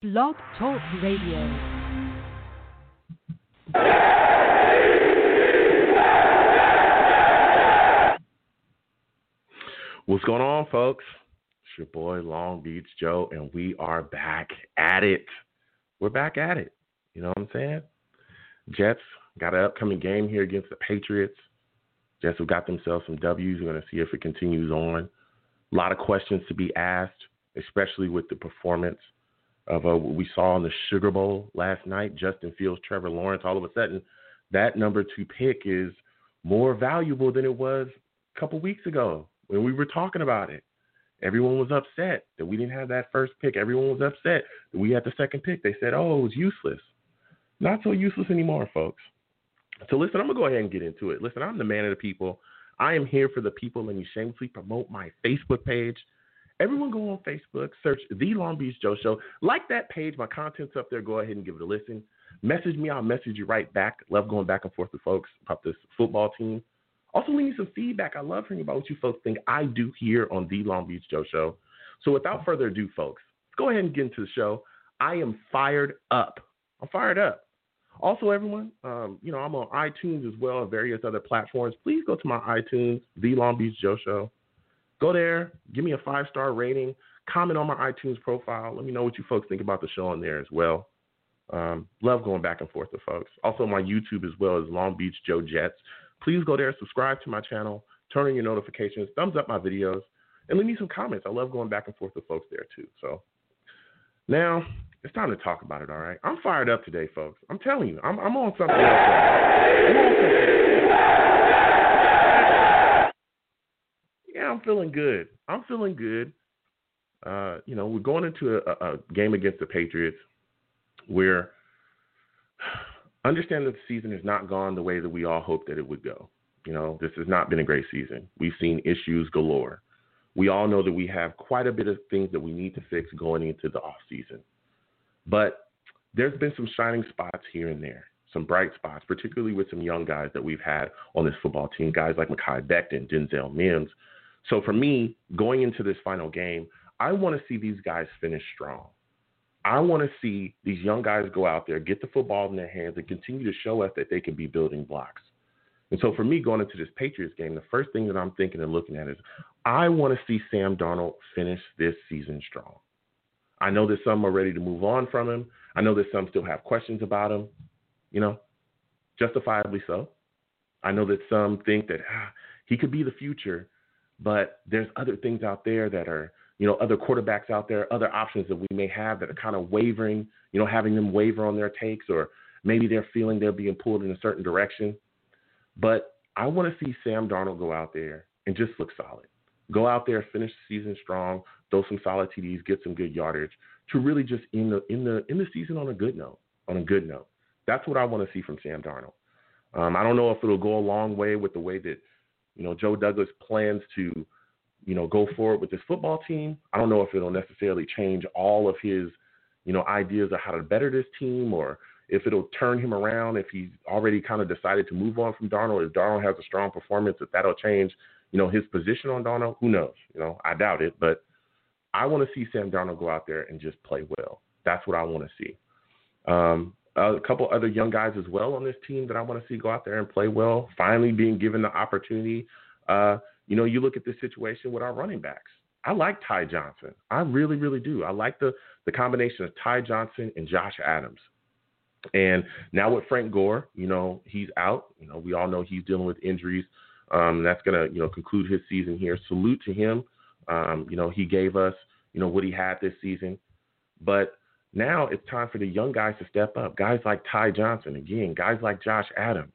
Blog Talk Radio. What's going on, folks? It's your boy Long Beach Joe, and we are back at it. We're back at it. You know what I'm saying? Jets got an upcoming game here against the Patriots. Jets have got themselves some W's. We're going to see if it continues on. A lot of questions to be asked, especially with the performance of uh, what we saw in the Sugar Bowl last night. Justin Fields, Trevor Lawrence. All of a sudden, that number two pick is more valuable than it was a couple weeks ago when we were talking about it. Everyone was upset that we didn't have that first pick. Everyone was upset that we had the second pick. They said, oh, it was useless. Not so useless anymore, folks. So listen, I'm gonna go ahead and get into it. Listen, I'm the man of the people. I am here for the people. Let me shamelessly promote my Facebook page. Everyone go on Facebook, search The Long Beach Joe Show. Like that page. My content's up there. Go ahead and give it a listen. Message me. I'll message you right back. Love going back and forth with folks about this football team. Also, leave me some feedback. I love hearing about what you folks think I do here on The Long Beach Joe Show. So without further ado, folks, go ahead and get into the show. I am fired up. I'm fired up. Also, everyone, um, you know, I'm on iTunes as well as various other platforms. Please go to my iTunes, The Long Beach Joe Show. Go there, give me a five star rating, comment on my iTunes profile. Let me know what you folks think about the show on there as well. Um, love going back and forth with folks. Also, my YouTube as well as Long Beach Joe Jets. Please go there, subscribe to my channel, turn on your notifications, thumbs up my videos, and leave me some comments. I love going back and forth with folks there too. So now it's time to talk about it, all right? I'm fired up today, folks. I'm telling you, I'm, I'm on something else. I'm on something. Yeah, I'm feeling good. I'm feeling good. Uh, you know, we're going into a, a game against the Patriots where understand that the season has not gone the way that we all hoped that it would go. You know, this has not been a great season. We've seen issues galore. We all know that we have quite a bit of things that we need to fix going into the off season. But there's been some shining spots here and there, some bright spots, particularly with some young guys that we've had on this football team, guys like Mekhi Becton, Denzel Mims. So for me, going into this final game, I want to see these guys finish strong. I want to see these young guys go out there, get the football in their hands, and continue to show us that they can be building blocks. And so for me, going into this Patriots game, the first thing that I'm thinking and looking at is I want to see Sam Darnold finish this season strong. I know that some are ready to move on from him. I know that some still have questions about him, you know, justifiably so. I know that some think that ah, he could be the future, but there's other things out there that are, you know, other quarterbacks out there, other options that we may have that are kind of wavering, you know, having them waver on their takes, or maybe they're feeling they're being pulled in a certain direction. But I want to see Sam Darnold go out there and just look solid. Go out there, finish the season strong, throw some solid TDs, get some good yardage to really just in the in the in the season on a good note. On a good note. That's what I want to see from Sam Darnold. Um, I don't know if it'll go a long way with the way that you know Joe Douglas plans to you know go forward with this football team. I don't know if it'll necessarily change all of his you know ideas of how to better this team or if it'll turn him around if he's already kind of decided to move on from Darnold. If Darnold has a strong performance, if that'll change you know his position on Darnold. Who knows? You know I doubt it, but I want to see Sam Darnold go out there and just play well. That's what I want to see. Um, a couple other young guys as well on this team that I want to see go out there and play well. Finally, being given the opportunity. Uh, you know, you look at the situation with our running backs. I like Ty Johnson. I really, really do. I like the the combination of Ty Johnson and Josh Adams. And now with Frank Gore, you know, he's out. You know, we all know he's dealing with injuries. Um, that's gonna, you know, conclude his season here. Salute to him. Um, you know, he gave us, you know, what he had this season. But now it's time for the young guys to step up. Guys like Ty Johnson, again, guys like Josh Adams.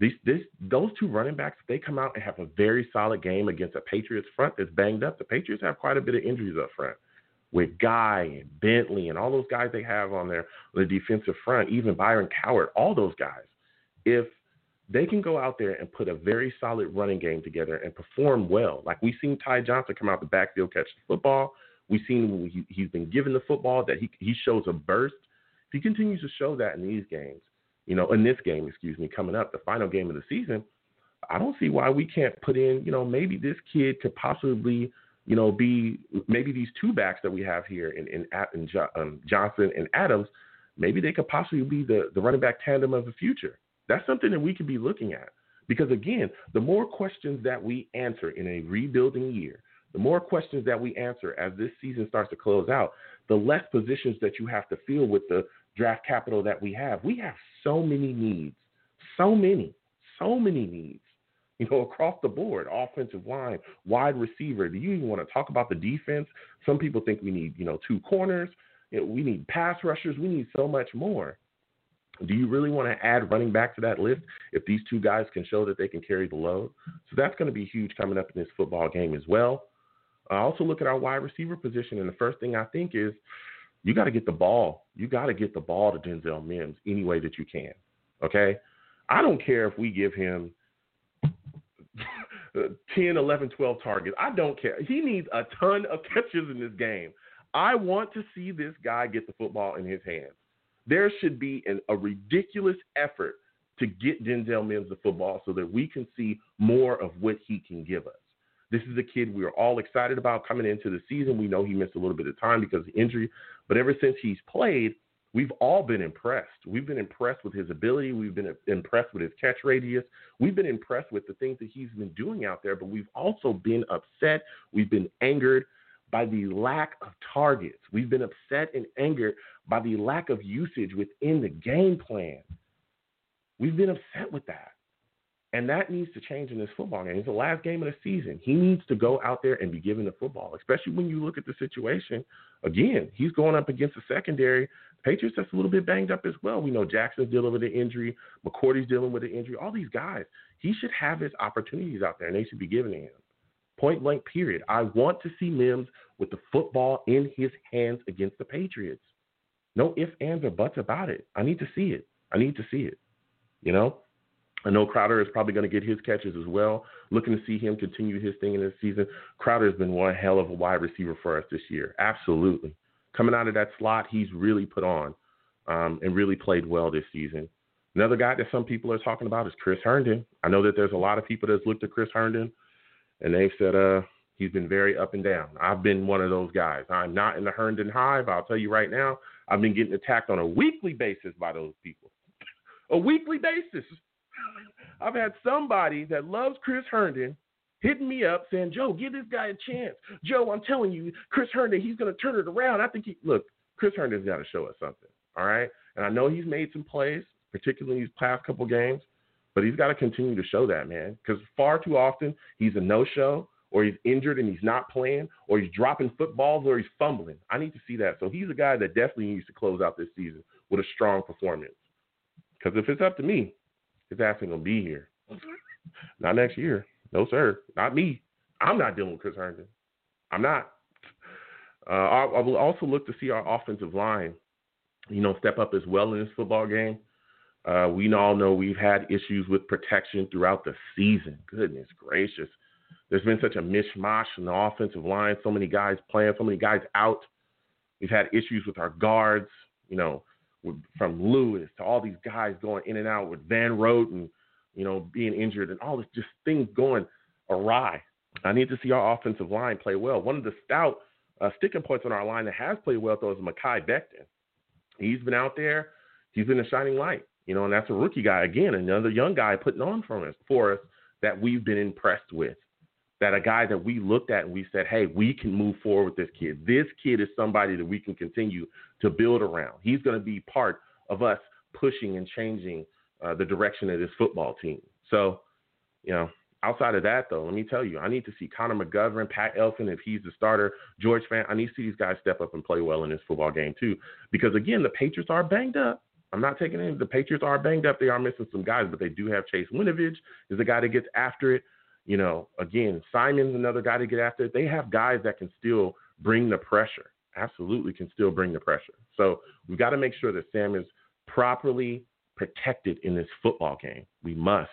These, this, those two running backs, they come out and have a very solid game against a Patriots front that's banged up. The Patriots have quite a bit of injuries up front with Guy and Bentley and all those guys they have on their the defensive front, even Byron Cowart, all those guys. If they can go out there and put a very solid running game together and perform well. Like we've seen Ty Johnson come out the backfield, catch the football. We've seen he, he's been given the football that he he shows a burst. If he continues to show that in these games, you know, in this game, excuse me, coming up, the final game of the season, I don't see why we can't put in, you know, maybe this kid could possibly you know, be maybe these two backs that we have here in in, in um, Johnson and Adams, maybe they could possibly be the the running back tandem of the future. That's something that we could be looking at. Because again, the more questions that we answer in a rebuilding year, the more questions that we answer as this season starts to close out, the less positions that you have to fill with the draft capital that we have. We have so many needs, so many, so many needs, you know, across the board offensive line, wide receiver. Do you even want to talk about the defense? Some people think we need, you know, two corners. We need pass rushers. We need so much more. Do you really want to add running back to that list if these two guys can show that they can carry the load? So that's going to be huge coming up in this football game as well. I also look at our wide receiver position, and the first thing I think is you got to get the ball. You got to get the ball to Denzel Mims any way that you can. Okay? I don't care if we give him 10, 11, 12 targets. I don't care. He needs a ton of catches in this game. I want to see this guy get the football in his hands. There should be an, a ridiculous effort to get Denzel Mims the football so that we can see more of what he can give us. This is a kid we are all excited about coming into the season. We know he missed a little bit of time because of injury, but ever since he's played, we've all been impressed. We've been impressed with his ability. We've been impressed with his catch radius. We've been impressed with the things that he's been doing out there, but we've also been upset. We've been angered by the lack of targets. We've been upset and angered by the lack of usage within the game plan. We've been upset with that. And that needs to change in this football game. It's the last game of the season. He needs to go out there and be given the football, especially when you look at the situation. Again, he's going up against the secondary. Patriots that's a little bit banged up as well. We know Jackson's dealing with an injury, McCourty's dealing with an injury. All these guys, he should have his opportunities out there, and they should be given to him. Point blank, period. I want to see Mims with the football in his hands against the Patriots. No ifs, ands, or buts about it. I need to see it. I need to see it. You know? I know Crowder is probably going to get his catches as well. Looking to see him continue his thing in this season. Crowder has been one hell of a wide receiver for us this year. Absolutely. Coming out of that slot, he's really put on um, and really played well this season. Another guy that some people are talking about is Chris Herndon. I know that there's a lot of people that's looked at Chris Herndon and they've said uh, he's been very up and down. I've been one of those guys. I'm not in the Herndon hive. I'll tell you right now, I've been getting attacked on a weekly basis by those people. a weekly basis. I've had somebody that loves Chris Herndon hitting me up saying, Joe, give this guy a chance. Joe, I'm telling you, Chris Herndon, he's going to turn it around. I think he, look, Chris Herndon's got to show us something. All right. And I know he's made some plays, particularly these past couple games, but he's got to continue to show that, man, because far too often he's a no show or he's injured and he's not playing or he's dropping footballs or he's fumbling. I need to see that. So he's a guy that definitely needs to close out this season with a strong performance. Because if it's up to me, his ass ain't gonna be here. not next year. No, sir. Not me. I'm not dealing with Chris Herndon. I'm not. Uh, I, I, will also look to see our offensive line, you know, step up as well in this football game. Uh, we all know we've had issues with protection throughout the season. Goodness gracious. There's been such a mishmash in the offensive line, so many guys playing, so many guys out. We've had issues with our guards, you know, with, from Lewis to all these guys going in and out with Van Roten, you know, being injured and all this just things going awry. I need to see our offensive line play well. One of the stout uh, sticking points on our line that has played well though is Mekhi Becton. He's been out there. He's been a shining light, you know, and that's a rookie guy again, another young guy putting on for us for us that we've been impressed with. That a guy that we looked at and we said, hey, we can move forward with this kid. This kid is somebody that we can continue to build around. He's going to be part of us pushing and changing uh, the direction of this football team. So, you know, outside of that, though, let me tell you, I need to see Connor McGovern, Pat Elflein, if he's the starter, George Fant. I need to see these guys step up and play well in this football game, too. Because, again, the Patriots are banged up. I'm not taking it. The Patriots are banged up. They are missing some guys, but they do have Chase Winovich is the guy that gets after it. You know, again, Simon's another guy to get after. They have guys that can still bring the pressure absolutely can still bring the pressure. So we've got to make sure that Sam is properly protected in this football game. We must.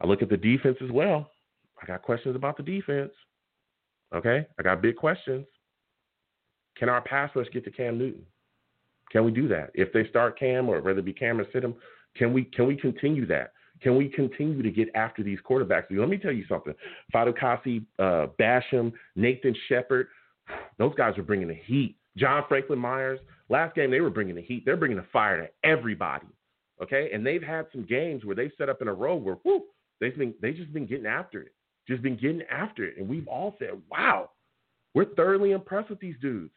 I look at the defense as well. I got questions about the defense. Okay? I got big questions. Can our pass rush get to Cam Newton? Can we do that? If they start Cam or whether it be Cam or Stidham, can we can we continue that? Can we continue to get after these quarterbacks? Let me tell you something. Fatukasi, uh, Basham, Nathan Shepherd, those guys are bringing the heat. John Franklin Myers, last game they were bringing the heat. They're bringing the fire to everybody. Okay, and they've had some games where they've set up in a row where whoo, they've been they just been getting after it, just been getting after it, and we've all said, wow, we're thoroughly impressed with these dudes.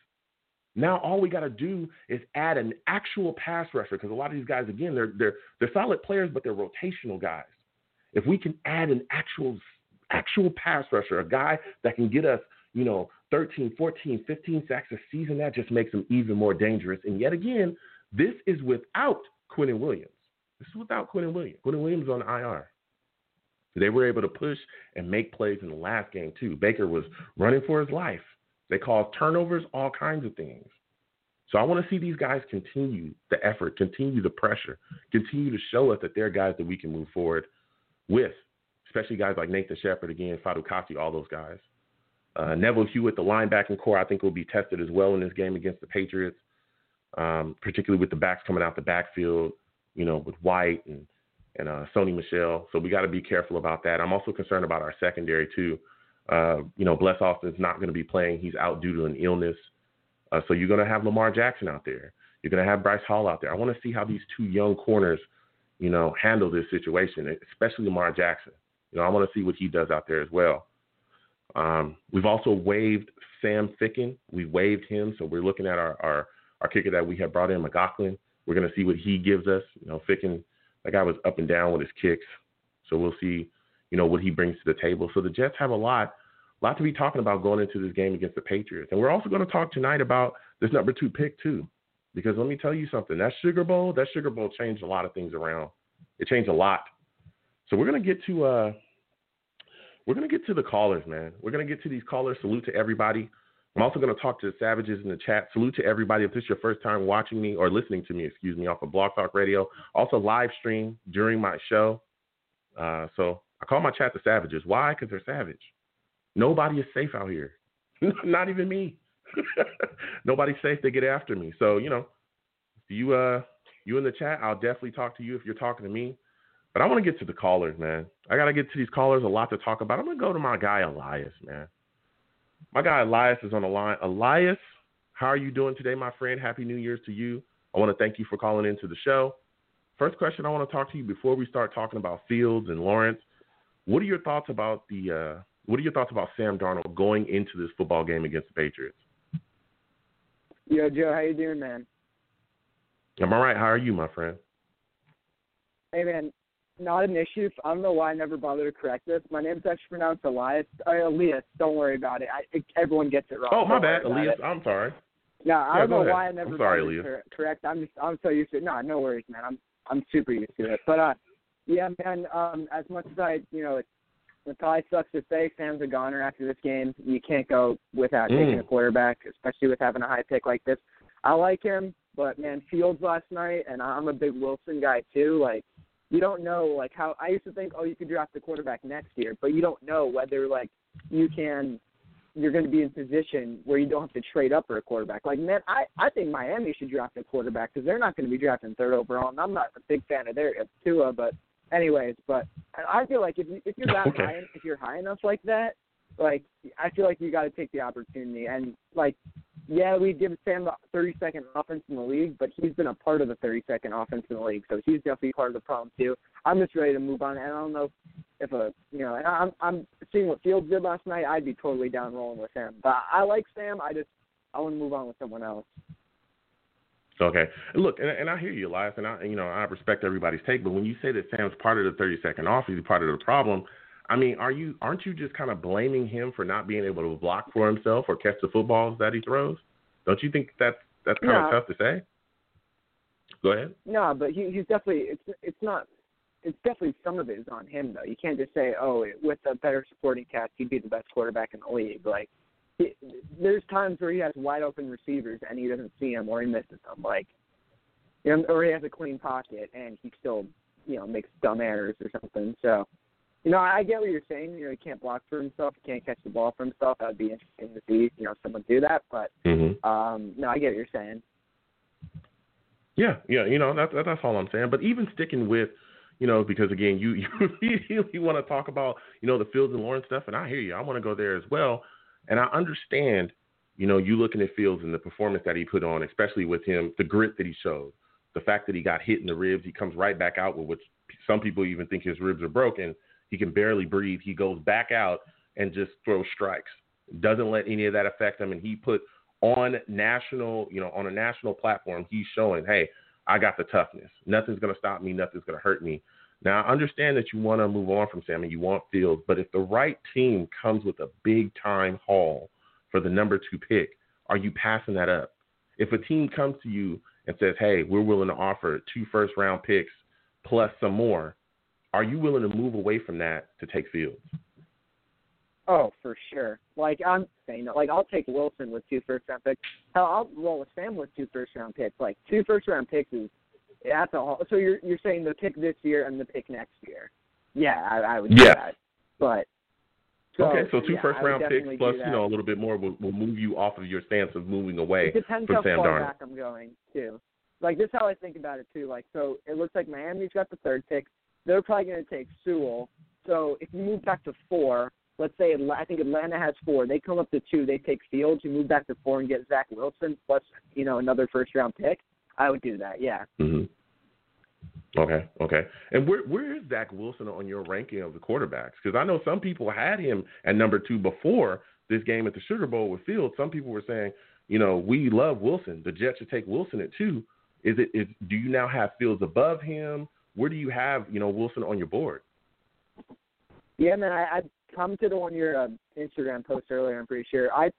Now all we got to do is add an actual pass rusher because a lot of these guys, again, they're they're they're solid players, but they're rotational guys. If we can add an actual actual pass rusher, a guy that can get us, you know, 13, 14, 15 sacks a season, that just makes them even more dangerous. And yet again, this is without Quinnen Williams. This is without Quinnen Williams. Quinnen Williams on IR. They were able to push and make plays in the last game too. Baker was running for his life. They cause turnovers, all kinds of things. So I want to see these guys continue the effort, continue the pressure, continue to show us that they're guys that we can move forward with, especially guys like Nathan Shepherd again, Fatukasi, all those guys. Uh, Neville Hewitt, the linebacking core, I think will be tested as well in this game against the Patriots, um, particularly with the backs coming out the backfield, you know, with White and and uh, Sony Michel. So we got to be careful about that. I'm also concerned about our secondary too. Uh, you know, Bless Austin's not going to be playing. He's out due to an illness. Uh, so you're going to have Lamar Jackson out there. You're going to have Bryce Hall out there. I want to see how these two young corners, you know, handle this situation, especially Lamar Jackson. You know, I want to see what he does out there as well. Um, we've also waived Sam Ficken. We waived him, so we're looking at our, our, our kicker that we have brought in, McLaughlin. We're going to see what he gives us. You know, Ficken, that guy was up and down with his kicks, so we'll see, you know, what he brings to the table. So the Jets have a lot, lot to be talking about going into this game against the Patriots, and we're also going to talk tonight about this number two pick too, because let me tell you something. That Sugar Bowl, that Sugar Bowl changed a lot of things around. It changed a lot. So we're to get to. Uh, we're to get to the callers, man. We're to get to these callers. Salute to everybody. I'm also going to talk to the savages in the chat. Salute to everybody. If this is your first time watching me or listening to me, excuse me, off of Blog Talk Radio. Also live stream during my show. Uh, so I call my chat the savages. Why? Because they're savage. Nobody is safe out here. Not even me. Nobody's safe. They get after me. So you know, you uh, you in the chat, I'll definitely talk to you if you're talking to me. But I want to get to the callers, man. I got to get to these callers. A lot to talk about. I'm to go to my guy, Elias, man. My guy, Elias, is on the line. Elias, how are you doing today, my friend? Happy New Year's to you. I want to thank you for calling into the show. First question I want to talk to you before we start talking about Fields and Lawrence. What are your thoughts about the uh, What are your thoughts about Sam Darnold going into this football game against the Patriots? Yo, Joe, how you doing, man? I'm all right. How are you, my friend? Hey, man not an issue. I don't know why I never bothered to correct this. My name's actually pronounced Elias. Uh, Elias. Don't worry about it. I, everyone gets it wrong. Oh, my don't bad, Elias. I'm sorry. No, I yeah, don't know ahead. why I never I'm sorry, bothered to correct. I'm just I'm so used to it. No, no worries, man. I'm I'm super used to it. But uh, yeah, man. Um, as much as I, you know, it, it probably sucks to say Sam's a goner after this game. You can't go without mm. taking a quarterback, especially with having a high pick like this. I like him, but man, Fields last night, and I'm a big Wilson guy too. Like you don't know like how I used to think, oh, you could draft the quarterback next year, but you don't know whether like you can you're going to be in position where you don't have to trade up for a quarterback. Like man, I I think Miami should draft a quarterback because they're not going to be drafting third overall, and I'm not a big fan of their of Tua, but anyways, but I feel like if you, if you're that okay. high if you're high enough like that, like I feel like you got to take the opportunity and like yeah, we give Sam the 32nd offense in the league, but he's been a part of the 32nd offense in the league, so he's definitely part of the problem too. I'm just ready to move on, and I don't know if a you know, and I'm I'm seeing what Fields did last night. I'd be totally down rolling with him, but I like Sam. I just I want to move on with someone else. Okay, look, and, and I hear you, Elias, and I you know I respect everybody's take, but when you say that Sam's part of the 32nd off, he's part of the problem. I mean, are you aren't you just kind of blaming him for not being able to block for himself or catch the footballs that he throws? Don't you think that's that's kind no. of tough to say? Go ahead. No, but he, he's definitely it's it's not it's definitely some of it is on him though. You can't just say, oh, with a better supporting cast, he'd be the best quarterback in the league. Like, he, there's times where he has wide open receivers and he doesn't see them or he misses them. Like, you know, or he has a clean pocket and he still, you know, makes dumb errors or something. So, you know, I get what you're saying. You know, he can't block for himself. He can't catch the ball for himself. That would be interesting to see, you know, someone do that. But mm-hmm. um, no, I get what you're saying. Yeah, yeah, you know, that's that's all I'm saying. But even sticking with, you know, because again, you you immediately want to talk about you know the Fields and Lawrence stuff, and I hear you. I want to go there as well, and I understand. You know, you looking at Fields and the performance that he put on, especially with him, the grit that he showed, the fact that he got hit in the ribs, he comes right back out with which some people even think his ribs are broken. He can barely breathe. He goes back out and just throws strikes. Doesn't let any of that affect him, and he put on national, you know, on a national platform, he's showing, hey, I got the toughness. Nothing's to stop me. Nothing's to hurt me. Now, I understand that you want to move on from Sam and you want Fields, but if the right team comes with a big time haul for the number two pick, are you passing that up? If a team comes to you and says, hey, we're willing to offer two first round picks plus some more, are you willing to move away from that to take Fields? Oh, for sure. Like I'm saying, that. like I'll take Wilson with two first round picks. Hell, I'll roll with Sam with two first round picks. Like two first round picks is that's all. So you're you're saying the pick this year and the pick next year? Yeah, I, I would do yeah. that. But so, okay, so two yeah, first round picks plus you know a little bit more will, will move you off of your stance of moving away it depends from how Sam far Darnold. back I'm going too. Like this, is how I think about it too. Like so, it looks like Miami's got the third pick. They're probably going to take Sewell. So if you move back to four, let's say I think Atlanta has four. They come up to two. They take Fields. You move back to four and get Zach Wilson plus you know another first round pick. I would do that. Yeah. Mm-hmm. Okay, okay. And where where is Zach Wilson on your ranking of the quarterbacks? Because I know some people had him at number two before this game at the Sugar Bowl with Fields. Some people were saying, you know, we love Wilson. The Jets should take Wilson at two. Is it? Is do you now have Fields above him? Where do you have you know Wilson on your board? Yeah, man. I, I commented on your uh, Instagram post earlier. I'm pretty sure. I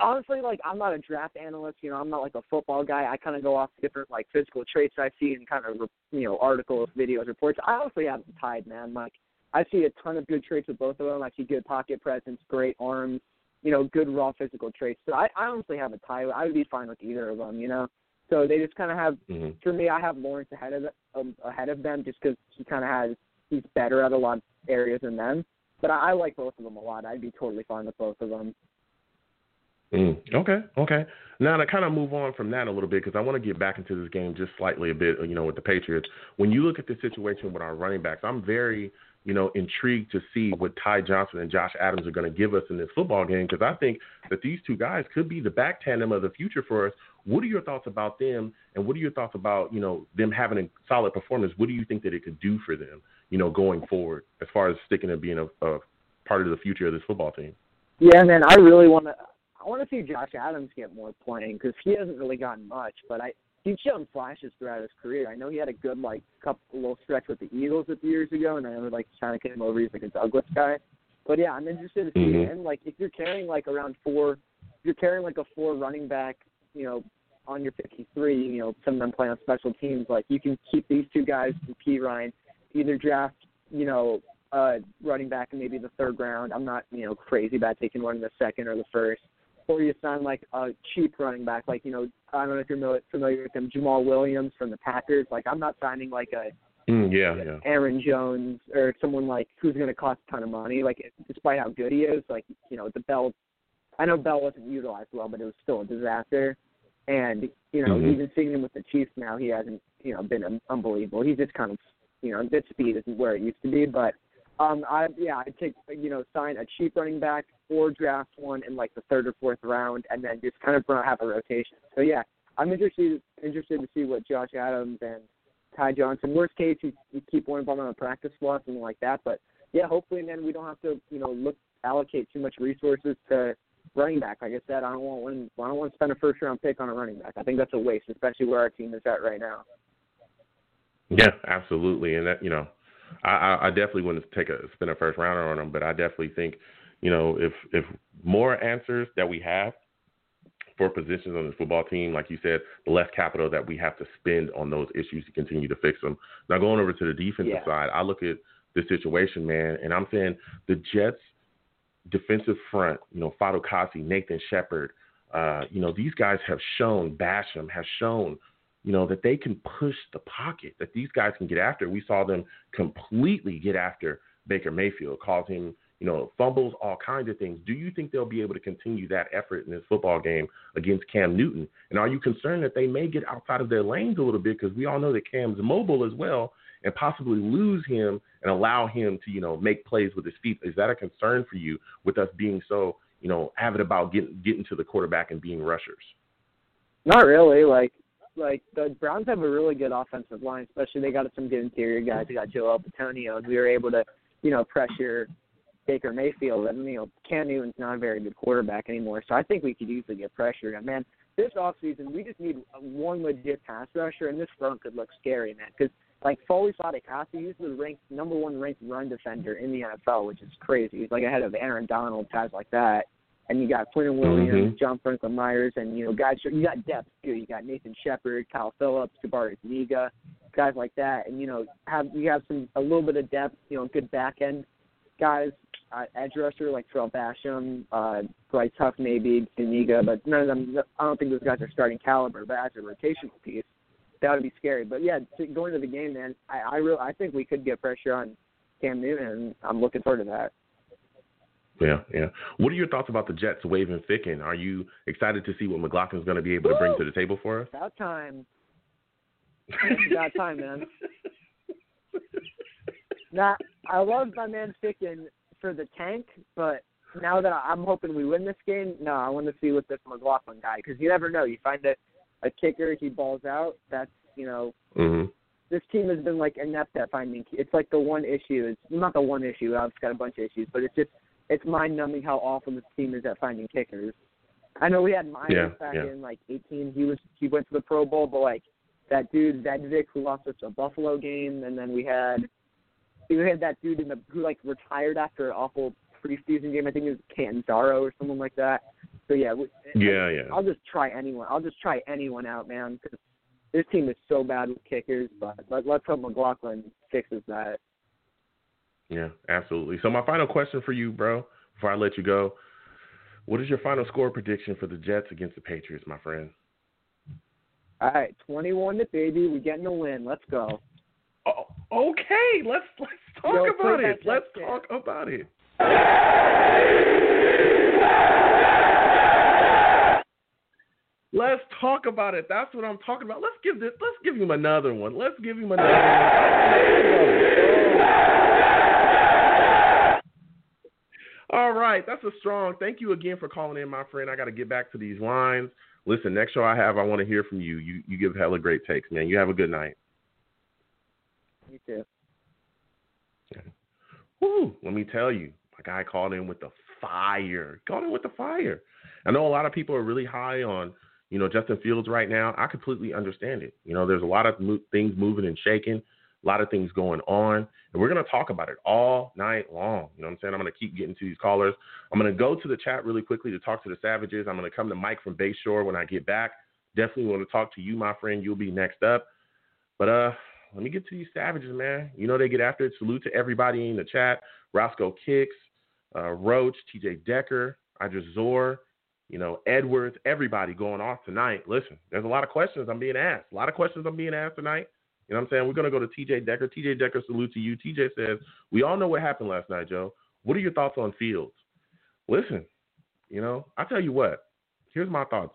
honestly like I'm not a draft analyst. You know, I'm not like a football guy. I kind of go off different like physical traits I see and kind of you know articles, videos, reports. I honestly have them tied, man. Like I see a ton of good traits with both of them. I see good pocket presence, great arms, you know, good raw physical traits. So I, I honestly have a tie. I would be fine with either of them. You know. So they just kind of have. Mm-hmm. For me, I have Lawrence ahead of um, ahead of them just because he kind of has he's better at a lot of areas than them. But I, I like both of them a lot. I'd be totally fine with both of them. Mm, okay, okay. Now to kind of move on from that a little bit because I want to get back into this game just slightly a bit. You know, with the Patriots, when you look at the situation with our running backs, I'm very you know intrigued to see what Ty Johnson and Josh Adams are going to give us in this football game because I think that these two guys could be the back tandem of the future for us. What are your thoughts about them, and what are your thoughts about you know them having a solid performance? What do you think that it could do for them, you know, going forward as far as sticking and being a, a part of the future of this football team? Yeah, man, I really want to. I want to see Josh Adams get more playing because he hasn't really gotten much, but I he's shown flashes throughout his career. I know he had a good like couple little stretch with the Eagles a few years ago, and I know like kind of came over. He's like a Douglas guy, but yeah, I'm interested to see Mhm. him. Like if you're carrying like around four, if you're carrying like a four running back, you know, on your 53, you know, some of them play on special teams. Like you can keep these two guys in Perine, either draft, you know, uh running back in maybe the third round. I'm not, you know, crazy about taking one in the second or the first. Or you sign like a cheap running back, like you know, I don't know if you're familiar with him, Jamaal Williams from the Packers. Like I'm not signing like a Mm, yeah, yeah. Aaron Jones or someone like who's going to cost a ton of money. Like despite how good he is, like you know the Bell. I know Bell wasn't utilized well, but it was still a disaster. And you know Mhm. even seeing him with the Chiefs now, he hasn't you know been unbelievable. He's just kind of you know his speed isn't where it used to be. But um, I yeah I'd take you know sign a cheap running back or draft one in like the third or fourth round, and then just kind of have a rotation. So yeah, I'm interested interested to see what Josh Adams and Ty Johnson. Worst case, you, you keep one of them on a practice squad, something like that. But yeah, hopefully, then we don't have to, you know, look allocate too much resources to running back. Like I said, I don't want one. I don't want to spend a first round pick on a running back. I think that's a waste, especially where our team is at right now. Yeah, absolutely, and that you know, I, I, I definitely wouldn't take a spend a first rounder on them, but I definitely think, you know, if if more answers that we have for positions on the football team, like you said, the less capital that we have to spend on those issues to continue to fix them. Now going over to the defensive Yeah. side, I look at the situation, man, and I'm saying the Jets defensive front, you know, Fatukasi, Nathan Shepherd, uh, you know, these guys have shown, Basham has shown, you know, that they can push the pocket, that these guys can get after. We saw them completely get after Baker Mayfield, cause him, you know, fumbles, all kinds of things. Do you think they'll be able to continue that effort in this football game against Cam Newton? And are you concerned that they may get outside of their lanes a little bit? Because we all know that Cam's mobile as well, and possibly lose him and allow him to, you know, make plays with his feet. Is that a concern for you with us being so, you know, avid about getting getting to the quarterback and being rushers? Not really. Like like the Browns have a really good offensive line, especially they got some good interior guys. They got Joe Bitonio, and we were able to, you know, pressure Baker Mayfield. And you know, Cam Newton's not a very good quarterback anymore, so I think we could easily get pressure. And man, this offseason we just need one legit pass rusher, and this front could look scary, man. Because like Foley Fatukasi, he's the ranked number one ranked run defender in the NFL, which is crazy. He's like ahead of Aaron Donald, guys like that and you got Quinnen Williams, mm-hmm. John Franklin Myers, and you know guys. You got depth too. You got Nathan Shepherd, Kyle Phillips, Jabari Zuniga, guys like that, and you know have you have some a little bit of depth. You know, good back end guys, uh, edge rusher like Tarell Basham, uh, Bryce Huff maybe Zuniga, but none of them. I don't think those guys are starting caliber. But as a rotational piece, that would be scary. But yeah, going to the game, man, I I, really, I think we could get pressure on Cam Newton, and I'm looking forward to that. Yeah, yeah. What are your thoughts about the Jets waving Ficken? Are you excited to see what McLaughlin's going to be able to bring to the table for us? About time. about time, man. Now, I love my man Ficken for the tank, but now that I'm hoping we win this game, no, I want to see what this McLaughlin guy because you never know. You find a a kicker, he balls out. That's you know. Mm-hmm. This team has been like inept at finding. Key. It's like the one issue. It's not the one issue. I've got a bunch of issues, but it's just it's mind numbing how awful this team is at finding kickers. I know we had Myers yeah, back yeah. in like 18. He was he went to the Pro Bowl, but like that dude Vic who lost us a Buffalo game, and then we had we had that dude in the who like retired after an awful preseason game. I think it was Catanzaro or someone like that. So yeah, we, yeah, yeah. I'll just try anyone. I'll just try anyone out, man, because this team is so bad with kickers. But let, let's hope McLaughlin fixes that. Yeah, absolutely. So my final question for you, bro, before I let you go, what is your final score prediction for the Jets against the Patriots, my friend? All right, twenty-one to baby. We getting a win. Let's go. Oh, okay, let's let's talk Yo, about it. Let's talk about it. Let's talk about it. That's what I'm talking about. Let's give this. Let's give him another one. Let's give him another one. All right, that's a strong. Thank you again for calling in, my friend. I got to get back to these lines. Listen, next show I have, I want to hear from you. You you give hella great takes, man. You have a good night. You too. Woo, let me tell you, my guy called in with the fire. Called in with the fire. I know a lot of people are really high on you know, Justin Fields right now, I completely understand it. You know, there's a lot of mo- things moving and shaking, a lot of things going on, and we're going to talk about it all night long. You know what I'm saying? I'm going to keep getting to these callers. I'm going to go to the chat really quickly to talk to the Savages. I'm going to come to Mike from Bayshore when I get back. Definitely want to talk to you, my friend. You'll be next up. But uh, let me get to these Savages, man. You know they get after it. Salute to everybody in the chat. Roscoe Kicks, uh, Roach, TJ Decker, Idris Zor, you know, Edwards, everybody going off tonight. Listen, there's a lot of questions I'm being asked. A lot of questions I'm being asked tonight. You know what I'm saying? We're going to go to TJ Decker. TJ Decker, salute to you. TJ says, We all know what happened last night, Joe. What are your thoughts on Fields? Listen, you know, I tell you what, here's my thoughts.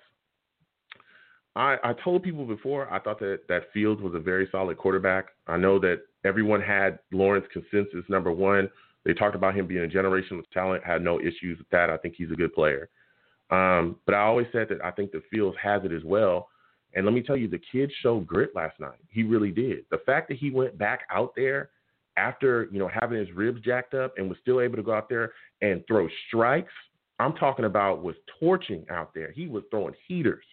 I, I told people before I thought that, that Fields was a very solid quarterback. I know that everyone had Lawrence consensus number one. They talked about him being a generational talent, had no issues with that. I think he's a good player. Um, but I always said that I think the Fields has it as well. And let me tell you, the kid showed grit last night. He really did. The fact that he went back out there after you know having his ribs jacked up and was still able to go out there and throw strikes. I'm talking about was torching out there. He was throwing heaters,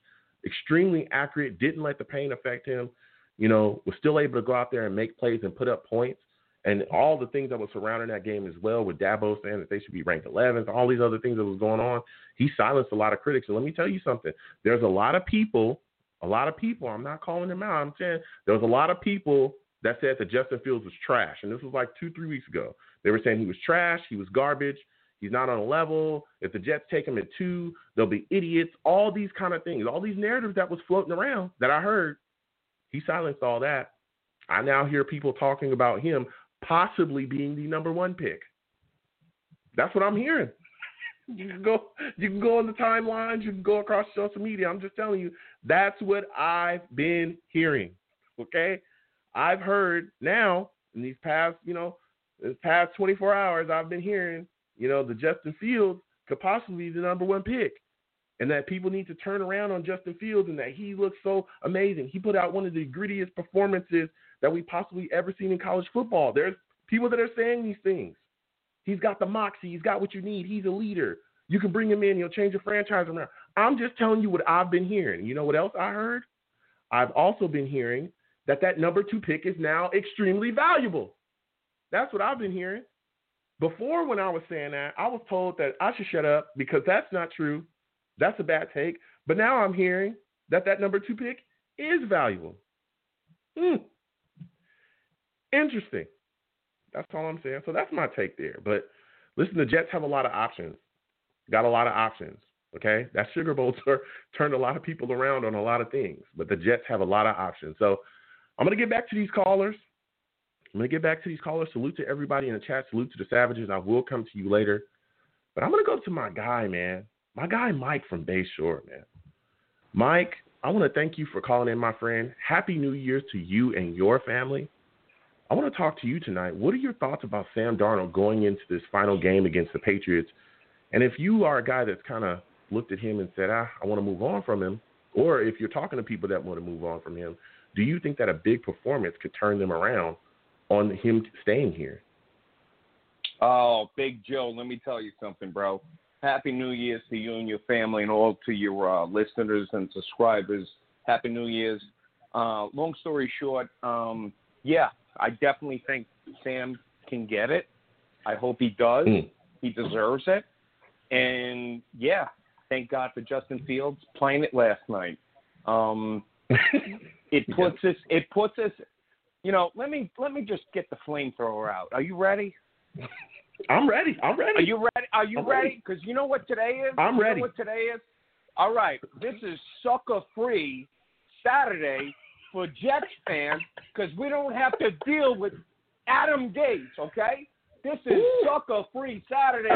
extremely accurate. Didn't let the pain affect him. You know, was still able to go out there and make plays and put up points and all the things that were surrounding that game as well, with Dabo saying that they should be ranked 11th, all these other things that was going on, he silenced a lot of critics. And let me tell you something: there's a lot of people, a lot of people. I'm not calling them out. I'm saying there was a lot of people that said that Justin Fields was trash, and this was like two, three weeks ago. They were saying he was trash, he was garbage, he's not on a level. If the Jets take him at two, they'll be idiots. All these kind of things, all these narratives that was floating around that I heard, he silenced all that. I now hear people talking about him possibly being the number one pick. That's what I'm hearing. You can go you can go on the timelines, you can go across social media. I'm just telling you, that's what I've been hearing. Okay? I've heard now in these past, you know, this past 24 hours, I've been hearing, you know, the Justin Fields could possibly be the number one pick. And that people need to turn around on Justin Fields and that he looks so amazing. He put out one of the grittiest performances that we possibly ever seen in college football. There's people that are saying these things. He's got the moxie. He's got what you need. He's a leader. You can bring him in. He'll change the franchise around. I'm just telling you what I've been hearing. You know what else I heard? I've also been hearing that that number two pick is now extremely valuable. That's what I've been hearing. Before, when I was saying that, I was told that I should shut up because that's not true. That's a bad take. But now I'm hearing that that number two pick is valuable. Hmm. Interesting. That's all I'm saying. So that's my take there. But listen, the Jets have a lot of options. Got a lot of options. Okay, that Sugar Bowl tour turned a lot of people around on a lot of things, but the Jets have a lot of options. So I'm gonna get back to these callers. I'm gonna get back to these callers. Salute to everybody in the chat. Salute to the Savages. I will come to you later, but I'm gonna go to my guy, man. My guy Mike from Bayshore, man. Mike, I want to thank you for calling in, my friend. Happy New Year's to you and your family. I want to talk to you tonight. What are your thoughts about Sam Darnold going into this final game against the Patriots? And if you are a guy that's kind of looked at him and said, ah, I want to move on from him, or if you're talking to people that want to move on from him, do you think that a big performance could turn them around on him staying here? Oh, Big Joe, let me tell you something, bro. Happy New Year's to you and your family, and all to your uh, listeners and subscribers. Happy New Year's. Uh, long story short, um, yeah, I definitely think Sam can get it. I hope he does. Mm. He deserves it. And yeah, thank God for Justin Fields playing it last night. Um, it puts us. It puts us. You know, let me let me just get the flamethrower out. Are you ready? I'm ready. I'm ready. Are you ready? Are you I'm ready? Because you know what today is. I'm you ready. what today is? All right. This is sucker free Saturday for Jets fans because we don't have to deal with Adam Gase, Okay. This is sucker free Saturday.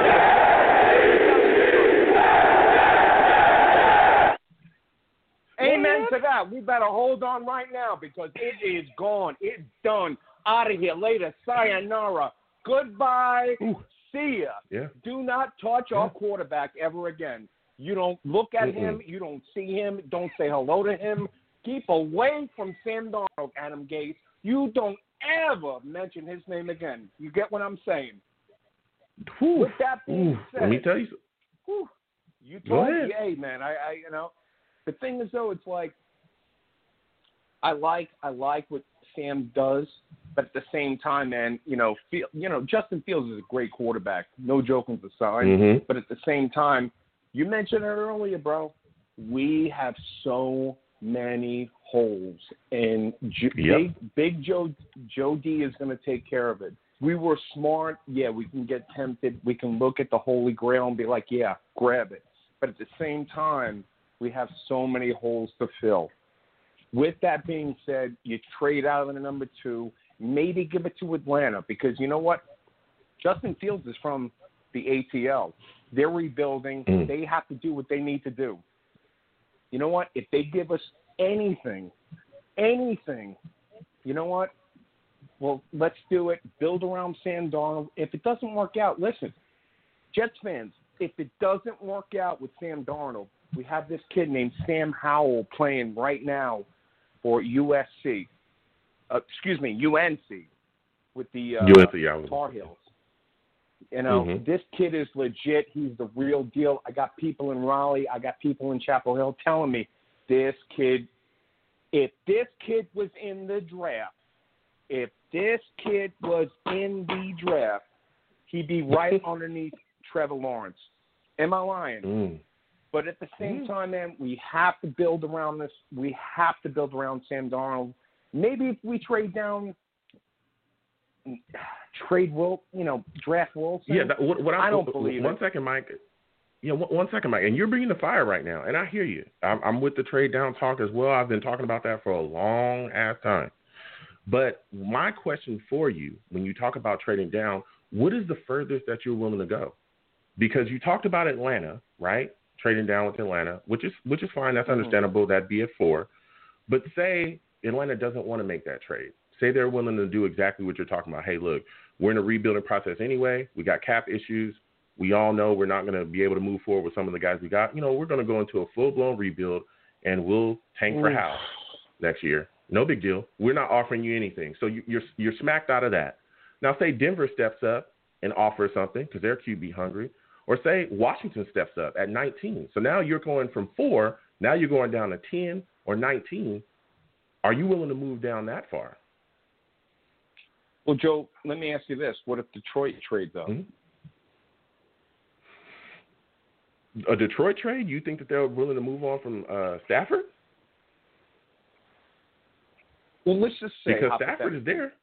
Amen to that. We better hold on right now because it is gone. It's done. Out of here. Later. Sayonara. Goodbye. Ooh. See ya. Yeah. Do not touch yeah. our quarterback ever again. You don't look at Mm-mm. him. You don't see him. Don't say hello to him. Keep away from Sam Darnold, Adam Gase. You don't ever mention his name again. You get what I'm saying? Whew. With that being Ooh. said, let me tell you. Whew, you told me, hey man, I, I, you know, the thing is though, it's like I like, I like what Sam does, but at the same time, man, you know, feel, you know, Justin Fields is a great quarterback, no joking aside. Mhm. But at the same time, you mentioned it earlier, bro. We have so many holes, and J- Yep. Big Big Joe Joe D is going to take care of it. We were smart, yeah. We can get tempted. We can look at the Holy Grail and be like, yeah, grab it. But at the same time, we have so many holes to fill. With that being said, you trade out of the number two, maybe give it to Atlanta because you know what? Justin Fields is from the ATL. They're rebuilding. Mm. They have to do what they need to do. You know what? If they give us anything, anything, you know what? Well, let's do it. Build around Sam Darnold. If it doesn't work out, listen, Jets fans, if it doesn't work out with Sam Darnold, we have this kid named Sam Howell playing right now for USC. Uh, excuse me, UNC with the uh, UNC, Tar Heels. You know, Mhm. this kid is legit. He's the real deal. I got people in Raleigh, I got people in Chapel Hill telling me this kid, if this kid was in the draft, if this kid was in the draft, he'd be right underneath Trevor Lawrence. Am I lying? Mm. But at the same Mhm. time, man, we have to build around this. We have to build around Sam Darnold. Maybe if we trade down, trade Will, you know, draft Wilson. Yeah, that, what, what I I'm, don't believe One it. second, Mike. Yeah, one, one second, Mike. And you're bringing the fire right now, and I hear you. I'm, I'm with the trade down talk as well. I've been talking about that for a long ass time. But my question for you, when you talk about trading down, what is the furthest that you're willing to go? Because you talked about Atlanta, right? Trading down with Atlanta, which is which is fine. That's Mhm. understandable. That'd be at four. But say Atlanta doesn't want to make that trade. Say they're willing to do exactly what you're talking about. Hey, look, we're in a rebuilding process anyway. We got cap issues. We all know we're not going to be able to move forward with some of the guys we got. You know, we're going to go into a full blown rebuild and we'll tank for house next year. No big deal. We're not offering you anything. So you, you're you're smacked out of that. Now, say Denver steps up and offers something because they're QB hungry, or say Washington steps up at 19. So now you're going from four, now you're going down to 10 or 19. Are you willing to move down that far? Well, Joe, let me ask you this: What if Detroit trades up? Mm-hmm. A Detroit trade? You think that they're willing to move on from uh, Stafford? Well, let's just say because Stafford is there.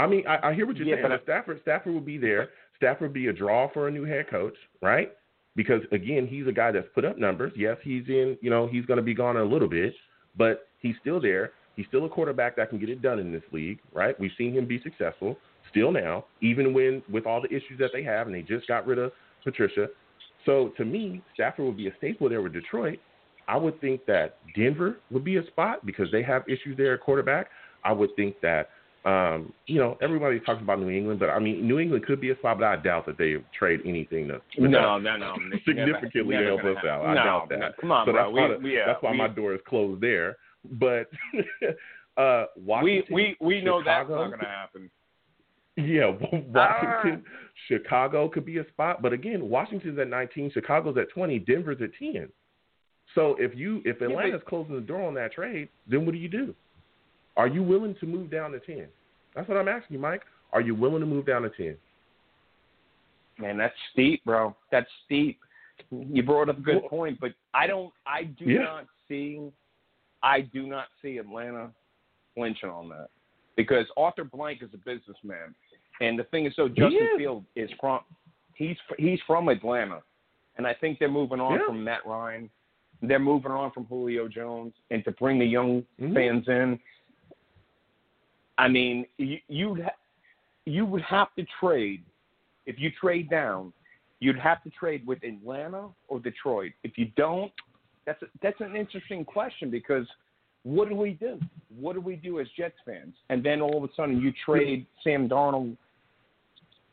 I mean, I, I hear what you're Yeah, saying. but Stafford, Stafford will be there. Stafford would be a draw for a new head coach, right? Because again, he's a guy that's put up numbers. Yes, he's in. You know, he's going to be gone in a little bit, but he's still there. He's still a quarterback that can get it done in this league, right? We've seen him be successful still now, even when with all the issues that they have, and they just got rid of Patricia. So to me, Stafford would be a staple there with Detroit. I would think that Denver would be a spot because they have issues there at quarterback. I would think that um, you know, everybody talks about New England, but I mean, New England could be a spot, but I doubt that they trade anything to No, no, no. significantly never, help us gonna out. happen. I no, doubt that. no, Come on, so bro. that's why, we, the- we, yeah, that's why we, my door is closed there. But uh, we, Washington, we, we know that's not going to happen. Yeah, Ah. Washington, Chicago could be a spot, but again, Washington's at 19, Chicago's at 20, Denver's at 10. So if you if but- Atlanta's closing the door on that trade, then what do you do? Are you willing to move down to 10? That's what I'm asking you, Mike. Are you willing to move down to 10? Man, that's steep, bro. That's steep. You brought up a good Well- point, but I don't. I do Yeah. not see. I do not see Atlanta flinching on that because Arthur Blank is a businessman, and the thing is, so Justin is. Field is from. He's he's from Atlanta, and I think they're moving on Yeah. from Matt Ryan. They're moving on from Julio Jones, and to bring the young Mhm. fans in. I mean, you you'd ha- you would have to trade if you trade down. You'd have to trade with Atlanta or Detroit. If you don't, that's a, that's an interesting question because what do we do? What do we do as Jets fans? And then all of a sudden you trade Sam Darnold.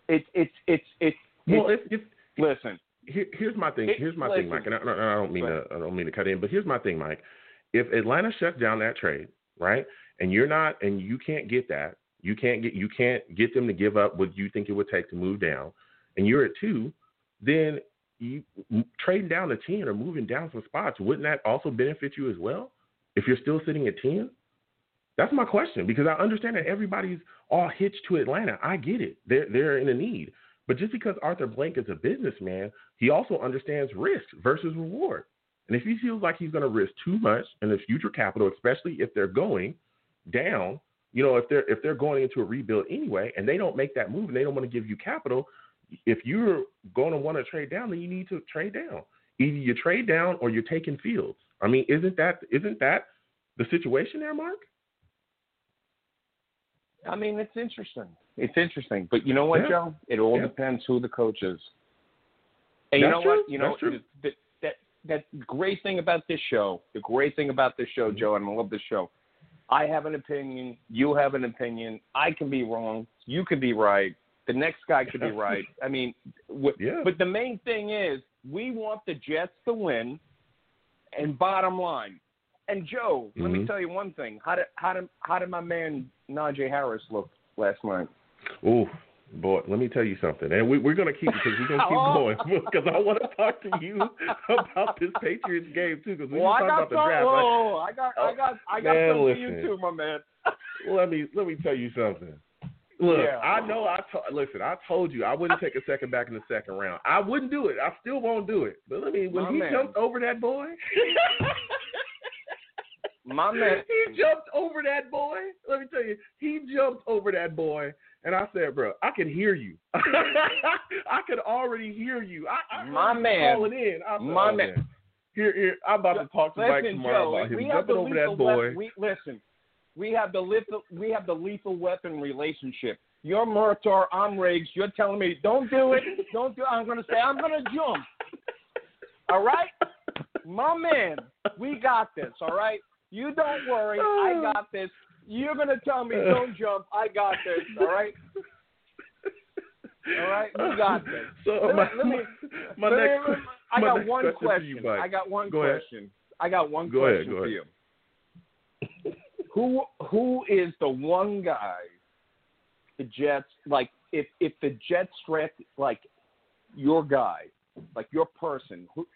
It's it's it's it's, Well, it's if, if listen. here, here's my thing. Here's my listen. thing, Mike, and I, I don't mean to I don't mean to cut in, but here's my thing, Mike. If Atlanta shuts down that trade, right, and you're not, and you can't get that, you can't get you can't get them to give up what you think it would take to move down, and you're at two, then you trading down to ten or moving down some spots, wouldn't that also benefit you as well? If you're still sitting at ten, that's my question because I understand that everybody's all hitched to Atlanta. I get it; they're they're in a need. But just because Arthur Blank is a businessman, he also understands risk versus reward. And if he feels like he's going to risk too much in the future capital, especially if they're going down, you know, if they're if they're going into a rebuild anyway, and they don't make that move and they don't want to give you capital, if you're going to want to trade down, then you need to trade down. Either you trade down or you're taking fields. I mean, isn't that isn't that the situation there, Mark? I mean, it's interesting. It's interesting, but you know what, Yeah. Joe? It all Yeah. depends who the coach is. And you That's know true. what? You know That's true. that that great thing about this show. The great thing about this show, Mhm. Joe, and I love this show. I have an opinion. You have an opinion. I can be wrong. You can be right. The next guy could be right. I mean, w- Yeah. but the main thing is we want the Jets to win. And bottom line, and Joe, let me Mhm. tell you one thing. How did how did how did my man Najee Harris look last night? Oh, boy, let me tell you something. And we, we're going to keep because we're going to keep Oh. going because I want to talk to you about this Patriots game too because we Well, I got about the draft. Whoa, I got, I got, I got Man, something for you too, my man. Let me let me tell you something. Look, Yeah. I know I to, listen. I told you I wouldn't take a second back in the second round. I wouldn't do it. I still won't do it. But let me when My he man. jumped over that boy. My man. he jumped over that boy. Let me tell you, he jumped over that boy, and I said, "Bro, I could hear you. I could already hear you. I, I My man calling in. I said, My oh, man. man. Here, here. I'm about to talk to Mike Listen, tomorrow Joe, about him jumping over that boy. We listen. We have the lethal. We have the lethal weapon relationship. You're Murtaugh, I'm Riggs. You're telling me don't do it. Don't do. it. I'm going to say I'm going to jump. All right, my man. We got this. All right. You don't worry. I got this. You're gonna tell me don't jump. I got this. All right. All right, you got this. So Let me- my, let me- my Let next, me- I my got next one question question. you, I got one Go ahead. question. I got one Go ahead, question go for ahead. you. Who who is the one guy the Jets like if if the Jets draft like your guy, like your person, who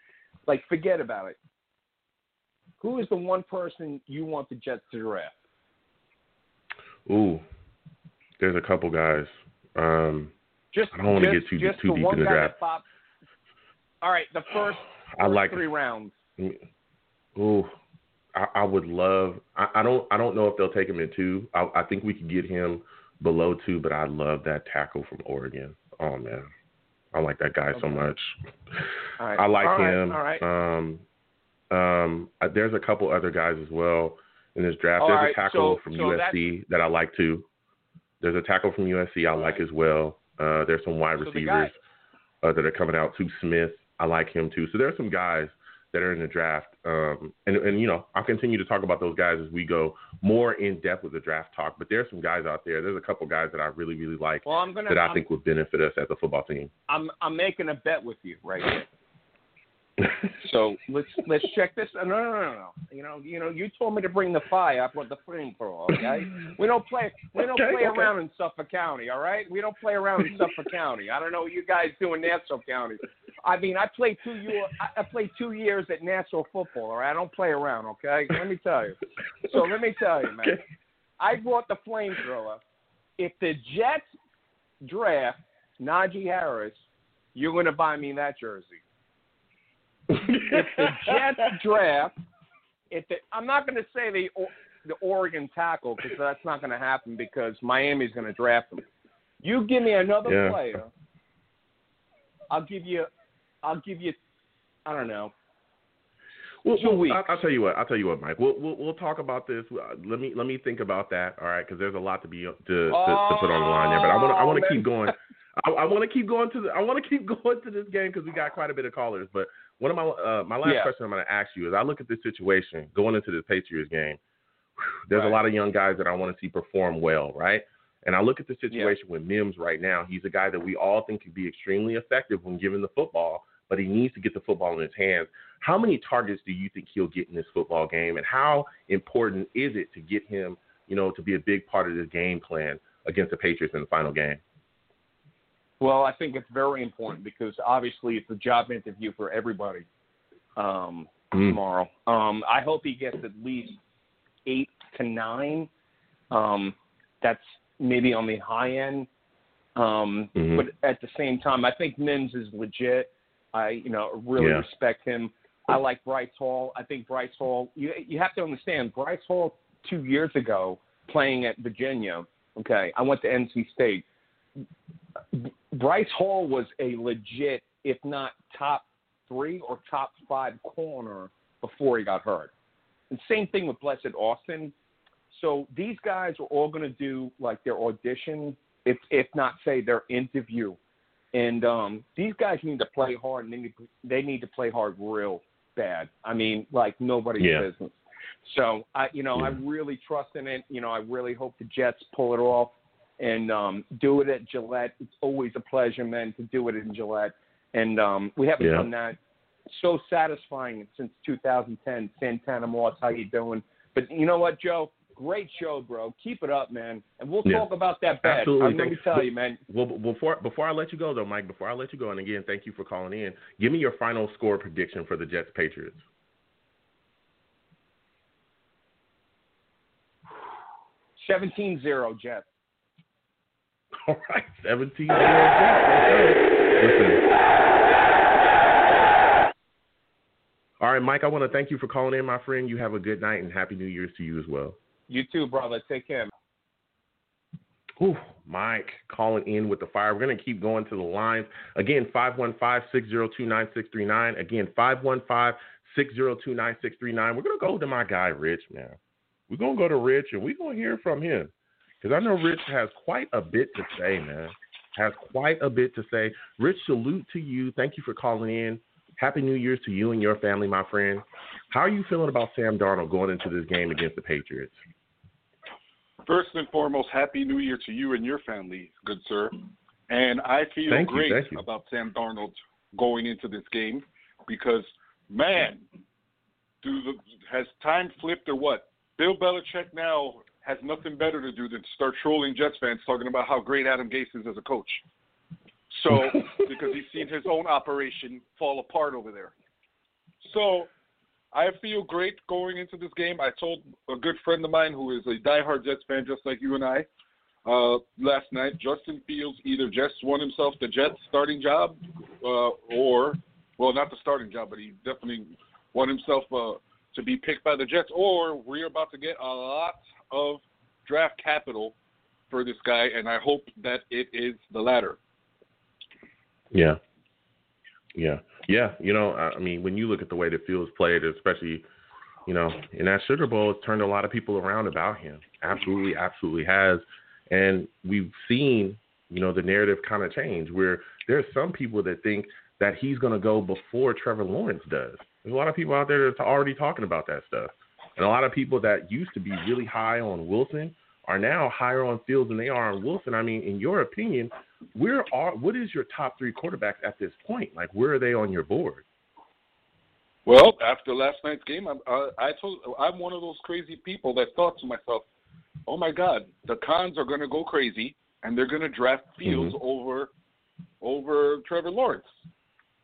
like forget about it. Who is the one person you want the Jets to draft? Ooh, there's a couple guys. Um, Just I don't wanna get too- just too deep in the draft. pops- All right, the first, I like three rounds. Ooh, I, I would love. I, I don't. I don't know if they'll take him in two. I, I think we could get him below two, but I love that tackle from Oregon. Oh man, I like that guy so much. Right. I like all him. Right. Um, um, uh, there's a couple other guys as well in this draft. All there's a tackle so- from so USC that I like too. There's a tackle from USC I like as well. Uh, there's some wide So receivers uh, that are coming out. Too Smith, I like him too. So there are some guys that are in the draft. Um, and and you know I'll continue to talk about those guys as we go more in depth with the draft talk. But there's some guys out there. There's a couple guys that I really really like Well, I'm gonna. that I I'm, think would benefit us as a football team. I'm I'm making a bet with you right here. So let's let's check this. No, no, no, no. You know, you know, you told me to bring the fire. I brought the flamethrower. Okay. We don't play. We don't Okay, play okay. around in Suffolk County. All right. We don't play around in Suffolk County. I don't know what you guys do in Nassau County. I mean, I played two year. I played two years at Nassau football. All right. I don't play around. Okay. Let me tell you. So let me tell you, man. I brought the flamethrower. If the Jets draft Najee Harris, you're going to buy me that jersey. If the Jets draft, if the, I'm not going to say the the Oregon tackle because that's not going to happen because Miami's going to draft him. You give me another Yeah. player, I'll give you, I'll give you, I don't know. Well, Two well, weeks. I, I'll tell you what. I'll tell you what, Mike. We'll we'll, we'll talk about this. Uh, Let me let me think about that. All right, because there's a lot to be to, to, to put on the line there. But I want to I want to Oh, keep going. I, I want to keep going to the I want to keep going to this game because we got quite a bit of callers. But one of my uh, my last Yeah. question I'm going to ask you is I look at this situation going into the Patriots game. whew, There's Right. a lot of young guys that I want to see perform well, right? And I look at the situation with Mims right now. He's a guy that we all think could be extremely effective when given the football, but he needs to get the football in his hands. How many targets do you think he'll get in this football game, and how important is it to get him, you know, to be a big part of this game plan against the Patriots in the final game? Well, I think it's very important because obviously it's a job interview for everybody um, Mm. tomorrow. Um, I hope he gets at least eight to nine. Um, that's maybe on the high end. Um, Mhm. But at the same time, I think Mims is legit. I, you know, really Yeah. respect him. I like Bryce Hall. I think Bryce Hall. You you have to understand Bryce Hall two years ago playing at Virginia. Okay, I went to NC State. Bryce Hall was a legit, if not top three or top five corner before he got hurt. And same thing with Blessuan Austin. So these guys are all going to do like their audition, if if not say their interview. And um, these guys need to play hard, and they need, they need to play hard real bad. I mean, like nobody's Yeah. business. So I, you know, I Yeah. really trust in it. You know, I really hope the Jets pull it off and um, do it at Gillette. It's always a pleasure, man, to do it in Gillette. And um, we haven't Yeah. done that so satisfying since 2010. Santana Moss, how you doing? But you know what, Joe? Great show, bro. Keep it up, man. And we'll Yeah. talk about that bet. Absolutely. I'm going to tell you, man. Well, before before I let you go though, Mike, before I let you go, and again, thank you for calling in. Give me your final score prediction for the Jets Patriots. Seventeen zero, Jets. All right, 17 Jets. Listen. All right, Mike, I want to thank you for calling in, my friend. You have a good night and happy New Year's to you as well. You too, brother. Take care. Whew, Mike calling in with the fire. We're going to keep going to the lines. Again, 515-602-9639. Again, 515-602-9639. We're going to go to my guy, Rich, man. We're going to go to Rich, and we're going to hear from him. Because I know Rich has quite a bit to say, man. Has quite a bit to say. Rich, salute to you. Thank you for calling in. Happy New Year's to you and your family, my friend. How are you feeling about Sam Darnold going into this game against the Patriots? First and foremost, Happy New Year to you and your family, good sir. And I feel thank great you, about Sam Darnold going into this game because, man, do the, has time flipped or what? Bill Belichick now has nothing better to do than start trolling Jets fans talking about how great Adam Gase is as a coach. So, because he's seen his own operation fall apart over there. So, I feel great going into this game. I told a good friend of mine who is a diehard Jets fan, just like you and I, uh, last night. Justin Fields either just won himself the Jets starting job, uh, or well, not the starting job, but he definitely won himself uh, to be picked by the Jets, or we're about to get a lot of draft capital for this guy, and I hope that it is the latter. Yeah. Yeah. Yeah. You know, I mean, when you look at the way the Fields played, especially, you know, in that Sugar Bowl, it's turned a lot of people around about him. Absolutely, absolutely has. And we've seen, you know, the narrative kind of change where there's some people that think that he's going to go before Trevor Lawrence does. There's a lot of people out there that's already talking about that stuff. And a lot of people that used to be really high on Wilson are now higher on Fields than they are on Wilson. I mean, in your opinion, where are what is your top three quarterbacks at this point? Like, where are they on your board? Well, after last night's game, I'm, uh, I told I'm one of those crazy people that thought to myself, "Oh my God, the cons are going to go crazy, and they're going to draft Fields mm-hmm. over over Trevor Lawrence."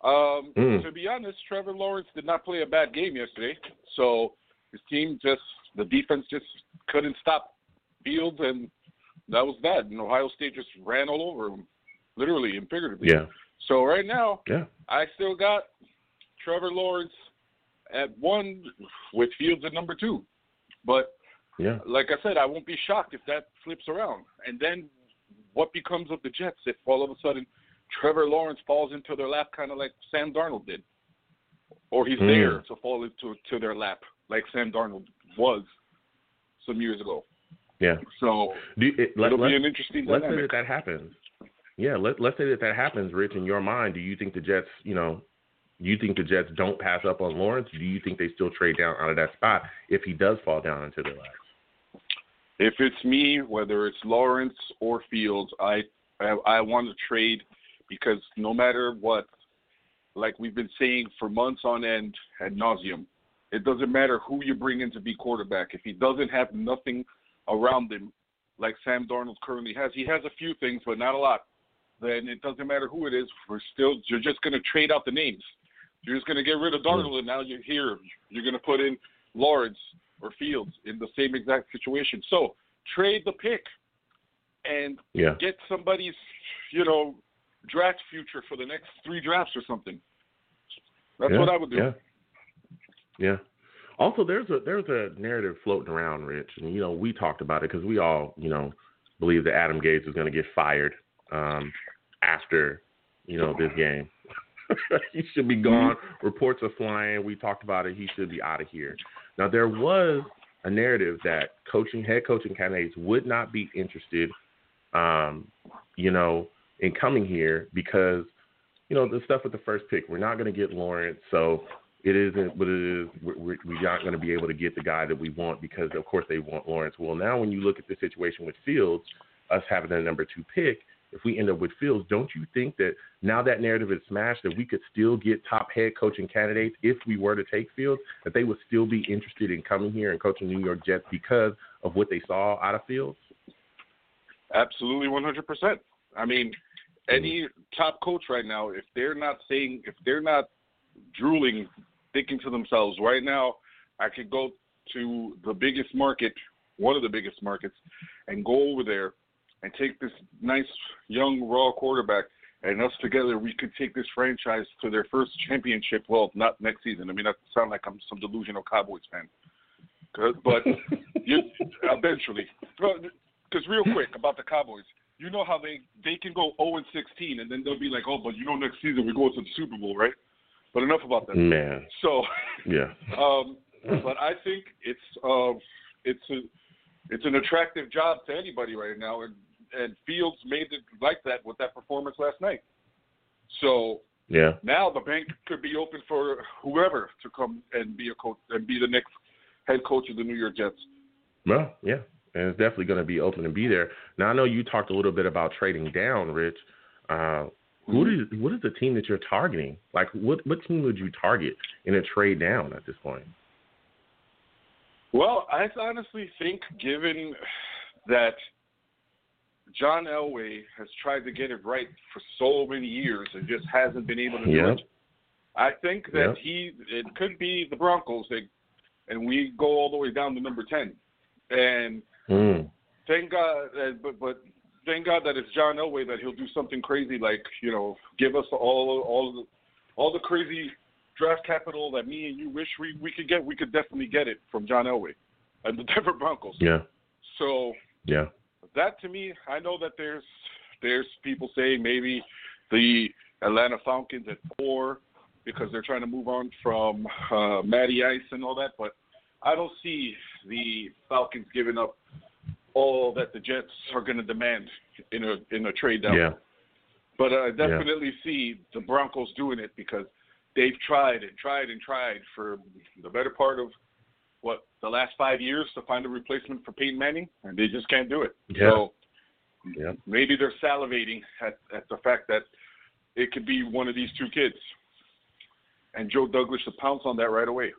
Um, mm. To be honest, Trevor Lawrence did not play a bad game yesterday, so his team just the defense just couldn't stop Fields, and that was that. And Ohio State just ran all over him, literally and figuratively. Yeah. So right now, yeah, I still got Trevor Lawrence at one with Fields at number two. But yeah, like I said, I won't be shocked if that flips around. And then what becomes of the Jets if all of a sudden Trevor Lawrence falls into their lap, kind of like Sam Darnold did, or he's mm. there to fall into to their lap, like Sam Darnold was some years ago. Yeah. So you, it, it'll be an interesting. Let's dynamic. say that that happens. Yeah, let let's say that that happens, Rich. In your mind, do you think the Jets, you know, do you think the Jets don't pass up on Lawrence? Do you think they still trade down out of that spot if he does fall down into their laps? If it's me, whether it's Lawrence or Fields, I I, I want to trade because no matter what, like we've been saying for months on end ad nauseum, it doesn't matter who you bring in to be quarterback. If he doesn't have nothing around him like Sam Darnold currently has, he has a few things, but not a lot. Then it doesn't matter who it is. We're still you're just going to trade out the names. You're just going to get rid of Darnold, and now you're here. You're going to put in Lawrence or Fields in the same exact situation. So trade the pick and yeah. get somebody's, you know, draft future for the next three drafts or something. That's yeah, what I would do. Yeah. Yeah. Also, there's a there's a narrative floating around, Rich, and you know we talked about it because we all you know believe that Adam Gase is going to get fired um, after you know this game. he should be gone. Mm-hmm. Reports are flying. We talked about it. He should be out of here. Now there was a narrative that coaching head coaching candidates would not be interested, um, you know, in coming here because, you know, the stuff with the first pick, we're not going to get Lawrence, so it isn't what it is. We're, we're not going to be able to get the guy that we want because, of course, they want Lawrence. Well, now when you look at the situation with Fields, us having the number two pick, if we end up with Fields, don't you think that now that narrative is smashed, that we could still get top head coaching candidates if we were to take Fields, that they would still be interested in coming here and coaching New York Jets because of what they saw out of Fields? Absolutely, 100%. I mean, any mm-hmm. top coach right now, if they're not saying, if they're not drooling, thinking to themselves, right now, I could go to the biggest market, one of the biggest markets, and go over there and take this nice young raw quarterback, and us together, we could take this franchise to their first championship. Well, not next season. I mean, that sound like I'm some delusional Cowboys fan. Uh, but you, eventually, because real quick about the Cowboys, you know how they they can go 0 and 16, and then they'll be like, oh, but you know, next season we go to the Super Bowl, right? But enough about that. Man. So. Yeah. um, but I think it's uh, it's a it's an attractive job to anybody right now, and and Fields made it like that with that performance last night. So Yeah. Now the bank could be open for whoever to come and be a coach and be the next head coach of the New York Jets. Well, yeah, and it's definitely going to be open to be there. Now I know you talked a little bit about trading down, Rich. Uh, who is what is the team that you're targeting? Like, what what team would you target in a trade down at this point? Well, I honestly think, given that John Elway has tried to get it right for so many years and just hasn't been able to do it, I think that Yeah. he it could be the Broncos, they, and we go all the way down to number ten, and Hmm. thank God, that, but but thank God that it's John Elway that he'll do something crazy like you know give us all all the all the crazy draft capital that me and you wish we we could get. We could definitely get it from John Elway and the Denver Broncos. Yeah. So Yeah. that to me, I know that there's there's people saying maybe the Atlanta Falcons at four because they're trying to move on from uh, Matty Ice and all that, but I don't see the Falcons giving up all that the Jets are going to demand in a in a trade down. Yeah. But I definitely see the Broncos doing it because they've tried and tried and tried for the better part of what the last five years to find a replacement for Peyton Manning, and they just can't do it. Yeah. So Yeah. maybe they're salivating at, at the fact that it could be one of these two kids, and Joe Douglas should pounce on that right away.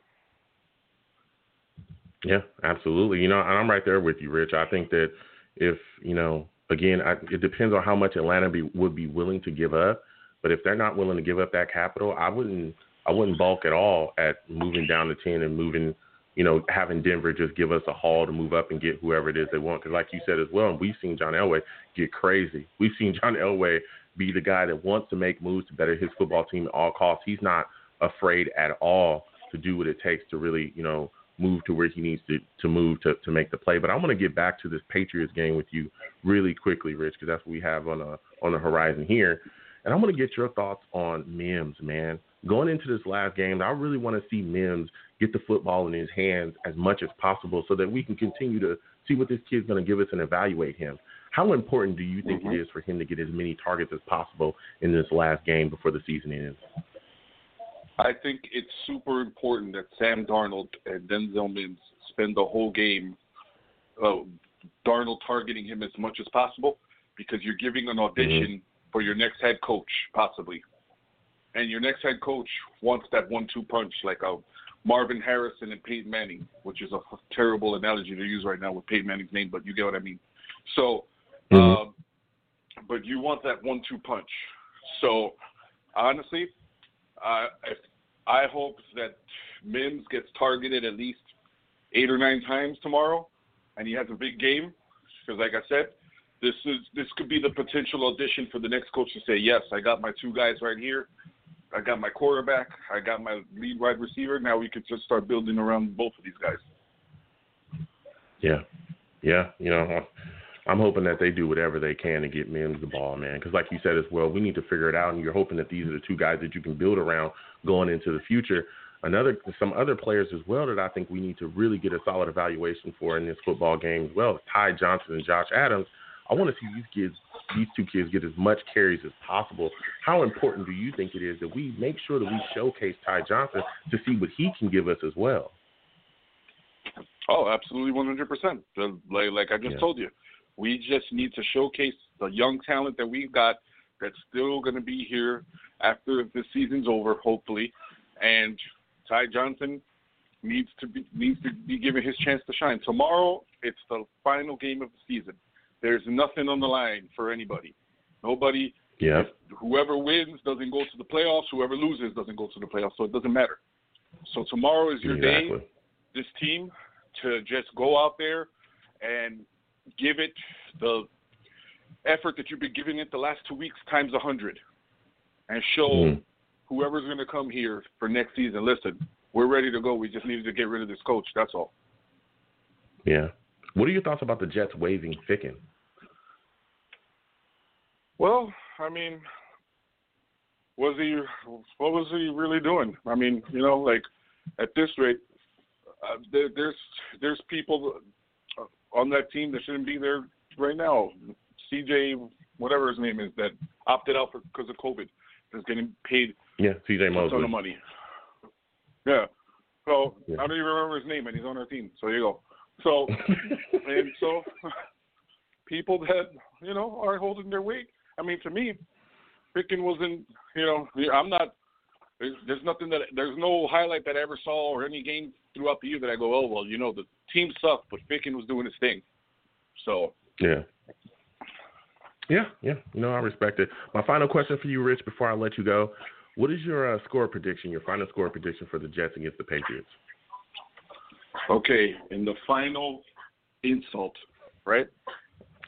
Yeah, absolutely. You know, and I'm right there with you, Rich. I think that if you know, again, I, it depends on how much Atlanta be, would be willing to give up. But if they're not willing to give up that capital, I wouldn't. I wouldn't balk at all at moving down to ten and moving. You know, having Denver just give us a haul to move up and get whoever it is they want. Because, like you said as well, and we've seen John Elway get crazy. We've seen John Elway be the guy that wants to make moves to better his football team at all costs. He's not afraid at all to do what it takes to really, you know, move to where he needs to to move to to make the play. But I want to get back to this Patriots game with you really quickly, Rich, because that's what we have on a on the horizon here. And I want to get your thoughts on Mims, man. Going into this last game, I really want to see Mims get the football in his hands as much as possible so that we can continue to see what this kid's going to give us and evaluate him. How important do you think it mm-hmm. is for him to get as many targets as possible in this last game before the season ends? I think it's super important that Sam Darnold and Denzel Mims spend the whole game uh, Darnold targeting him as much as possible because you're giving an audition for your next head coach, possibly. And your next head coach wants that one-two punch, like a Marvin Harrison and Peyton Manning, which is a terrible analogy to use right now with Peyton Manning's name, but you get what I mean. So, Mhm. um, but you want that one-two punch. So, honestly, uh, I hope that Mims gets targeted at least eight or nine times tomorrow, and he has a big game. Because, like I said, this is this could be the potential audition for the next coach to say, "Yes, I got my two guys right here. I got my quarterback. I got my lead wide receiver. Now we could just start building around both of these guys." Yeah, yeah. You know, I'm hoping that they do whatever they can to get Mims the ball, man. Because like you said as well, we need to figure it out, and you're hoping that these are the two guys that you can build around going into the future. Another, some other players as well that I think we need to really get a solid evaluation for in this football game as well. Ty Johnson and Josh Adams. I want to see these kids, these two kids, get as much carries as possible. How important do you think it is that we make sure that we showcase Ty Johnson to see what he can give us as well? Oh, absolutely, 100%. Like, like I just Yeah. told you, we just need to showcase the young talent that we've got that's still going to be here after the season's over, hopefully. And Ty Johnson needs to be needs to be given his chance to shine. Tomorrow, it's the final game of the season. There's nothing on the line for anybody. Nobody. Yeah, Whoever wins doesn't go to the playoffs. Whoever loses doesn't go to the playoffs. So it doesn't matter. So tomorrow is your day this team to just go out there and give it the effort that you've been giving it the last two weeks times a hundred, and show Mhm. whoever's going to come here for next season. Listen, we're ready to go. We just needed to get rid of this coach. That's all. Yeah. What are your thoughts about the Jets waiving Ficken? Well, I mean, was he? What was he really doing? I mean, you know, like at this rate, uh, there, there's there's people on that team that shouldn't be there right now. CJ, whatever his name is, that opted out because of COVID. is getting paid Yeah, CJ a ton of money. Yeah. So Yeah. I don't even remember his name, and he's on our team. So there you go. So and so people that you know are holding their weight. I mean, to me, Ficken wasn't. You know, I'm not. There's, there's nothing that there's no highlight that I ever saw or any game throughout the year that I go, oh well, you know, the team sucked, but Ficken was doing his thing. So Yeah. Yeah, yeah. You know, I respect it. My final question for you, Rich, before I let you go. What is your uh, score prediction, your final score prediction for the Jets against the Patriots? Okay, in the final insult, right?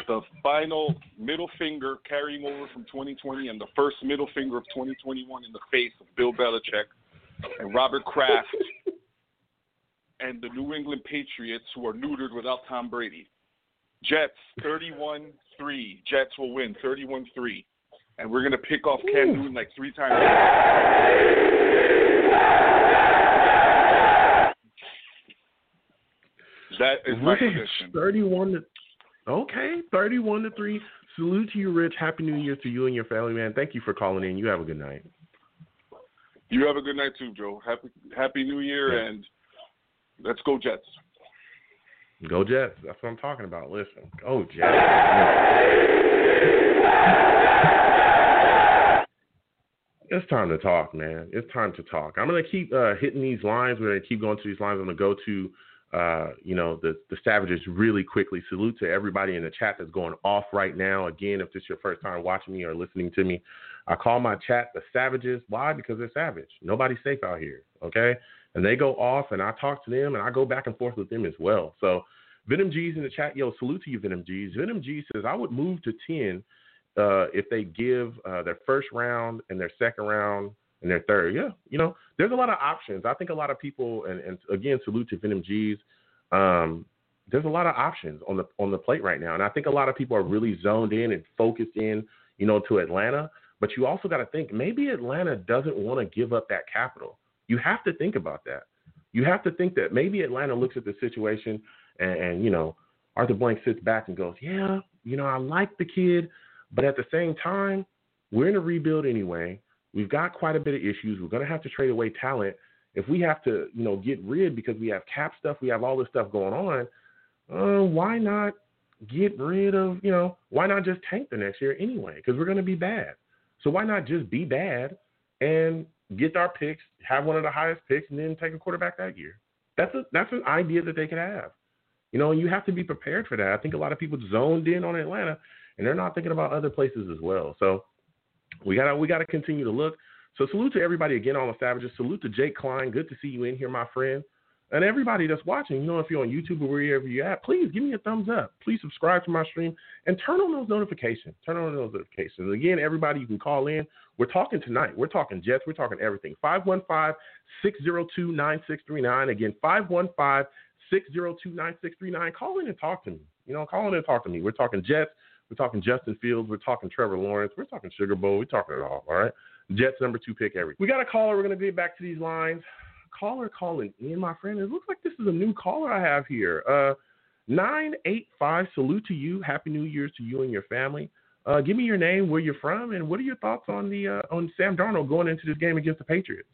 The final middle finger carrying over from 2020 and the first middle finger of 2021 in the face of Bill Belichick and Robert Kraft and the New England Patriots who are neutered without Tom Brady. Jets 31-3. Jets will win 31-3. And we're going to pick off Cam Newton like three times. That is my prediction. Thirty-one to okay, thirty-one to three. Salute to you, Rich. Happy New Year to you and your family, man. Thank you for calling in. You have a good night. You have a good night too, Joe. Happy Happy New Year, Yeah. and let's go Jets. Go Jets. That's what I'm talking about. Listen, go Jets. It's time to talk, man. It's time to talk. I'm gonna keep uh, hitting these lines. We're gonna keep going to these lines. I'm gonna go to, uh, you know, the the Savages really quickly. Salute to everybody in the chat that's going off right now. Again, if this is your first time watching me or listening to me, I call my chat the Savages. Why? Because they're savage. Nobody's safe out here. Okay, and they go off, and I talk to them, and I go back and forth with them as well. So, Venom G's in the chat. Yo, salute to you, Venom G's. Venom G says I would move to ten uh, if they give uh, their first round and their second round and their third. Yeah, you know, there's a lot of options. I think a lot of people, and, and again, salute to Venom G's. Um, there's a lot of options on the on the plate right now, and I think a lot of people are really zoned in and focused in, you know, to Atlanta. But you also got to think maybe Atlanta doesn't want to give up that capital. You have to think about that. You have to think that maybe Atlanta looks at the situation and, and you know, Arthur Blank sits back and goes, yeah, you know, I like the kid, but at the same time, we're in a rebuild anyway. We've got quite a bit of issues. We're going to have to trade away talent. If we have to, you know, get rid because we have cap stuff, we have all this stuff going on. Uh, why not get rid of, you know, why not just tank the next year anyway? Because we're going to be bad. So why not just be bad and get our picks, have one of the highest picks, and then take a quarterback that year? That's a that's an idea that they could have. You know, and you have to be prepared for that. I think a lot of people zoned in on Atlanta and they're not thinking about other places as well. So we gotta we gotta continue to look. So salute to everybody again, all the savages. Salute to Jake Klein. Good to see you in here, my friend. And everybody that's watching, you know, if you're on YouTube or wherever you're at, please give me a thumbs up. Please subscribe to my stream and turn on those notifications. Turn on those notifications. Again, everybody, you can call in. We're talking tonight. We're talking Jets. We're talking everything. 515 602 9639. Again, 515 602 9639. Call in and talk to me. You know, call in and talk to me. We're talking Jets. We're talking Justin Fields. We're talking Trevor Lawrence. We're talking Sugar Bowl. We're talking it all. All right. Jets number two pick every. We got a caller. We're going to get back to these lines. Caller calling in, my friend. It looks like this is a new caller I have here. Uh, 985. Salute to you. Happy New Year's to you and your family. Uh, give me your name, where you're from, and what are your thoughts on the uh, on Sam Darnold going into this game against the Patriots?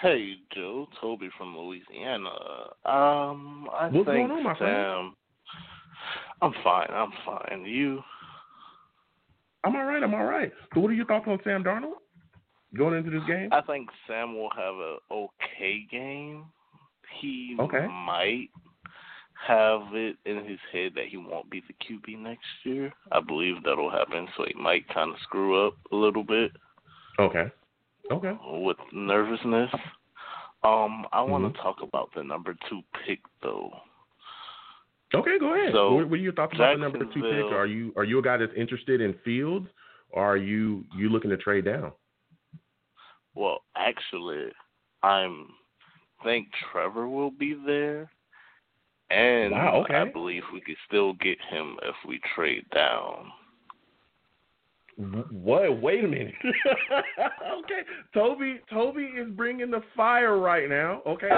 Hey, Joe, Toby from Louisiana. Um, I What's think going on, my Sam. friend? I'm fine. I'm fine. You? I'm all right. I'm all right. So, what are your thoughts on Sam Darnold going into this game? I think Sam will have an okay game. He Okay. might have it in his head that he won't be the QB next year. I believe that'll happen. So he might kind of screw up a little bit. Okay. Okay. with nervousness. Um, I want to talk about the number two pick though. Okay, go ahead. So, what, what are your thoughts about the number two pick? Are you are you a guy that's interested in Fields, or are you you looking to trade down? Well, actually, I'm think Trevor will be there, and Wow, okay. I believe we could still get him if we trade down. What? Wait a minute. okay, Toby. Toby is bringing the fire right now. Okay.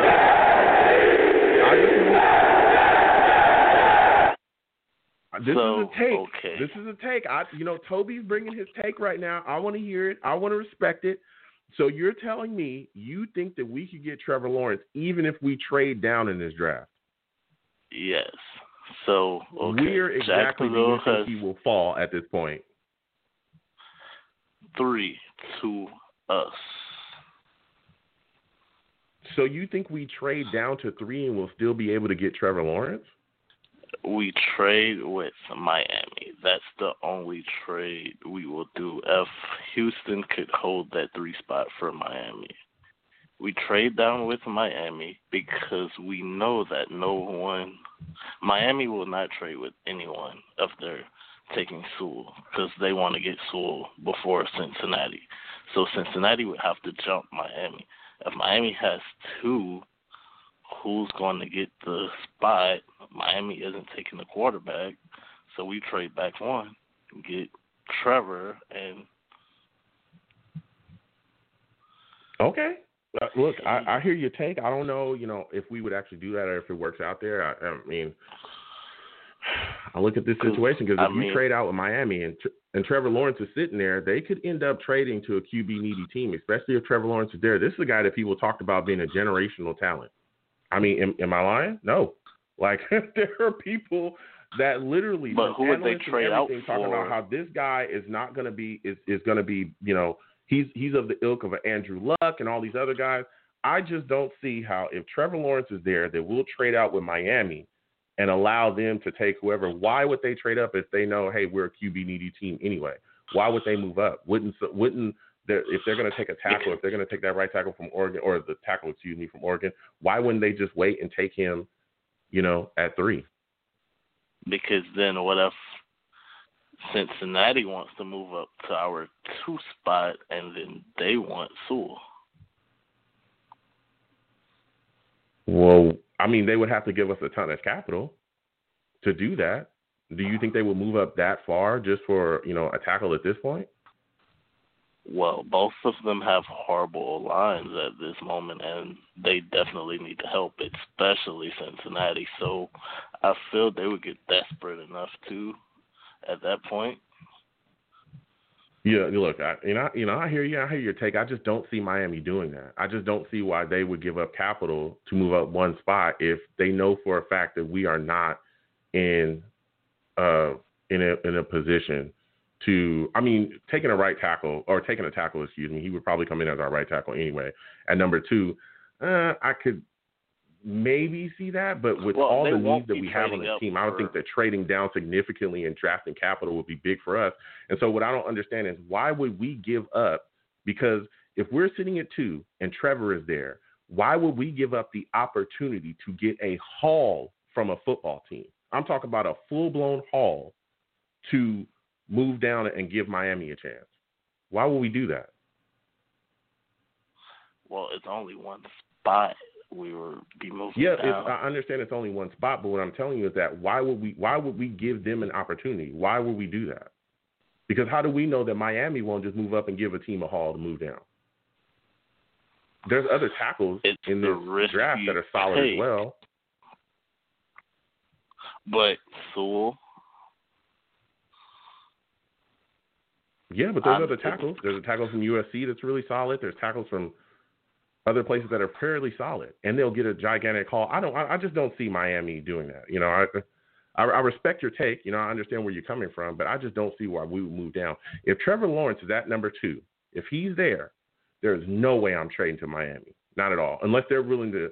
Uh, this so, is a take. Okay. This is a take. I, you know, Toby's bringing his take right now. I want to hear it. I want to respect it. So you're telling me you think that we could get Trevor Lawrence even if we trade down in this draft? Yes. So okay. where exactly do you think he will fall at this point? three to us. So you think we trade down to three and we'll still be able to get Trevor Lawrence? We trade with Miami. That's the only trade we will do if Houston could hold that three spot for Miami. We trade down with Miami because we know that no one, Miami will not trade with anyone if they're taking Sewell because they want to get Sewell before Cincinnati. So Cincinnati would have to jump Miami. If Miami has two, who's going to get the spot? Miami isn't taking the quarterback, so we trade back one, get Trevor, and Okay. Uh, look, I, I hear your take. I don't know, you know, if we would actually do that or if it works out there. I, I mean, I look at this situation because if I you mean- trade out with Miami and and Trevor Lawrence is sitting there, they could end up trading to a QB needy team, especially if Trevor Lawrence is there. This is a guy that people talked about being a generational talent. I mean, am, am I lying? No. Like there are people that literally, But who would they trade out everything talking about how this guy is not going to be is is going to be you know he's he's of the ilk of an Andrew Luck and all these other guys. I just don't see how if Trevor Lawrence is there, that we'll trade out with Miami and allow them to take whoever. Why would they trade up if they know, hey, we're a QB needy team anyway? Why would they move up? Wouldn't wouldn't they're, if they're going to take a tackle, if they're going to take that right tackle from Oregon or the tackle, excuse me, from Oregon, why wouldn't they just wait and take him, you know, at three? because then what if Cincinnati wants to move up to our two spot and then they want Sewell? Well, I mean, they would have to give us a ton of capital to do that. Do you think they would move up that far just for you know a tackle at this point? Well, both of them have horrible lines at this moment, and they definitely need help, especially Cincinnati. So I feel they would get desperate enough to at that point. Yeah, look, I, you know, you know, I hear you. I hear your take. I just don't see Miami doing that. I just don't see why they would give up capital to move up one spot if they know for a fact that we are not in uh in a in a position to. I mean, taking a right tackle or taking a tackle, excuse me, he would probably come in as our right tackle anyway. At number two, uh, I could maybe see that, but with Well, all the needs that we have on the team, I don't think that trading down significantly and drafting capital would be big for us. And so what I don't understand is why would we give up? Because if we're sitting at two and Trevor is there, why would we give up the opportunity to get a haul from a football team? I'm talking about a full blown haul to move down and give Miami a chance. Why would we do that? Well, it's only one spot we were be moving Yeah, it's. I understand it's only one spot, but what I'm telling you is that why would we why would we give them an opportunity? Why would we do that? Because how do we know that Miami won't just move up and give a team a haul to move down? There's other tackles It's in the this draft that are solid take. as well. But Sewell, Yeah, but there's I'm- other tackles. There's a tackle from USC that's really solid. There's tackles from other places that are fairly solid, and they'll get a gigantic haul. I don't. I, I just don't see Miami doing that. You know, I, I I respect your take. You know, I understand where you're coming from, but I just don't see why we would move down. If Trevor Lawrence is at number two, if he's there, there is no way I'm trading to Miami. Not at all, unless they're willing to,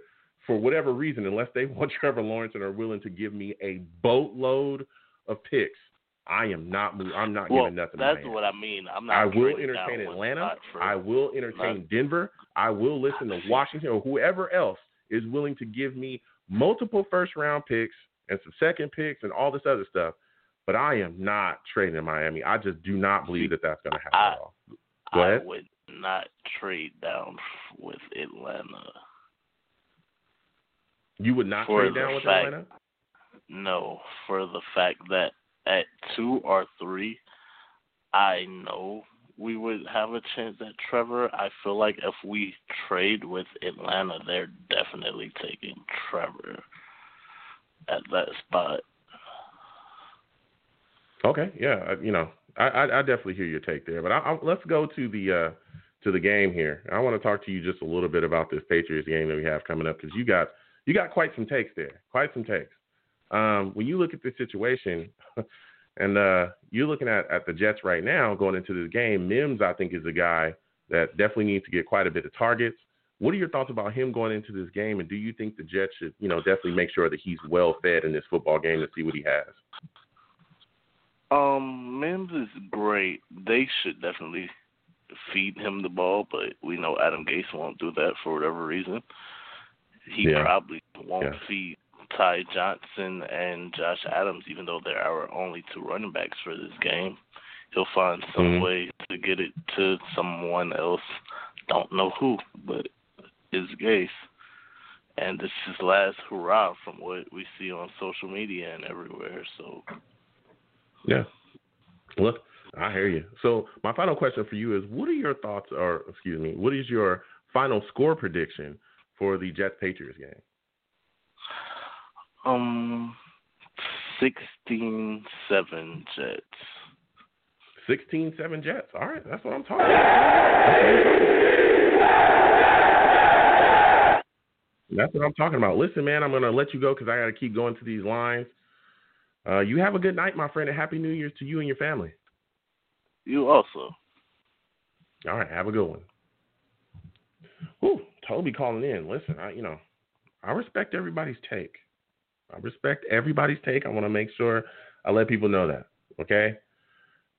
for whatever reason, unless they want Trevor Lawrence and are willing to give me a boatload of picks. I am not. I'm not well, giving nothing. that's what I mean. I'm not. I will entertain Atlanta. I will entertain Denver. I will listen to Washington or whoever else is willing to give me multiple first round picks and some second picks and all this other stuff. But I am not trading in Miami. I just do not believe that that's going to happen I- at all. Go ahead. I would not trade down with Atlanta. You would not For trade down with fact- Atlanta? No, for the fact that at two or three, I know we would have a chance at Trevor. I feel like if we trade with Atlanta, they're definitely taking Trevor at that spot. Okay, yeah, you know, I, I, I definitely hear your take there, but I, I, let's go to the uh, to the game here. I want to talk to you just a little bit about this Patriots game that we have coming up because you got you got quite some takes there, quite some takes. Um, when you look at the situation, and uh, you're looking at, at the Jets right now going into this game, Mims I think is a guy that definitely needs to get quite a bit of targets. What are your thoughts about him going into this game, and do you think the Jets should, you know, definitely make sure that he's well fed in this football game to see what he has? Um, Mims is great. They should definitely feed him the ball, but we know Adam Gase won't do that for whatever reason. He yeah. probably won't yeah. feed Ty Johnson and Josh Adams, even though they're our only two running backs for this game. He'll find some mm-hmm. way to get it to someone else. Don't know who, but it's Gase. And this is last hurrah from what we see on social media and everywhere. So yeah. Look, I hear you. So my final question for you is: What are your thoughts, or excuse me, what is your final score prediction for the Jets Patriots game? Um, sixteen seven Jets. Sixteen seven Jets. All right, that's what I'm talking about. That's what I'm talking about. Listen, man, I'm gonna let you go because I got to keep going to these lines. Uh, you have a good night, my friend, and happy New Year's to you and your family. You also. All right, have a good one. Ooh, Toby calling in. Listen, I you know, I respect everybody's take. I respect everybody's take. I want to make sure I let people know that. Okay?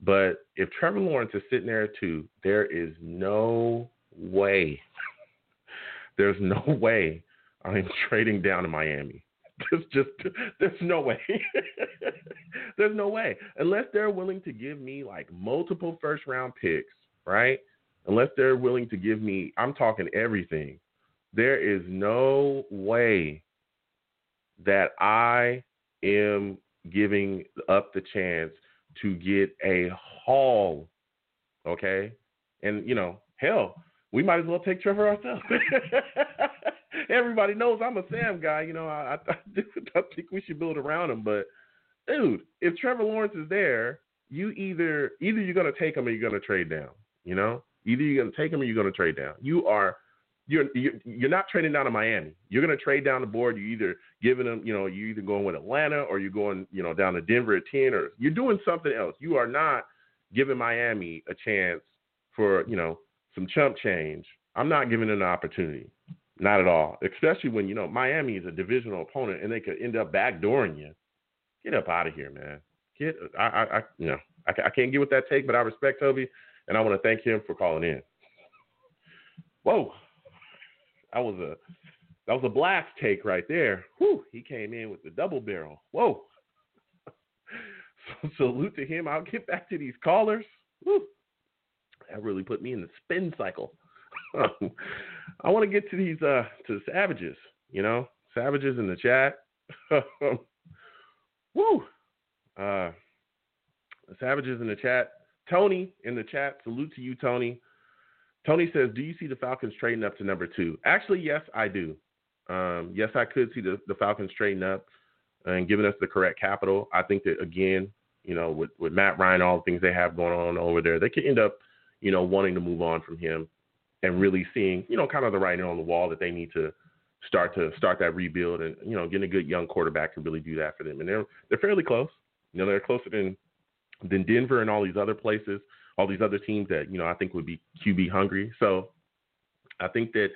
But if Trevor Lawrence is sitting there too, there is no way. There's no way I'm trading down to Miami. There's just there's no way. there's no way unless they're willing to give me like multiple first round picks, right? Unless they're willing to give me, I'm talking everything. There is no way that I am giving up the chance to get a haul. Okay, and you know, hell, we might as well take Trevor ourselves. everybody knows I'm a Sam guy. You know, I, I, I think we should build around him. But dude, if Trevor Lawrence is there, you either either you're gonna take him or you're gonna trade down. You know, either you're gonna take him or you're gonna trade down. You are you're you're not trading down to Miami. You're going to trade down the board. You're either giving them, you know, you're either going with Atlanta or you're going, you know, down to Denver at ten, or you're doing something else. You are not giving Miami a chance for, you know, some chump change. I'm not giving them an opportunity. Not at all. Especially when you know Miami is a divisional opponent and they could end up backdooring you. Get up out of here, man. Get I I, I you know I, I can't get with that take, but I respect Toby and I want to thank him for calling in. Whoa, that was a that was a blast take right there. Whew, he came in with the double barrel. Whoa. so salute to him. I'll get back to these callers. Whew. That really put me in the spin cycle. I want to get to these uh to the savages, you know, savages in the chat. Woo! Uh, savages in the chat. Tony in the chat. Salute to you, Tony. Tony says, "Do you see the Falcons trading up to number two? Actually, yes, I do. Um, yes, I could see the, the Falcons trading up and giving us the correct capital. I think that again, you know, with with Matt Ryan, all the things they have going on over there, they could end up, you know, wanting to move on from him and really seeing, you know, kind of the writing on the wall that they need to start to start that rebuild and you know getting a good young quarterback to really do that for them. And they're they're fairly close. You know, they're closer than than Denver and all these other places, all these other teams that you know I think would be QB hungry. So I think that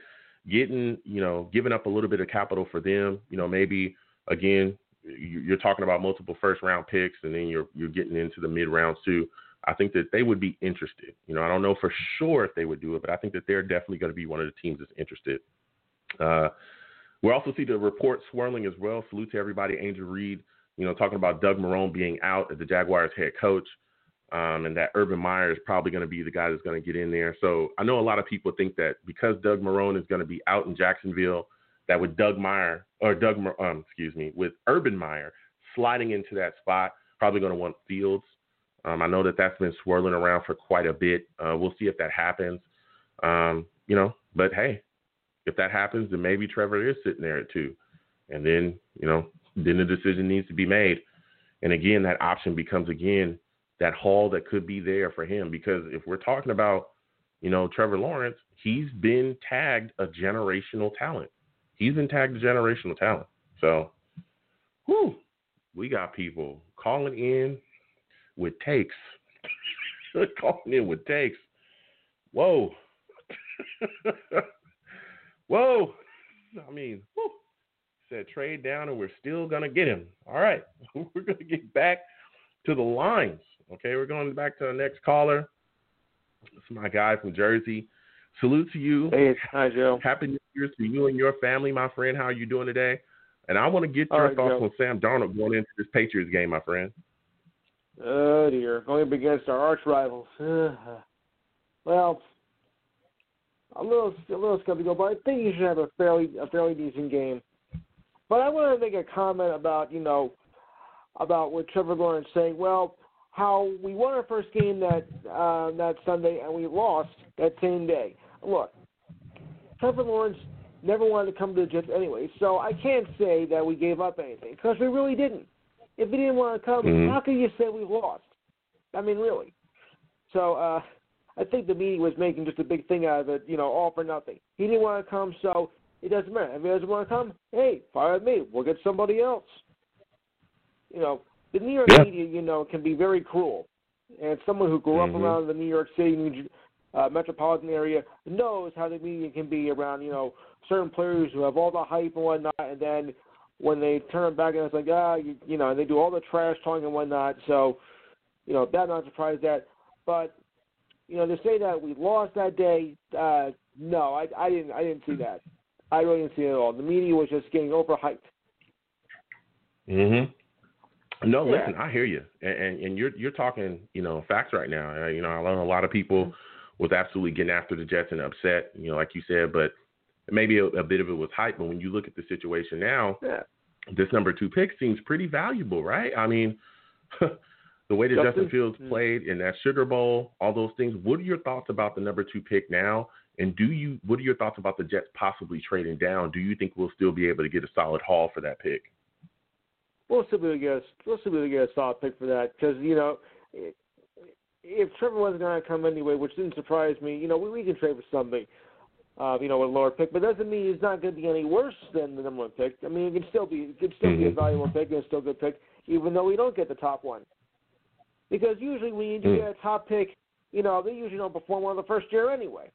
getting you know giving up a little bit of capital for them, you know, maybe again you're talking about multiple first round picks and then you're you're getting into the mid rounds too. I think that they would be interested. You know, I don't know for sure if they would do it, but I think that they're definitely going to be one of the teams that's interested. Uh, we also see the report swirling as well. Salute to everybody. Angel Reed, you know, talking about Doug Marrone being out as the Jaguars head coach, um, and that Urban Meyer is probably going to be the guy that's going to get in there. So I know a lot of people think that because Doug Marrone is going to be out in Jacksonville, that with Doug Meyer or Doug, um, excuse me, with Urban Meyer sliding into that spot, probably going to want Fields um, I know that that's been swirling around for quite a bit. Uh, we'll see if that happens. Um, you know, but hey, if that happens, then maybe Trevor is sitting there at two, and then you know, then the decision needs to be made. And again, that option becomes again that haul that could be there for him because if we're talking about, you know, Trevor Lawrence, he's been tagged a generational talent. He's been tagged a generational talent. So, whew, we got people calling in with takes. calling in with takes. Whoa. Whoa. I mean, whew. said trade down and we're still going to get him. All right. We're going to get back to the lines. Okay. We're going back to the next caller. It's my guy from Jersey. Salute to you. Hey, hi, Joe. Happy New Year's to you and your family, my friend. How are you doing today? And I want to get your right, thoughts Joe. on Sam Darnold going into this Patriots game, my friend. Oh dear, going up against our arch rivals. well, a little a little skeptical, but I think he should have a fairly a fairly decent game. But I want to make a comment about you know about what Trevor Lawrence saying. Well, how we won our first game that uh, that Sunday and we lost that same day. Look, Trevor Lawrence never wanted to come to the Jets anyway, so I can't say that we gave up anything because we really didn't. If he didn't want to come, Mhm. how can you say we lost? I mean, really. So uh, I think the media was making just a big thing out of it, you know, all for nothing. He didn't want to come, so it doesn't matter. If he doesn't want to come, hey, fire me. We'll get somebody else. You know, the New York Yeah. media, you know, can be very cruel. And someone who grew Mhm. up around the New York City New, uh, metropolitan area knows how the media can be around, you know, certain players who have all the hype and whatnot, and then when they turn back and it's like, ah, you, you know, and they do all the trash talking and whatnot. So, you know, that not surprised that. But, you know, to say that we lost that day, uh, no, I, I didn't. I didn't see that. I really didn't see it at all. The media was just getting overhyped. Mm-hmm. No, Yeah. listen, I hear you, and, and and you're you're talking, you know, facts right now. You know, I know a lot of people was absolutely getting after the Jets and upset, you know, like you said, but maybe a, a bit of it was hype. But when you look at the situation now, Yeah. this number two pick seems pretty valuable, right? I mean, the way that Justin? Justin Fields Mm. played in that Sugar Bowl, all those things. What are your thoughts about the number two pick now? And do you? What are your thoughts about the Jets possibly trading down? Do you think we'll still be able to get a solid haul for that pick? We'll still be able to get a, we'll able to get a solid pick for that because you know if Trevor wasn't going to come anyway, which didn't surprise me, you know we, we can trade for something, uh, you know, with a lower pick, but doesn't mean it's not going to be any worse than the number one pick. I mean, it can still be it can still be a Mhm. valuable pick and it's still a good pick, even though we don't get the top one. Because usually when you do Mm. get a top pick, you know they usually don't perform well the first year anyway.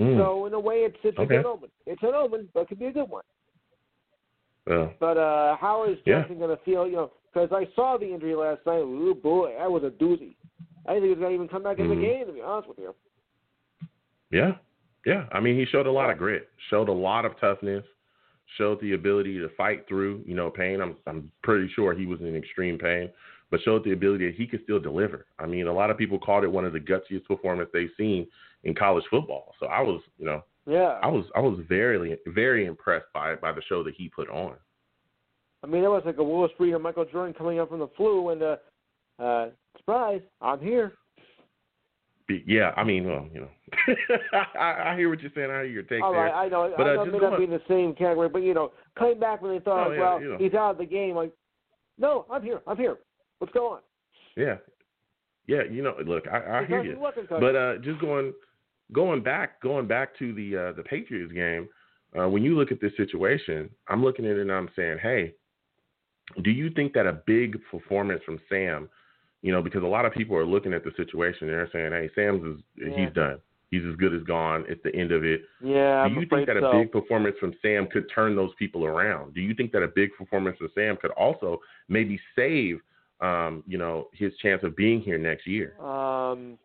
Mm. So in a way, it's it's a Okay. good omen. It's an omen, but it could be a good one. Well, But uh, how is Yeah. Going to feel? You know, because I saw the injury last night. Oh boy, that was a doozy. I didn't think he was going to even come back in Mhm. the game. To be honest with you. Yeah, yeah. I mean, he showed a lot of grit, showed a lot of toughness, showed the ability to fight through, you know, pain. I'm I'm pretty sure he was in extreme pain, but showed the ability that he could still deliver. I mean, a lot of people called it one of the gutsiest performances they've seen in college football. So I was, you know, Yeah. I was I was very very impressed by by the show that he put on. I mean, it was like a Willis Reed or Michael Jordan coming up from the flu, and uh, uh, surprise, I'm here. Yeah, I mean, well, you know, I, I hear what you're saying. I hear your take All there. right, I know. But, I uh, know it may not be in the same category, but you know, coming back when they thought, Oh, yeah, well, you know. he's out of the game. Like, no, I'm here. I'm here. What's going on? Yeah, yeah. You know, look, I, I hear you. he wasn't touched. But uh, just going going back going back to the uh, the Patriots game, uh, when you look at this situation, I'm looking at it and I'm saying, hey, do you think that a big performance from Sam, you know, because a lot of people are looking at the situation and they're saying, hey, Sam's is Yeah. he's done. He's as good as gone. It's the end of it. yeah, do you afraid think that so. a big performance from Sam could turn those people around? Do you think that a big performance from Sam could also maybe save, um, you know, his chance of being here next year? Um,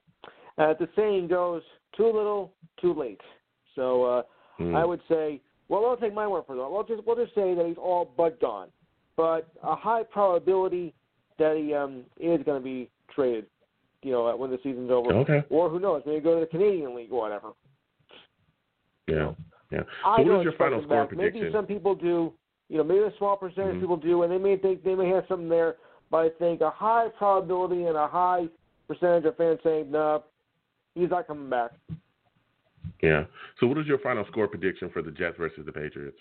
as the saying goes, too little, too late. So uh, Mm. I would say, well, I'll take my word for it. We'll just we'll just say that he's all but gone, but a high probability that he um, is going to be traded. You know, when the season's over, Okay. or who knows, maybe go to the Canadian League or whatever. Yeah. Yeah. So what don't your final score back. Maybe prediction? some people do. You know, maybe a small percentage Mhm. of people do, and they may think they may have something there. But I think a high probability and a high percentage of fans saying, "No, he's not coming back." Yeah. So what is your final score prediction for the Jets versus the Patriots?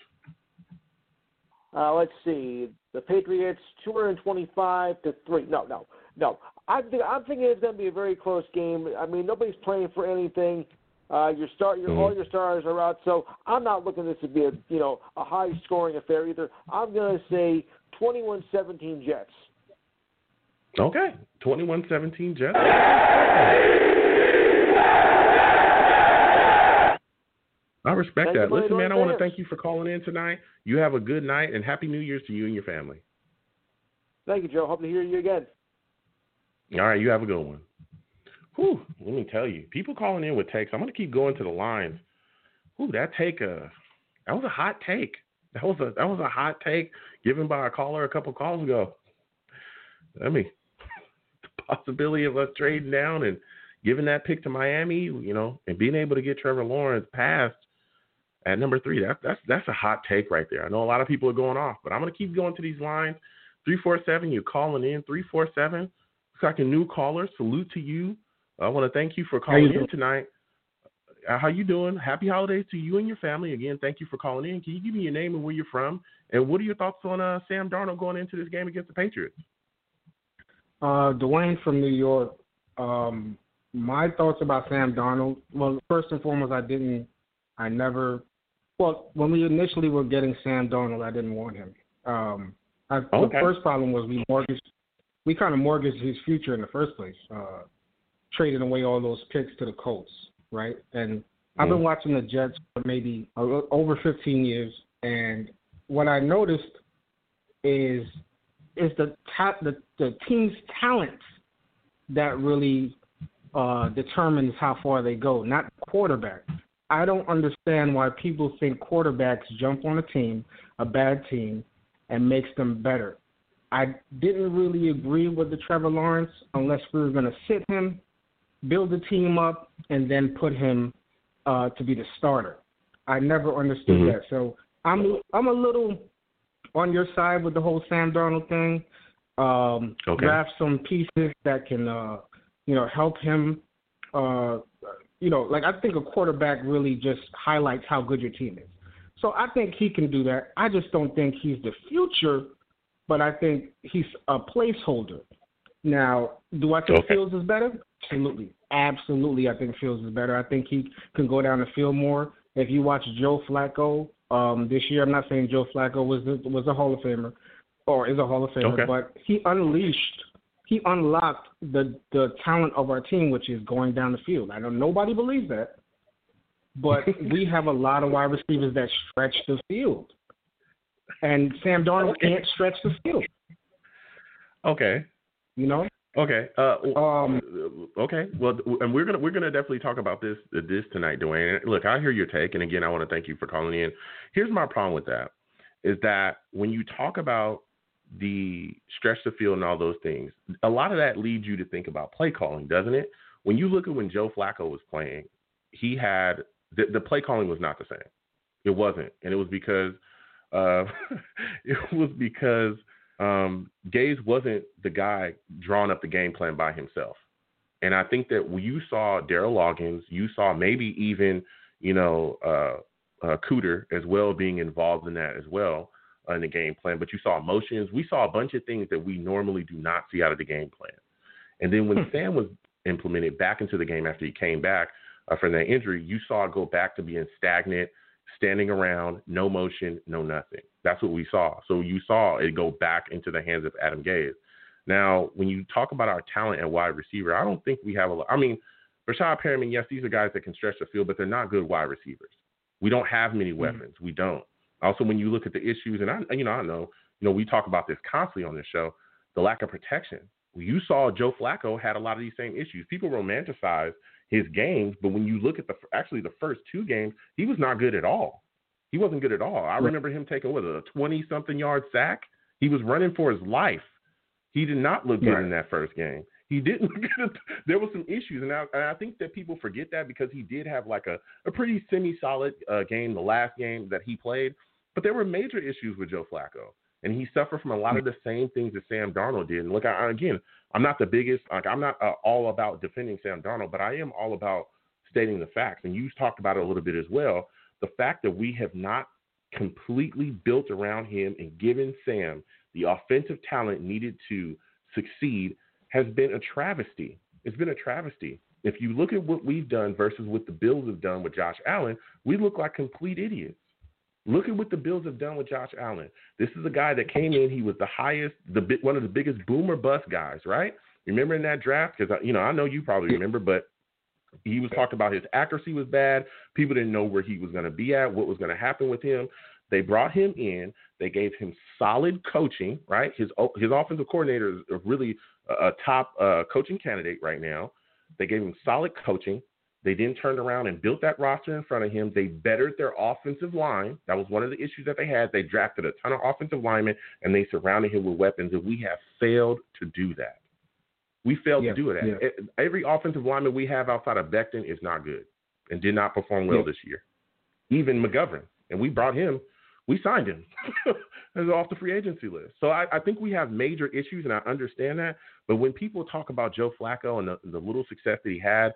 Uh, let's see. The Patriots 225 to three. No, no, no. I think I'm thinking it's going to be a very close game. I mean, nobody's playing for anything. Uh, your start, your, Mhm. all your stars are out, so I'm not looking at this to be a you know a high scoring affair either. I'm going to say 21-17 Jets. Okay, 21-17 Jets. I respect Thank that. Listen, man, I want to thank you for calling in tonight. You have a good night and happy New Year's to you and your family. Thank you, Joe. Hope to hear you again. All right, you have a good one. Whew, let me tell you, people calling in with takes. I'm going to keep going to the lines. Whew, that take, uh, that was a hot take. That was a that was a hot take given by a caller a couple calls ago. I mean, the possibility of us trading down and giving that pick to Miami, you know, and being able to get Trevor Lawrence past at number three. That's that's that's a hot take right there. I know a lot of people are going off, but I'm going to keep going to these lines. Three four seven, you're calling in. Three four seven. Looks like a new caller. Salute to you. I want to thank you for you calling in tonight. Uh, how you doing? Happy holidays to you and your family. Again, thank you for calling in. Can you give me your name and where you're from? And what are your thoughts on uh, Sam Darnold going into this game against the Patriots? Uh, Dwayne from New York. Um, my thoughts about Sam Darnold. Well, first and foremost, I didn't. I never. Well, when we initially were getting Sam Darnold, I didn't want him. Um, I, The first problem was we mortgaged. We kind of mortgaged his future in the first place, uh, trading away all those picks to the Colts, right? And I've been Mhm. watching the Jets for maybe over 15 years, and what I noticed is is the ta- the the team's talent that really uh, determines how far they go, not quarterback. I don't understand why people think quarterbacks jump on a team, a bad team, and makes them better. I didn't really agree with the Trevor Lawrence unless we were going to sit him, build the team up, and then put him uh, to be the starter. I never understood Mhm. that. So I'm I'm a little on your side with the whole Sam Darnold thing. Um, Okay. Draft some pieces that can uh, you know help him. Uh, you know, like I think a quarterback really just highlights how good your team is. So I think he can do that. I just don't think he's the future, but I think he's a placeholder. Now, do I think Okay. Fields is better? Absolutely. Absolutely, I think Fields is better. I think he can go down the field more. If you watch Joe Flacco um, this year, I'm not saying Joe Flacco was the, was a Hall of Famer or is a Hall of Famer, Okay. but he unleashed, he unlocked the the talent of our team, which is going down the field. I know nobody believes that, but we have a lot of wide receivers that stretch the field, and Sam Darnold Okay. can't stretch the field. Okay. You know, Okay. Uh, Um, okay. Well, and we're gonna we're gonna definitely talk about this this tonight, Dwayne. Look, I hear your take, and again, I want to thank you for calling in. Here's my problem with that: is that when you talk about the stretch the field and all those things, a lot of that leads you to think about play calling, doesn't it? When you look at when Joe Flacco was playing, he had the, the play calling was not the same. It wasn't, and it was because uh, it was because um, Gase wasn't the guy drawing up the game plan by himself. And I think that you saw Dowell Loggains, you saw maybe even, you know, uh, uh, Cooter as well being involved in that as well in the game plan. But you saw emotions. We saw a bunch of things that we normally do not see out of the game plan. And then when Sam was implemented back into the game after he came back uh, from that injury, you saw it go back to being stagnant, standing around, no motion, no nothing. That's what we saw. So you saw it go back into the hands of Adam Gase. Now, when you talk about our talent at wide receiver, I don't think we have a lot. I mean, Rashad Perriman, yes, these are guys that can stretch the field, but they're not good wide receivers. We don't have many weapons. We don't. Also, when you look at the issues, and I, you know, I know, you know, we talk about this constantly on this show, the lack of protection. You saw Joe Flacco had a lot of these same issues. People romanticize his games, but when you look at the actually the first two games, he was not good at all. He wasn't good at all. I remember him taking what a twenty something yard sack. He was running for his life. He did not look good Right. in that first game. He didn't look good. There was some issues, and I, and I think that people forget that because he did have like a, a pretty semi solid uh, game the last game that he played, but there were major issues with Joe Flacco, and he suffered from a lot of the same things that Sam Darnold did. And look, I, again, I'm not the biggest, like I'm not uh, all about defending Sam Darnold, but I am all about stating the facts. And you talked about it a little bit as well. The fact that we have not completely built around him and given Sam the offensive talent needed to succeed has been a travesty. It's been a travesty. If you look at what we've done versus what the Bills have done with Josh Allen, we look like complete idiots. Look at what the Bills have done with Josh Allen. This is a guy that came in. He was the highest, the one of the biggest boomer bust guys, right? Remember in that draft? Because you know I know you probably remember, but he was talked about his accuracy was bad. People didn't know where he was going to be at, what was going to happen with him. They brought him in. They gave him solid coaching, right? His his offensive coordinator is really a, top uh, coaching candidate right now. They gave him solid coaching. They then turned around and built that roster in front of him. They bettered their offensive line. That was one of the issues that they had. They drafted a ton of offensive linemen and they surrounded him with weapons, and we have failed to do that. We failed yeah, to do it. Yeah. Every offensive lineman we have outside of Becton is not good and did not perform well yeah. this year. Even McGovern, and we brought him, we signed him as off the free agency list. So I, I, think we have major issues, and I understand that. But when people talk about Joe Flacco and the, the little success that he had,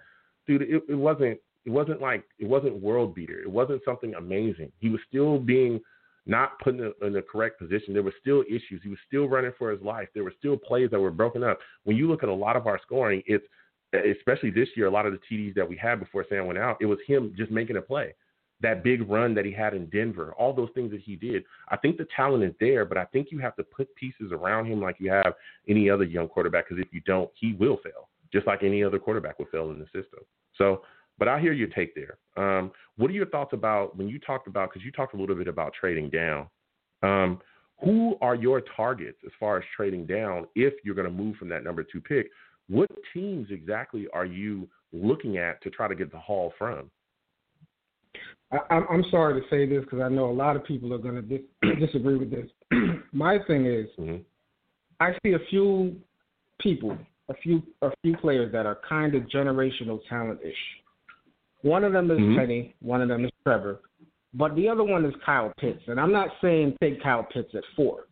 dude, it, it wasn't it wasn't like it wasn't world beater. It wasn't something amazing. He was still being not put in, in the correct position. There were still issues. He was still running for his life. There were still plays that were broken up. When you look at a lot of our scoring, it's especially this year, a lot of the TDs that we had before Sam went out, it was him just making a play. That big run that he had in Denver, all those things that he did. I think the talent is there, but I think you have to put pieces around him like you have any other young quarterback. Because if you don't, he will fail, just like any other quarterback would fail in the system. So but I hear your take there. Um, what are your thoughts about when you talked about, because you talked a little bit about trading down? Um, who are your targets as far as trading down if you're going to move from that number two pick? What teams exactly are you looking at to try to get the haul from? I, I'm sorry to say this because I know a lot of people are going to dis- disagree with this. My thing is, mm-hmm. I see a few people, a few a few players that are kind of generational talent ish. One of them is mm-hmm. Penny, one of them is Trevor, but the other one is Kyle Pitts. And I'm not saying take Kyle Pitts at four,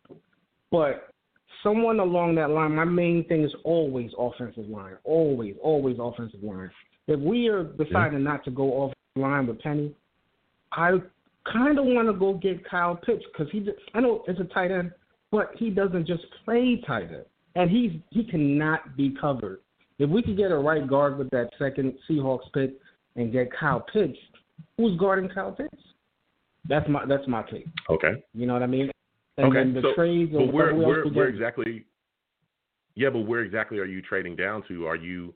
but someone along that line. My main thing is always offensive line, always, always offensive line. If we are deciding yeah. not to go offensive line with Penny, I kind of want to go get Kyle Pitts because he. Just, I know it's a tight end, but he doesn't just play tight end, and he's he cannot be covered. If we could get a right guard with that second Seahawks pick, and get Kyle Pitts, who's guarding Kyle Pitts? That's my that's my take. Okay. You know what I mean? And okay. the so, trades but where where, where exactly? Yeah, but where exactly are you trading down to? Are you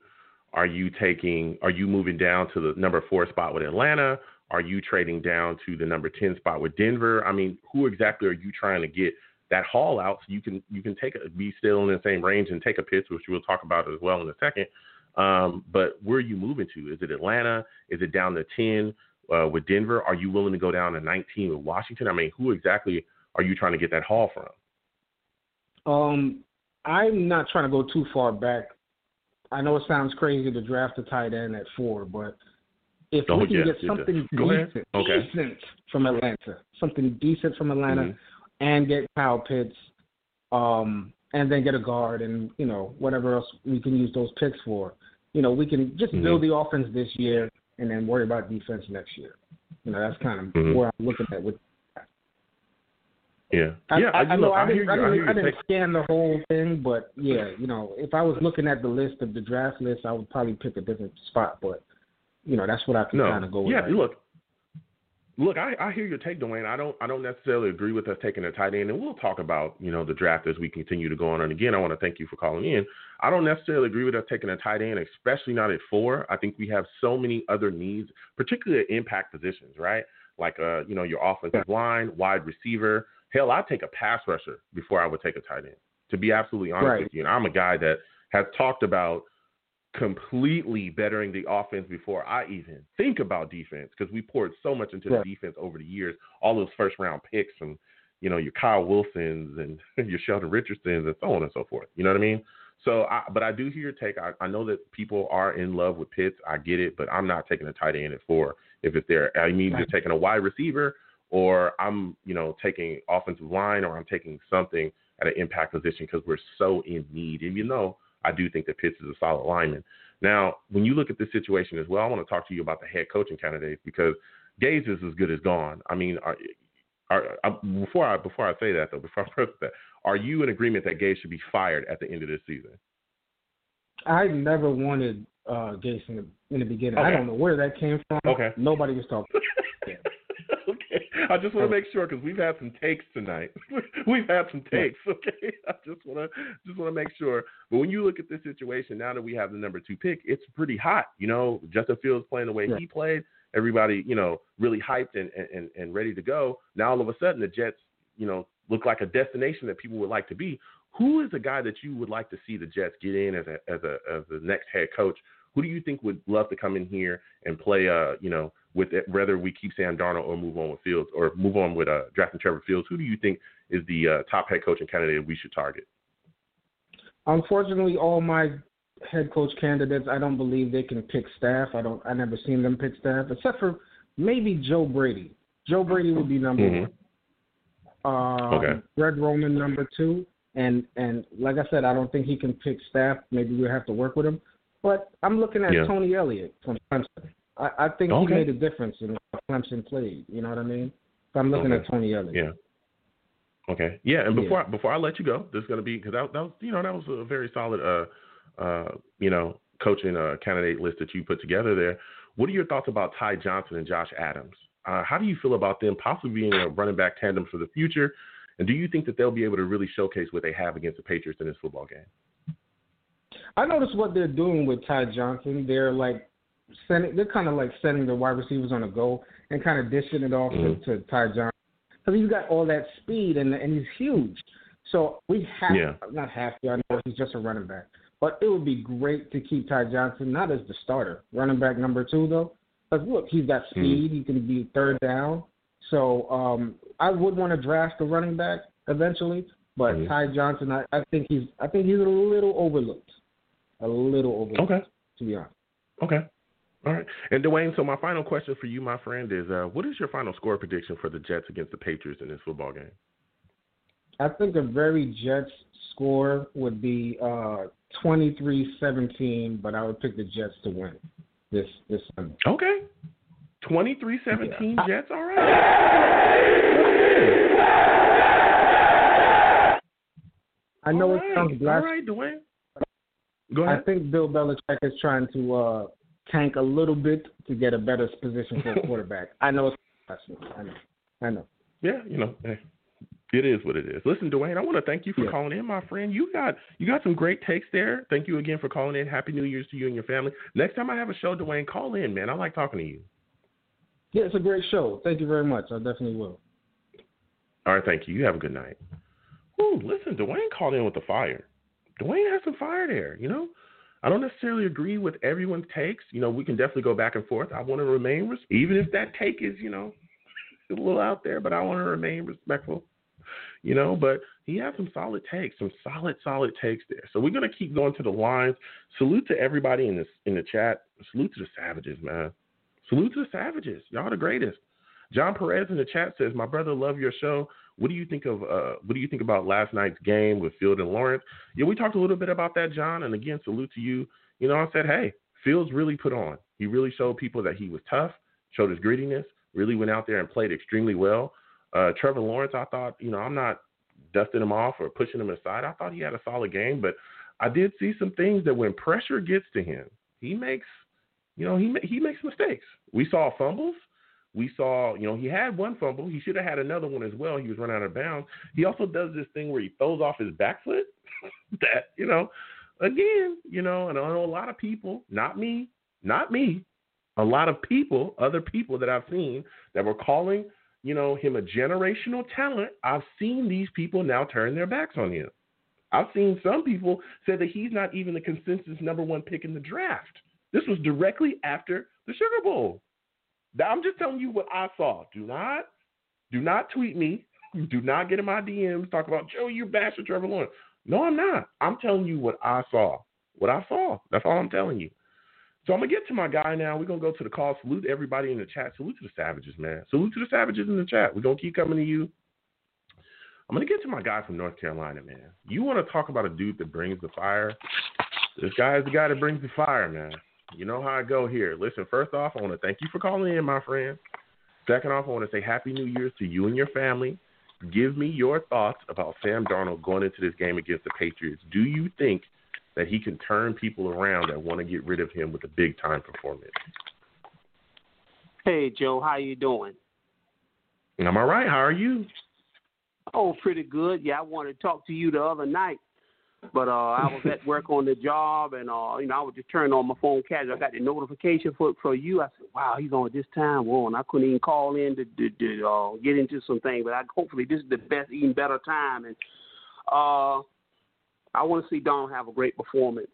are you taking? Are you moving down to the number four spot with Atlanta? Are you trading down to the number ten spot with Denver? I mean, who exactly are you trying to get that haul out so you can you can take a, be still in the same range and take a pitch, which we'll talk about as well in a second. Um, but where are you moving to? Is it Atlanta? Is it down to 10 uh, with Denver? Are you willing to go down to 19 with Washington? I mean, who exactly are you trying to get that haul from? Um, I'm not trying to go too far back. I know it sounds crazy to draft a tight end at four, but if oh, we can yes, get something decent, okay. decent from Atlanta, something decent from Atlanta, mm-hmm. and get Kyle Pitts, um, and then get a guard and you know whatever else we can use those picks for. You know, we can just mm-hmm. build the offense this year and then worry about defense next year. You know, that's kind of mm-hmm. where I'm looking at with. Yeah, I, yeah. I, I, know. I, didn't, I, didn't, I didn't scan the whole thing, but yeah, you know, if I was looking at the list of the draft list, I would probably pick a different spot. But you know, that's what I can no. kind of go with. Yeah, right look, Look, I, I hear your take, Dwayne. I don't I don't necessarily agree with us taking a tight end, and we'll talk about you know the draft as we continue to go on. And again, I want to thank you for calling in. I don't necessarily agree with us taking a tight end, especially not at four. I think we have so many other needs, particularly at impact positions, right? Like uh, you know, your offensive line, wide receiver. Hell, I'd take a pass rusher before I would take a tight end. To be absolutely honest right. with you, and I'm a guy that has talked about completely bettering the offense before I even think about defense because we poured so much into yeah. the defense over the years. All those first round picks and you know, your Kyle Wilsons and your Sheldon Richardsons and so on and so forth. You know what I mean? So, I, but I do hear your take. I, I know that people are in love with Pitts. I get it, but I'm not taking a tight end at four if it's there. I mean, right. taking a wide receiver or I'm, you know, taking offensive line or I'm taking something at an impact position because we're so in need. And you know, I do think that Pitts is a solid lineman. Now, when you look at this situation as well, I want to talk to you about the head coaching candidates because Gase is as good as gone. I mean, are, Are, uh, before I before I say that though, before I press that, are you in agreement that Gase should be fired at the end of this season? I never wanted uh, Gase in the, in the beginning. Okay. I don't know where that came from. Okay. Nobody was talking. I just want to make sure because we've had some takes tonight. we've had some takes. Okay. I just want to just want to make sure. But when you look at this situation now that we have the number two pick, it's pretty hot. You know, Justin Fields playing the way Yeah. he played. Everybody, you know, really hyped and, and and ready to go. Now all of a sudden the Jets, you know, look like a destination that people would like to be. Who is a guy that you would like to see the Jets get in as a as a as the next head coach? Who do you think would love to come in here and play? Uh, you know, with it, whether we keep Sam Darnold or move on with Fields or move on with uh, drafting Trevor Fields. Who do you think is the uh, top head coaching candidate we should target? Unfortunately, all my head coach candidates, I don't believe they can pick staff. I don't. I never seen them pick staff, except for maybe Joe Brady. Joe Brady would be number Mhm. one. Um, Okay. Greg Roman number two, and and like I said, I don't think he can pick staff. Maybe we'll have to work with him. But I'm looking at Yeah. Tony Elliott from Clemson. I, I think Okay. he made a difference in how Clemson played. You know what I mean? So I'm looking Okay. at Tony Elliott. Yeah. Okay. Yeah, and Yeah. before before I let you go, this is going to be because that, that was you know that was a very solid uh uh you know coaching uh candidate list that you put together there. What are your thoughts about Ty Johnson and Josh Adams? Uh, how do you feel about them possibly being a running back tandem for the future? And do you think that they'll be able to really showcase what they have against the Patriots in this football game? I noticed what they're doing with Ty Johnson. They're like sending, they're kind of like sending the wide receivers on a go and kind of dishing it off Mhm. to, to Ty Johnson because he's got all that speed and and he's huge. So we have Yeah. not have to. I know he's just a running back, but it would be great to keep Ty Johnson not as the starter, running back number two though. Because look, he's got speed. He can be third down. So um, I would want to draft a running back eventually, but Mhm. Ty Johnson, I, I think he's I think he's a little overlooked, a little overlooked. Okay. To be honest. Okay. All right. And Dwayne, so my final question for you, my friend, is uh, what is your final score prediction for the Jets against the Patriots in this football game? I think a very Jets score would be uh 23-17, but I would pick the Jets to win this this Sunday. Okay. 23-17 Jets, all right. I know All it sounds right. blasphemous. All right, Dwayne. Go I think Bill Belichick is trying to uh tank a little bit to get a better position for a quarterback. I know it's. I know. I know. Yeah, you know, hey, it is what it is. Listen, Dwayne, I want to thank you for Yeah. calling in, my friend. You got you got some great takes there. Thank you again for calling in. Happy New Year's to you and your family. Next time I have a show, Dwayne, call in, man. I like talking to you. Yeah, it's a great show. Thank you very much. I definitely will. All right, thank you. You have a good night. Ooh, listen, Dwayne called in with the fire. Dwayne has some fire there, you know? I don't necessarily agree with everyone's takes. You know, we can definitely go back and forth. I want to remain, res- even if that take is, you know, a little out there, but I want to remain respectful, you know? But he had some solid takes, some solid, solid takes there. So we're to keep going to the lines. Salute to everybody in this in the chat. Salute to the Savages, man. Salute to the Savages. Y'all the greatest. John Perez in the chat says, "My brother, love your show. What do you think of uh, what do you think about last night's game with Field and Lawrence? Yeah, we talked a little bit about that, John. And again, salute to you. You know, I said, hey, Fields really put on. He really showed people that he was tough, showed his grittiness, really went out there and played extremely well. Uh, Trevor Lawrence, I thought, you know, I'm not dusting him off or pushing him aside. I thought he had a solid game, but I did see some things that when pressure gets to him, he makes, you know, he he makes mistakes. We saw fumbles. We saw, you know, he had one fumble. He should have had another one as well. He was running out of bounds. He also does this thing where he throws off his back foot. that, you know, again, you know, and I know a lot of people, not me, not me, a lot of people, other people that I've seen that were calling, you know, him a generational talent. I've seen these people now turn their backs on him. I've seen some people say that he's not even the consensus number one pick in the draft. This was directly after the Sugar Bowl. I'm just telling you what I saw. Do not, do not tweet me. Do not get in my DMs talk about Joe. You bastard, Trevor Lawrence. No, I'm not. I'm telling you what I saw. What I saw. That's all I'm telling you. So I'm gonna get to my guy now. We're gonna go to the call. Salute everybody in the chat. Salute to the savages, man. Salute to the savages in the chat. We're gonna keep coming to you. I'm gonna get to my guy from North Carolina, man. You want to talk about a dude that brings the fire? This guy is the guy that brings the fire, man. You know how I go here. Listen, first off, I want to thank you for calling in, my friend. Second off, I want to say Happy New Year's to you and your family. Give me your thoughts about Sam Darnold going into this game against the Patriots. Do you think that he can turn people around that want to get rid of him with a big time performance? Hey Joe, how you doing? I'm all right. How are you? Oh, pretty good. Yeah, I wanted to talk to you the other night but uh, I was at work on the job, and uh, you know, I was just turning on my phone casual. I got the notification for for you. I said, "Wow, he's on this time." Well, and I couldn't even call in to, to, to uh, get into some things, but I, hopefully this is the best, even better time. And uh, I want to see Don have a great performance,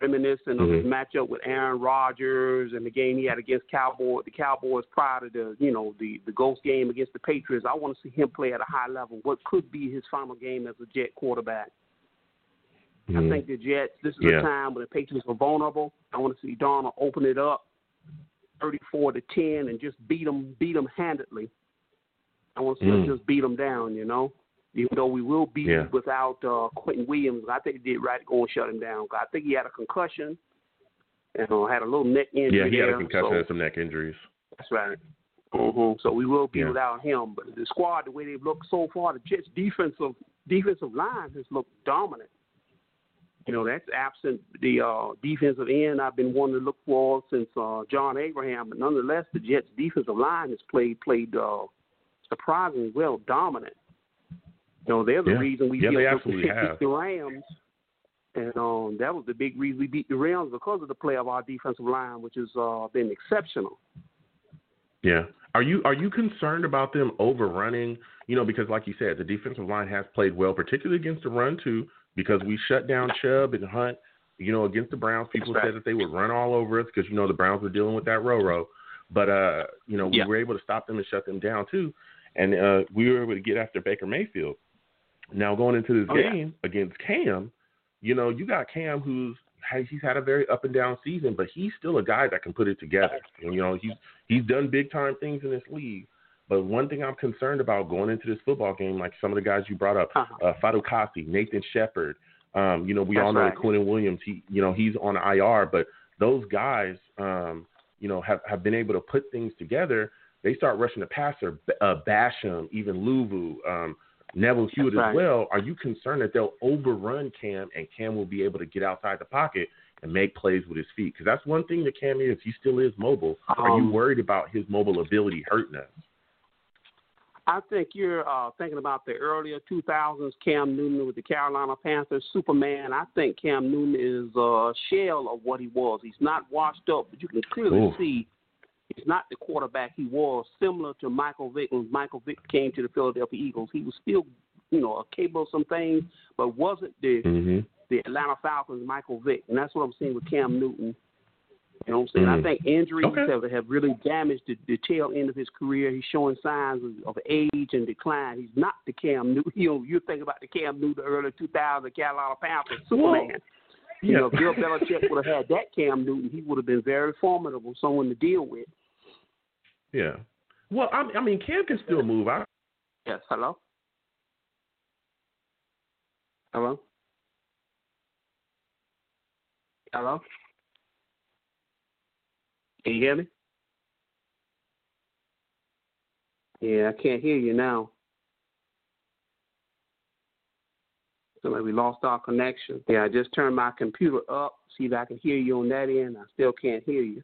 reminiscent of his Mhm. matchup with Aaron Rodgers and the game he had against Cowboy, the Cowboys prior to the you know the the ghost game against the Patriots. I want to see him play at a high level. What could be his final game as a Jet quarterback? I Mhm. think the Jets, this is Yeah. a time when the Patriots are vulnerable. I want to see Darnold open it up 34 to 10 and just beat them, beat them handedly. I want to see Mm. them just beat them down, you know. Even though we will be Yeah. without uh, Quinnen Williams, I think he did right to go and shut him down. I think he had a concussion and uh, had a little neck injury. Yeah, he had a concussion so- and some neck injuries. that's right. hmm So we will be Yeah. without him. But the squad, the way they've looked so far, the Jets' defensive defensive line has looked dominant. You know, that's absent the uh, defensive end I've been wanting to look for since uh, John Abraham. But nonetheless, the Jets' defensive line has played played uh, surprisingly well, dominant. You know, they're the Yeah. reason we Yeah, beat they the- have. the Rams. And um, that was the big reason we beat the Rams because of the play of our defensive line, which has uh, been exceptional. Yeah. Are you are you concerned about them overrunning? You know, because like you said, the defensive line has played well, particularly against the run too, because we shut down Chubb and Hunt. You know, against the Browns, people right. said that they would run all over us because you know the Browns were dealing with that row row. But uh, you know, we Yeah. were able to stop them and shut them down too, and uh, we were able to get after Baker Mayfield. Now going into this Oh, yeah. game against Cam, you know, you got Cam who's he's had a very up and down season, but he's still a guy that can put it together. And, you know, he's he's done big time things in this league. But one thing I'm concerned about going into this football game, like some of the guys you brought up, Uh-huh. uh, Fatukasi, Nathan Shepherd, um, you know, we That's all know right. that Quinnen Williams, he, you know, he's on IR, but those guys, um, you know, have, have been able to put things together. They start rushing the passer, uh, Basham, even Luvu, um, Neville Hewitt That's right. as well. Are you concerned that they'll overrun Cam and Cam will be able to get outside the pocket and make plays with his feet? Because that's one thing that Cam is. He still is mobile. Are you Um, worried about his mobile ability hurting us? I think you're uh, thinking about the earlier 2000s Cam Newton with the Carolina Panthers, Superman. I think Cam Newton is a shell of what he was. He's not washed up, but you can clearly Ooh. see he's not the quarterback he was. Similar to Michael Vick when Michael Vick came to the Philadelphia Eagles, he was still, you know, capable of some things, but wasn't the Mm-hmm. the Atlanta Falcons Michael Vick, and that's what I'm seeing with Cam Newton. You know what I'm saying? I Mhm. think injuries Okay. have, have really damaged the, the tail end of his career. He's showing signs of, of age and decline. He's not the Cam Newton. You know, you think about the Cam Newton, early 2000 Carolina Panthers, Superman. You yeah. know, if Bill Belichick would have had that Cam Newton, he would have been very formidable, someone to deal with. Yeah. Well, I, I mean, Cam can still move. I, Yes, hello? Hello? Hello? Can you hear me? Yeah, I can't hear you now. So like we lost our connection. Yeah, I just turned my computer up, see if I can hear you on that end. I still can't hear you.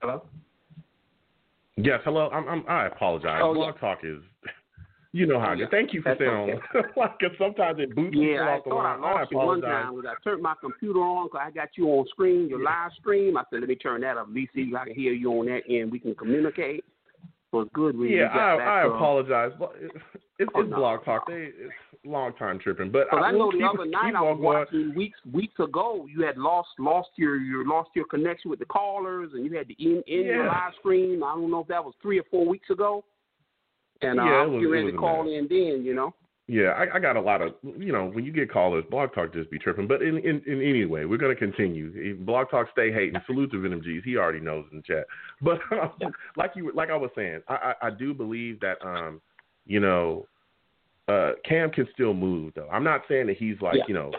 Hello? Yes. Hello. I'm. I'm I apologize. Oh, Blog Talk is. You know how it oh, Yeah. Thank you for That's staying on. like sometimes it boots Yeah, I off the thought I line. lost you one apologize. time I turned my computer on because I got you on screen, your live stream. I said, let me turn that up. At least see if I can hear you on that end. We can communicate. So it's good when Yeah, I, I apologize. But It's, it's, Oh, no. Blog Talk. They, it's long time tripping. But Because I know the other night I was on watching weeks weeks ago. You had lost lost your your lost your connection with the callers, and you had to in in your live stream. I don't know if that was three or four weeks ago. And uh, Yeah, I was- getting ready to call in then, you know. Yeah, I, I got a lot of you know when you get callers, Blog Talk just be tripping. But in in, in any way, we're gonna continue. Blog Talk stay hating. Salute to Venom G's. He already knows in the chat. But um, like you like I was saying, I, I I do believe that um you know uh, Cam can still move though. I'm not saying that he's like Yeah. you know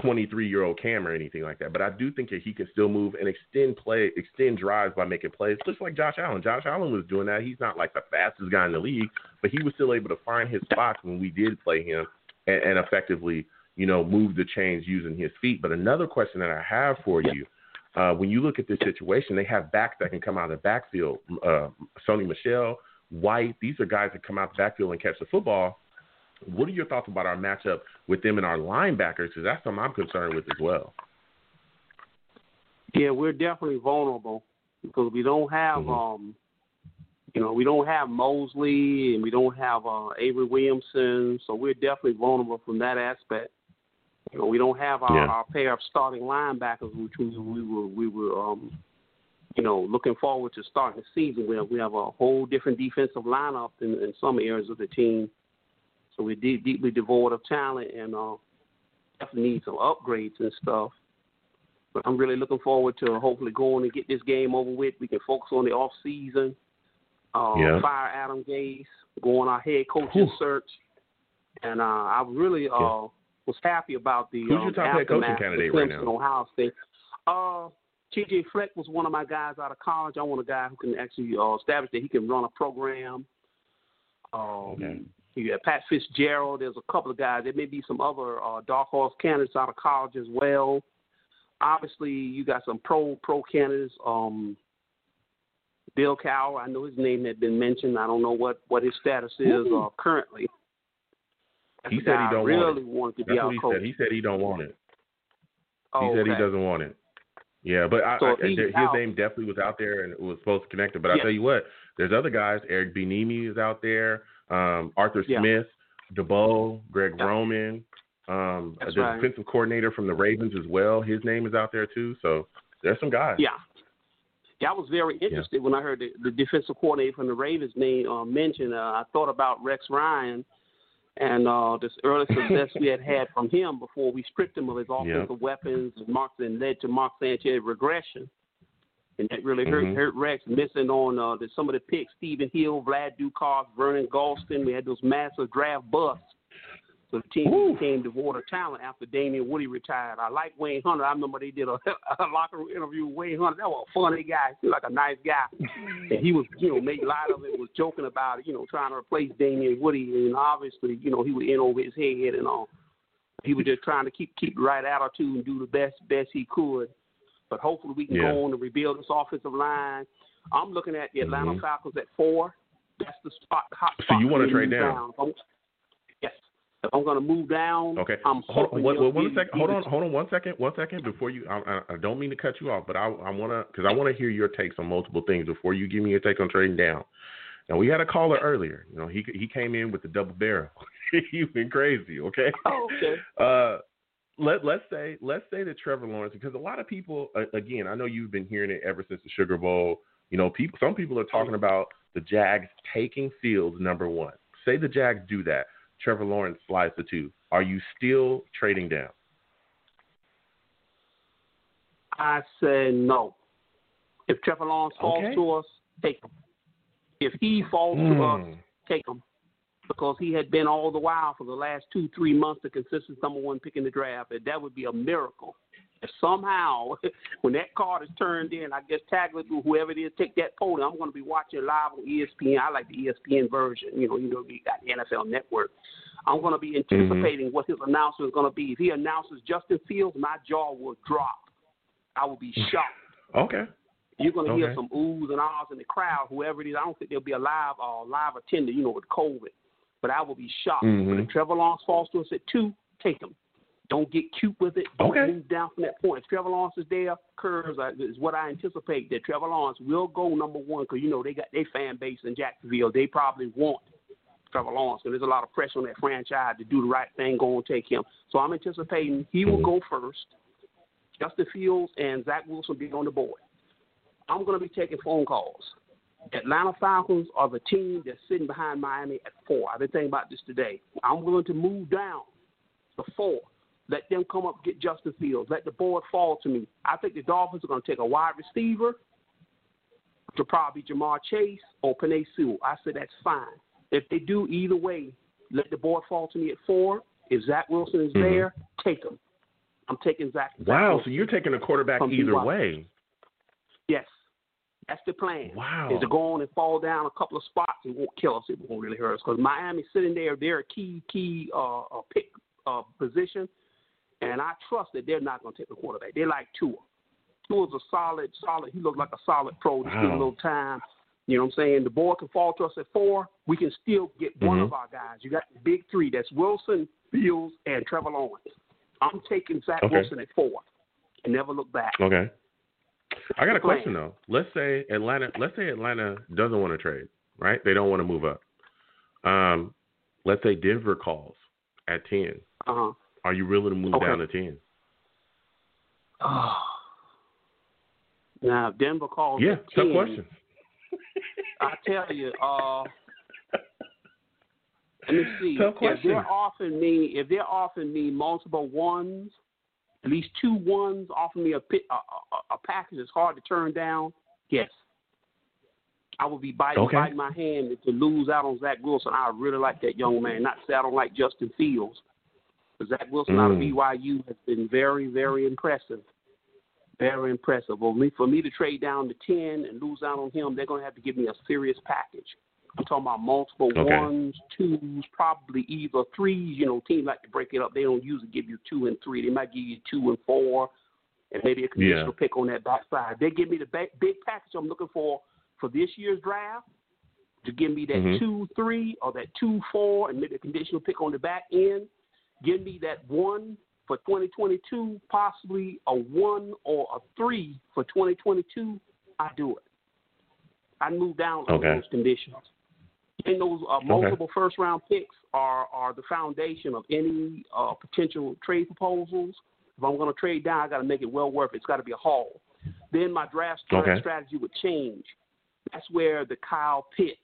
23 year old Cam or anything like that, but I do think that he can still move and extend play, extend drives by making plays, just like Josh Allen. Josh Allen was doing that. He's not like the fastest guy in the league, but he was still able to find his spots when we did play him and, and effectively, you know, move the chains using his feet. But another question that I have for you. Uh, when you look at this situation, they have backs that can come out of the backfield. Uh, Sony Michel, White, these are guys that come out the backfield and catch the football. What are your thoughts about our matchup with them and our linebackers? Because that's something I'm concerned with as well. Yeah, we're definitely vulnerable because we don't have, Mhm. um, you know, we don't have Mosley and we don't have uh, Avery Williamson, so we're definitely vulnerable from that aspect. You know, we don't have our, Yeah. our pair of starting linebackers, which we, we were we were, um, you know, looking forward to starting the season. We have, we have a whole different defensive lineup in, in some areas of the team, so we're deep, deeply devoid of talent and uh, definitely need some upgrades and stuff. But I'm really looking forward to hopefully going and get this game over with. We can focus on the off season. Uh, Yeah. Fire Adam Gase, go on our head coaching Whew. search, and uh, I really uh, Yeah. was happy about the Who's your um, top head coaching candidate the right Clemson now? Ohio State. Uh, P.J. Fleck was one of my guys out of college. I want a guy who can actually uh, establish that he can run a program. Um, Okay. You got Pat Fitzgerald. There's a couple of guys. There may be some other uh, dark horse candidates out of college as well. Obviously, you got some pro pro candidates. Um, Bill Cowher. I know his name had been mentioned. I don't know what what his status is uh, currently. He said he I don't really want it. wanted to be That's our what he coach. said. He said he don't want it. Oh, he said he doesn't want it. Yeah, but I, So I, his out- name definitely was out there and it was supposed to connect it. But I Yeah. tell you what, there's other guys. Eric Bieniemy is out there. Um, Arthur Yeah. Smith, DeBow, Greg Yeah. Roman, um, That's the right. defensive coordinator from the Ravens as well. His name is out there too. So there's some guys. Yeah. Yeah, I was very interested when I heard the, the defensive coordinator from the Ravens name uh, mentioned. Uh, I thought about Rex Ryan and uh, this early success we had had from him before we stripped him of his offensive weapons and Mark and led to Mark Sanchez regression. And that really hurt, Mhm. hurt Rex missing on uh, the, some of the picks. Stephen Hill, Vlad Ducasse, Vernon Gholston. We had those massive draft busts. So the team Woo. became devoid of talent after Damien Woody retired. I like Wayne Hunter. I remember they did a, a locker room interview with Wayne Hunter. That was a funny guy. He was like a nice guy. and he was, you know, made light of it, was joking about it, you know, trying to replace Damien Woody. And obviously, you know, he was in over his head and all. He was just trying to keep keep the right attitude and do the best best he could. But hopefully we can Yeah. go on and rebuild this offensive line. I'm looking at the Atlanta Mhm. Falcons at four. That's the spot. Hot So spot you wanna trade move down? I'm- yes. If I'm going to move down, Okay. I'm hold on, they'll one second. Hold on, hold on one second. One second before you. I, I, don't mean to cut you off, but I, I want to because I want to hear your takes on multiple things before you give me your take on trading down. Now we had a caller earlier. You know, he he came in with the double barrel. He's been crazy. Okay. Oh, okay. Uh, let let's say let's say that Trevor Lawrence because a lot of people again I know you've been hearing it ever since the Sugar Bowl. You know, people some people are talking about the Jags taking Fields number one. Say the Jags do that. Trevor Lawrence slides to two. Are you still trading down? I say no. If Trevor Lawrence falls Okay. to us, take him. If he falls to us, Mm. take him. Because he had been all the while for the last two, three months the consistent number one pick in the draft, and that would be a miracle. If somehow, when that card is turned in, I guess Tagliabue or whoever it is, take that podium. I'm going to be watching live on ESPN. I like the ESPN version. You know, you know, we got the NFL Network. I'm going to be anticipating what his announcement is going to be. If he announces Justin Fields, my jaw will drop. I will be shocked. Okay. You're going to hear some oohs and ahs in the crowd, whoever it is. I don't think there'll be a live uh, live attender, you know, with COVID. But I will be shocked. Mhm. But if Trevor Lawrence falls to us at two, take him. Don't get cute with it. Don't Okay. move down from that point. If Trevor Lawrence is there, curves is what I anticipate that Trevor Lawrence will go number one because you know they got their fan base in Jacksonville. They probably want Trevor Lawrence because there's a lot of pressure on that franchise to do the right thing, go and take him. So I'm anticipating he will Mhm. go first. Justin Fields and Zach Wilson be on the board. I'm going to be taking phone calls. Atlanta Falcons are the team that's sitting behind Miami at four. I've been thinking about this today. I'm willing to move down to four. Let them come up get Justin Fields. Let the board fall to me. I think the Dolphins are going to take a wide receiver to probably Ja'Marr Chase or Penei Sewell. I said that's fine. If they do either way, Let the board fall to me at four. If Zach Wilson is Mhm. there, take him. I'm taking Zach. Zach Wow, so you're taking a quarterback either BYU. way. Yes, that's the plan. Wow. Is to go on and fall down a couple of spots. It won't kill us. It won't really hurt us because Miami's sitting there. They're a key key uh, uh, pick uh, position, and I trust that they're not going to take the quarterback. They like Tua. Tua's a solid, solid. He looked like a solid pro. Just him a little time. You know what I'm saying? The board can fall to us at four. We can still get one Mhm. of our guys. You got the big three. That's Wilson, Fields, and Trevor Lawrence. I'm taking Zach Okay. Wilson at four. And never look back. Okay. I got a question though. Let's say Atlanta. Let's say Atlanta doesn't want to trade, right? They don't want to move up. Um, let's say Denver calls at ten. Uh huh. Are you willing to move Okay. down to ten? Oh. Now, if Denver calls Yeah, at tough question. I tell you, uh, let me see. Tough question. If they're offering me, if they're offering me multiple ones, at least two ones, offer me a, pi- a, a, a package that's hard to turn down. Yes, I would be biting, Okay. biting my hand to lose out on Zach Wilson. I really like that young man. Not to say I don't like Justin Fields, but Zach Wilson out of Mm. BYU has been very, very impressive. Very impressive. Well, me for me to trade down to ten and lose out on him, they're going to have to give me a serious package. I'm talking about multiple Okay. ones, twos, probably either threes. You know, teams like to break it up. They don't usually give you two and three. They might give you two and four, and maybe a conditional Yeah. pick on that backside. They give me the ba- big package I'm looking for for this year's draft. To give me that Mhm. two three or that two four, and maybe a conditional pick on the back end. Give me that one for 2022, possibly a one or a three for 2022. I do it. I move down under Okay. those conditions. And those uh, multiple first round picks are are the foundation of any uh, potential trade proposals. If I'm going to trade down, I got to make it well worth it. It's got to be a haul. Then my draft Okay. strategy would change. That's where the Kyle Pitts,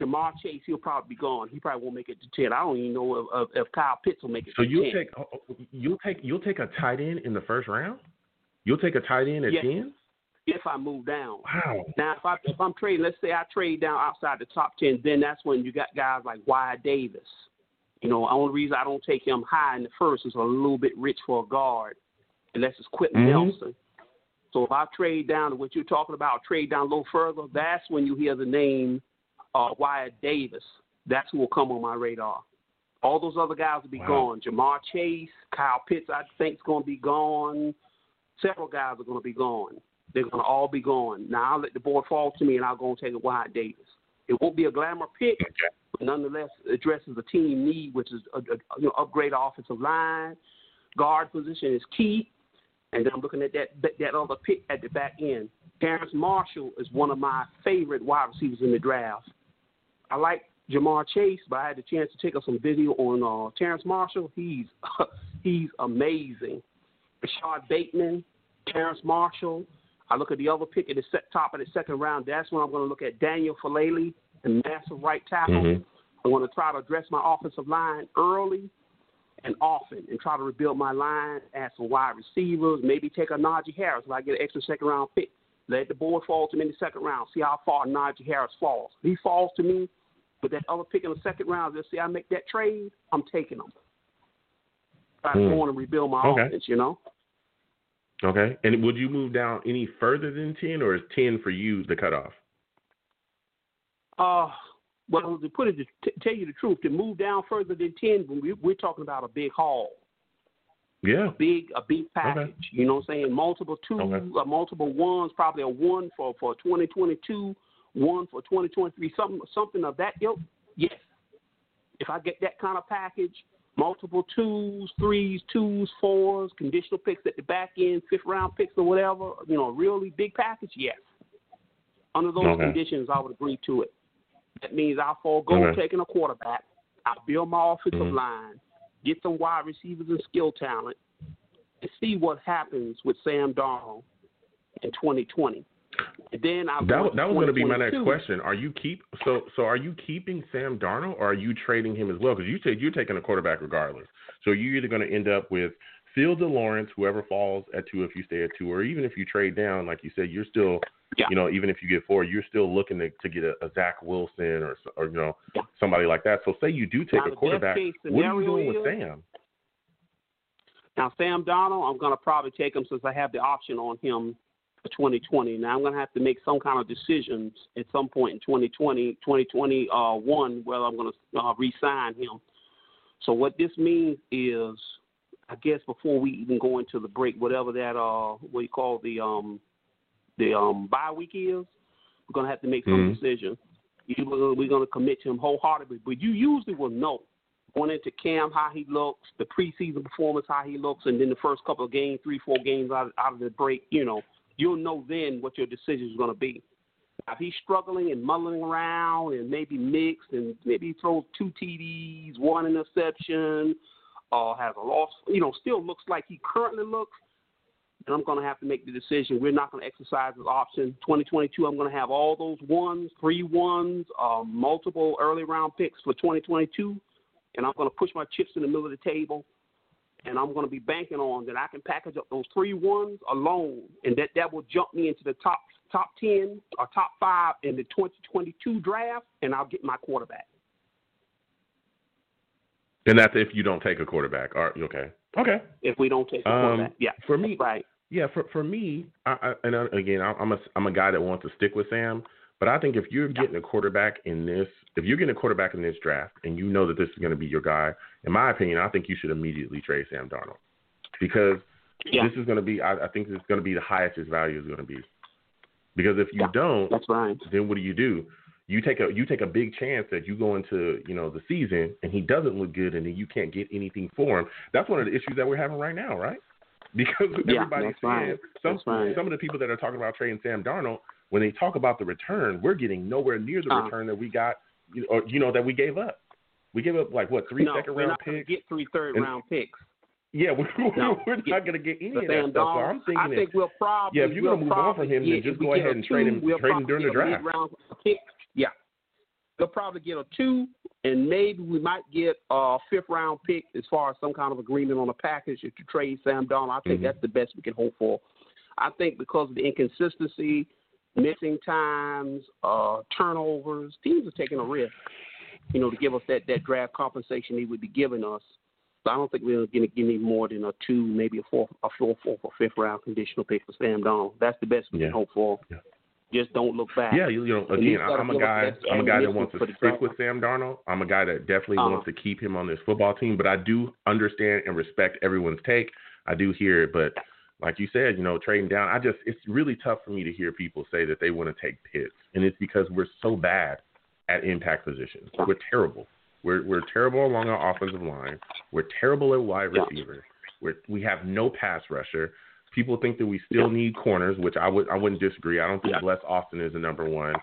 Ja'Marr Chase, he'll probably be gone. He probably won't make it to ten. I don't even know if, if, if Kyle Pitts will make it So 10. take oh, oh, you'll take you'll take a tight end in the first round. You'll take a tight end at Yes. ten. If I move down. Wow. Now, if I if I'm trading, let's say I trade down outside the top ten, then that's when you got guys like Wyatt Davis. You know, the only reason I don't take him high in the first is a little bit rich for a guard, unless it's Quenton Mhm. Nelson. So if I trade down to what you're talking about, trade down a little further, that's when you hear the name uh, Wyatt Davis. That's who will come on my radar. All those other guys will be Wow. gone. Ja'Marr Chase, Kyle Pitts, I think is going to be gone. Several guys are going to be gone. They're going to all be gone. Now I'll let the board fall to me, and I'll go and take a Wyatt Davis. It won't be a glamour pick, but nonetheless addresses a team need, which is a, a, you know upgrade offensive line. Guard position is key, and then I'm looking at that that, that other pick at the back end. Terrence Marshall is one of my favorite wide receivers in the draft. I like Ja'Marr Chase, but I had the chance to take up some video on uh, Terrence Marshall. He's he's amazing. Rashod Bateman, Terrence Marshall. I look at the other pick at the set, top of the second round. That's when I'm going to look at Daniel Faalele, the massive right tackle. Mhm. I want to try to address my offensive line early and often and try to rebuild my line, add some wide receivers, maybe take a Najee Harris if I get an extra second round pick. Let the board fall to me in the second round. See how far Najee Harris falls. If he falls to me with that other pick in the second round, let's see I make that trade, I'm taking him. Try to Hmm. go on rebuild my Okay. offense, you know? Okay. And would you move down any further than ten, or is ten for you the cutoff? Uh, well, to put it, to t- tell you the truth, to move down further than ten, we, we're talking about a big haul, Yeah. a big, a big package. You know what I'm saying? Multiple two, Okay. uh, multiple ones, probably a one for for 2022, one for 2023, something something of that ilk. Yes, if I get that kind of package, multiple twos, threes, twos, fours, conditional picks at the back end, fifth round picks or whatever, you know, a really big package, yes. Under those Okay. conditions, I would agree to it. That means I'll forego Okay. taking a quarterback. I'll build my offensive Mhm. line, get some wide receivers and skill talent, and see what happens with Sam Darnold in 2020. Then I'll That, that was going to be my next question. Are you keep so so are you keeping Sam Darnold or are you trading him as well? Because you said you're taking a quarterback regardless. So you're either going to end up with Fields or Lawrence, whoever falls at two if you stay at two, or even if you trade down, like you said, you're still Yeah. You know, even if you get four, you're still looking to, to get a, a Zach Wilson or or you know somebody like that. So say you do take Now, a quarterback, what are you doing with Sam? Now, Sam Darnold, I'm going to probably take him since I have the option on him for 2020. Now, I'm going to have to make some kind of decisions at some point in 2020, 2021, whether I'm going to uh, re-sign him. So what this means is, I guess before we even go into the break, whatever that uh, what you call the um, the um, bye week is, we're going to have to make some Mhm. decision. We're going to commit to him wholeheartedly, but you usually will know going into camp how he looks, the preseason performance how he looks, and then the first couple of games, three, four games out, out of the break, you know, you'll know then what your decision is going to be. Now, if he's struggling and muddling around and maybe mixed and maybe he throws two TDs, one interception, or has a loss, you know, still looks like he currently looks, then I'm going to have to make the decision. We're not going to exercise this option. 2022, I'm going to have all those ones, three ones, uh, multiple early round picks for 2022 and I'm going to push my chips in the middle of the table, and I'm going to be banking on that I can package up those three ones alone, and that that will jump me into the top top ten or top five in the 2022 draft, and I'll get my quarterback. And that's if you don't take a quarterback. All right, okay. Okay. If we don't take a Um, quarterback, yeah, For me, right. Yeah, for for me, I, I, and I, again, I- I'm a I'm a guy that wants to stick with Sam. But I think if you're getting a quarterback in this, if you're getting a quarterback in this draft, and you know that this is going to be your guy, in my opinion, I think you should immediately trade Sam Darnold because Yeah. this is going to be. I, I think this is going to be the highest his value is going to be. Because if you don't, That's right. then what do you do? You take a you take a big chance that you go into you know the season and he doesn't look good and then you can't get anything for him. That's one of the issues that we're having right now, right? Because Yeah, everybody's right. saying some right. some of the people that are talking about trading Sam Darnold, when they talk about the return, we're getting nowhere near the Uh. return that we got, you know, or you know that we gave up. We gave up like what three no, second we're round not going to picks. get three third and- round picks. Yeah, we're, No. we're not going to get any of that stuff. So I'm thinking, I think if, we'll probably yeah, if you're we'll going to move on from him, get, then just go ahead a and trade two, him, we'll trade him during the draft. pick. Yeah, they'll probably get a two, and maybe we might get a fifth round pick as far as some kind of agreement on a package if you trade Sam Darnold. I think Mhm. that's the best we can hope for. I think because of the inconsistency, missing times, uh, turnovers, teams are taking a risk, you know, to give us that, that draft compensation they would be giving us. So I don't think we're going to give any more than a two, maybe a fourth, a fourth, fourth, or fifth round conditional pick for Sam Darnold. That's the best we Yeah. can hope for. Yeah. Just don't look back. Yeah, you, you know, again, I'm a guy. I'm a guy that wants to stick draft. with Sam Darnold. I'm a guy that definitely Uh-huh. wants to keep him on this football team. But I do understand and respect everyone's take. I do hear it, but like you said, you know, trading down. I just it's really tough for me to hear people say that they want to take Pitts, and it's because we're so bad at impact positions. We're terrible. We're we're terrible along our offensive line. We're terrible at wide receiver. We're we have no pass rusher. People think that we still need corners, which I would I wouldn't disagree. I don't think Yeah. Bless Austin is the number one.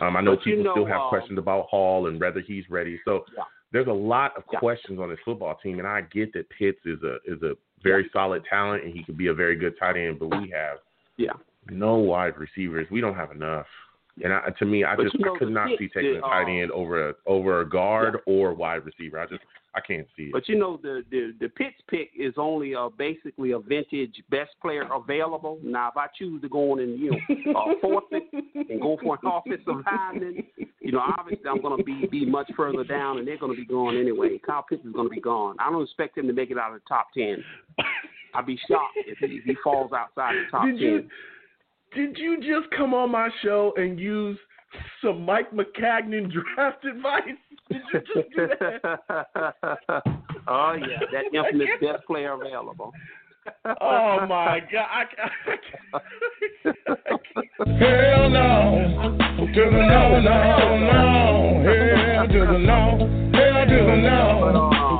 Um, I know But you people know, still have uh, questions about Hall and whether he's ready. So Yeah. there's a lot of Yeah. questions on this football team, and I get that Pitts is a is a very solid talent and he could be a very good tight end, but we have Yeah. no wide receivers. We don't have enough. And I, to me, I But just you know, I could not see taking a did, tight end over a over a guard or wide receiver. I just I can't see it. But you know the the the Pitts pick is only uh, basically a vintage best player available. Now if I choose to go on and you know uh, forfeit and go for an offensive lineman, you know obviously I'm going to be be much further down and they're going to be gone anyway. Kyle Pitts is going to be gone. I don't expect him to make it out of the top ten. I'd be shocked if he, if he falls outside the top Did ten. you did you just come on my show and use some Mike Maccagnan draft advice? Did you just do that? oh yeah, that infamous best player available. Oh my god! I, I, Hell no, to the no, no, no. Hell to the no, hell to the no,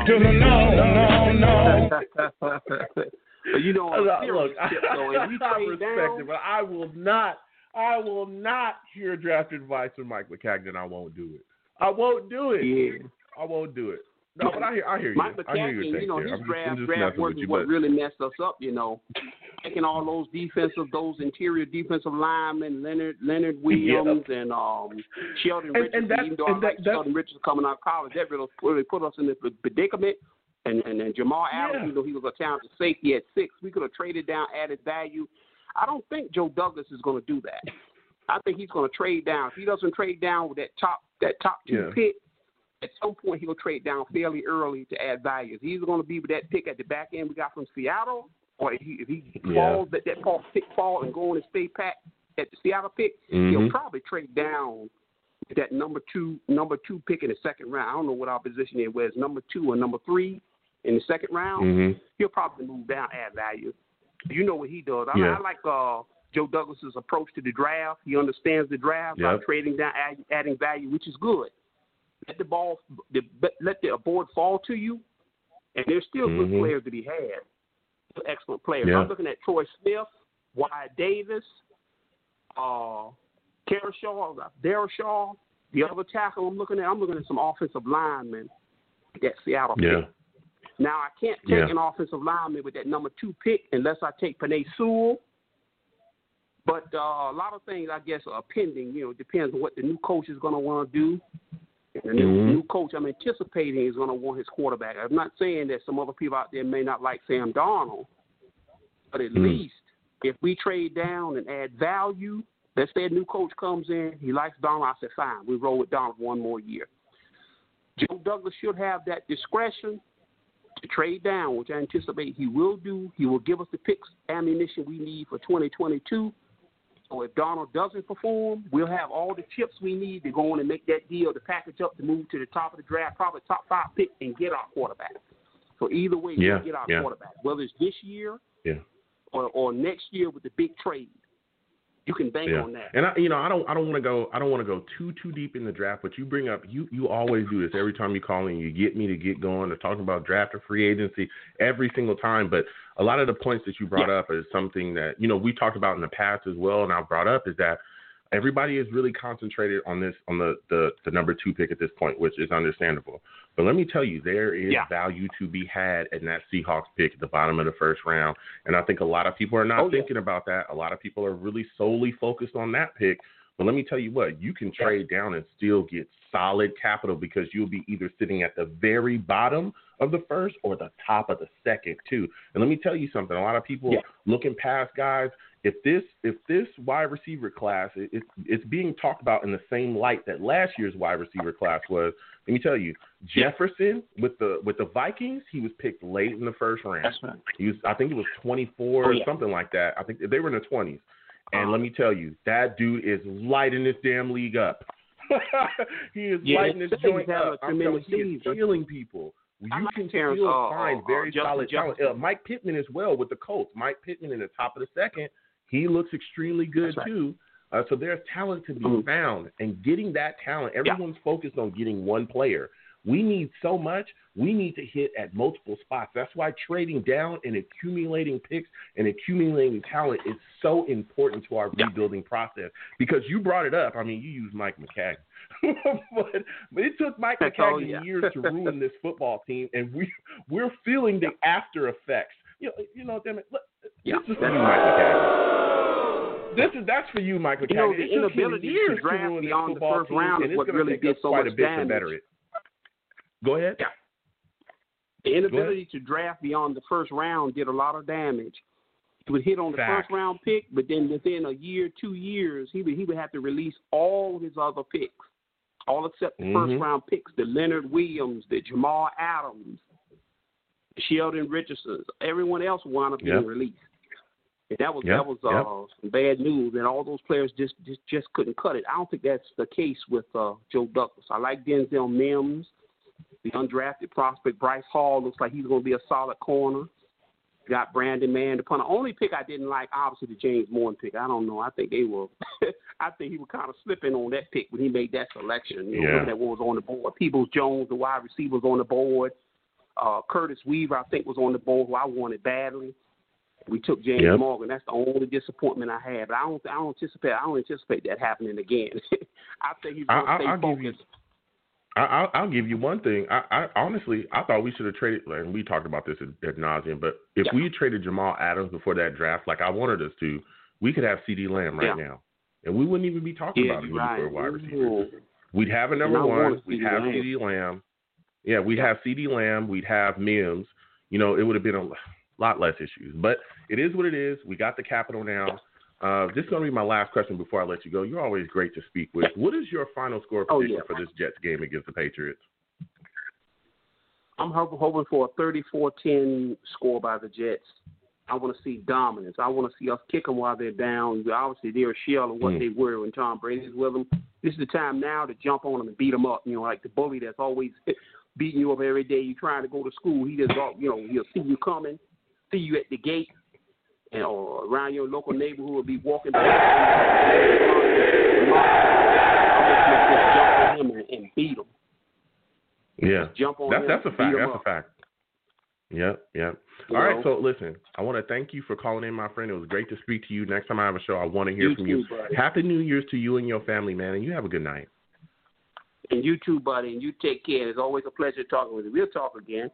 to the no, no, no. But you know, on a look, serious tip, though, if you I respect down, it, but I will not. I will not hear draft advice from Mike Maccagnan. I won't do it. I won't do it. Yeah. I won't do it. No, but I hear. I hear you. Mike I hear your McCaffrey, take you know, his draft draft work is what but really messed us up. You know, taking all those defensive, those interior defensive linemen, Leonard Leonard Williams and um Sheldon And- Richardson. and that- even though I like Sheldon Richardson coming out of college, that really really put us in this predicament. And and, and Jamal Adams, Yeah. even though he was a talented safety at six, we could have traded down, added value. I don't think Joe Douglas is going to do that. I think he's going to trade down. If he doesn't trade down with that top that top two Yeah. pick, at some point he'll trade down fairly early to add value. He's going to be with that pick at the back end we got from Seattle, or if he, if he Yeah. falls, let that fall, pick fall and go on and stay pat at the Seattle pick, he'll Mhm. probably trade down with that number two number two pick in the second round. I don't know what our position is, whether it's number two or number three in the second round. Mhm. He'll probably move down, add value. You know what he does. I, Yeah. I like uh, Joe Douglas's approach to the draft. He understands the draft by trading down, add, adding value, which is good. Let the ball, the, let the board fall to you, and there's still good Mhm. players to be had. Excellent players. Yeah. I'm looking at Troy Smith, Wyatt Davis, uh, Kershaw, Darryl Shaw. The other tackle I'm looking at, I'm looking at some offensive linemen that Seattle Yeah. picked. Now I can't take Yeah. an offensive lineman with that number two pick unless I take Penei Sewell. But uh, a lot of things, I guess, are pending. You know, it depends on what the new coach is going to want to do. And the new, Mhm. new coach I'm anticipating is going to want his quarterback. I'm not saying that some other people out there may not like Sam Darnold, but at Mm. least if we trade down and add value, let's say a new coach comes in, he likes Darnold, I said, fine, we roll with Darnold one more year. Joe Douglas should have that discretion trade down, which I anticipate he will do. He will give us the picks, ammunition we need for 2022. So if Darnold doesn't perform, we'll have all the chips we need to go on and make that deal to package up to move to the top of the draft, probably top five pick, and get our quarterback. So either way, Yeah, we'll get our yeah. quarterback, whether it's this year Yeah. or, or next year with the big trade. You can bank Yeah. on that. And I, you know, I don't, I don't want to go, I don't want to go too, too deep in the draft. But you bring up, you, you always do this every time you call in. You get me to get going. To talking about draft or free agency every single time. But a lot of the points that you brought up is something that you know we talked about in the past as well, and I've brought up is that everybody is really concentrated on this, on the the, the number two pick at this point, which is understandable. But let me tell you, there is Yeah. value to be had in that Seahawks pick at the bottom of the first round, and I think a lot of people are not Oh, yeah. thinking about that. A lot of people are really solely focused on that pick. But let me tell you what, you can trade down and still get solid capital because you'll be either sitting at the very bottom of the first or the top of the second too. And let me tell you something, a lot of people Yeah. looking past guys, if this if this wide receiver class it, it, it's being talked about in the same light that last year's wide receiver class was, let me tell you, Jefferson with the with the Vikings, he was picked late in the first round. That's right. He was, I think it was 24 Oh, or yeah. something like that. I think they were in the 20s. And Uh-huh. let me tell you, that dude is lighting this damn league up. he is Yeah, lighting this joint up. I'm telling you, he is killing people. You I like can Terrence, still uh, find uh, very solid talent. Uh, Mike Pittman as well with the Colts. Mike Pittman in the top of the second. He looks extremely good right. too. Uh, so there's talent to be Mhm. found, and getting that talent. Everyone's focused on getting one player. We need so much. We need to hit at multiple spots. That's why trading down and accumulating picks and accumulating talent is so important to our Yeah. rebuilding process. Because you brought it up. I mean, you used Mike Maccagnan, but, but it took Mike Oh, yeah. years to ruin this football team, and we we're feeling the after effects. You know, you know, damn it. Look, Yeah. This is Mike Maccagnan. This is that's for you, Michael. You know, the inability to draft beyond the first round is what really did so much a bit to damage. better it. Go ahead. Yeah. The inability to draft beyond the first round did a lot of damage. He would hit on the Facts. first round pick, but then within a year, two years, he would he would have to release all his other picks, all except the Mhm. first round picks, the Leonard Williams, the Jamal Adams, Sheldon Richardson. Everyone else wound up being Yep. released. And that was Yep, that was uh, yep. some bad news, and all those players just, just just couldn't cut it. I don't think that's the case with uh, Joe Douglas. I like Denzel Mims, the undrafted prospect. Bryce Hall looks like he's going to be a solid corner. Got Braden Mann, the punter. Only pick I didn't like, obviously, the James Morgan pick. I don't know. I think they were. I think he was kind of slipping on that pick when he made that selection. You know, Yeah. looking at what was on the board. Peoples Jones, the wide receiver, was on the board. Uh, Curtis Weaver, I think, was on the board, who I wanted badly. We took James Yep. Morgan. That's the only disappointment I had. But I don't. I don't anticipate. I don't anticipate that happening again. I think he's going to stay I'll give you- focused. I, I'll, I'll give you one thing. I, I honestly, I thought we should have traded. And we talked about this at, at nauseum. But if Yeah. we traded Jamal Adams before that draft, like I wanted us to, we could have CeeDee Lamb right Yeah. now, and we wouldn't even be talking Yeah, about him right. for a wide receiver. We'd have a number one. We'd have CeeDee Lamb. Yeah, we'd have CeeDee Lamb. We'd have Mims. You know, it would have been a lot less issues. But it is what it is. We got the capital now. Uh, this is going to be my last question before I let you go. You're always great to speak with. What is your final score Oh, prediction yeah. for this Jets game against the Patriots? I'm hoping, hoping for a 34-10 score by the Jets. I want to see dominance. I want to see us kick them while they're down. Obviously, they're a shell of what Mm. they were when Tom Brady's with them. This is the time now to jump on them and beat them up. You know, like the bully that's always beating you up every day. You're trying to go to school. He just, you know, he'll see you coming, see you at the gate, and or around your local neighborhood. Will be walking back. I'm just jump on him and, beat him. Yeah, Jump on that's him. that's a fact. That's up. a fact. Yep, yep. All right, so listen, I want to thank you for calling in, my friend. It was great to speak to you. Next time I have a show, I want to hear You from too, you. buddy. Happy New Year's to you and your family, man, and you have a good night. And you too, buddy. And you take care. It's always a pleasure talking with you. We'll talk again.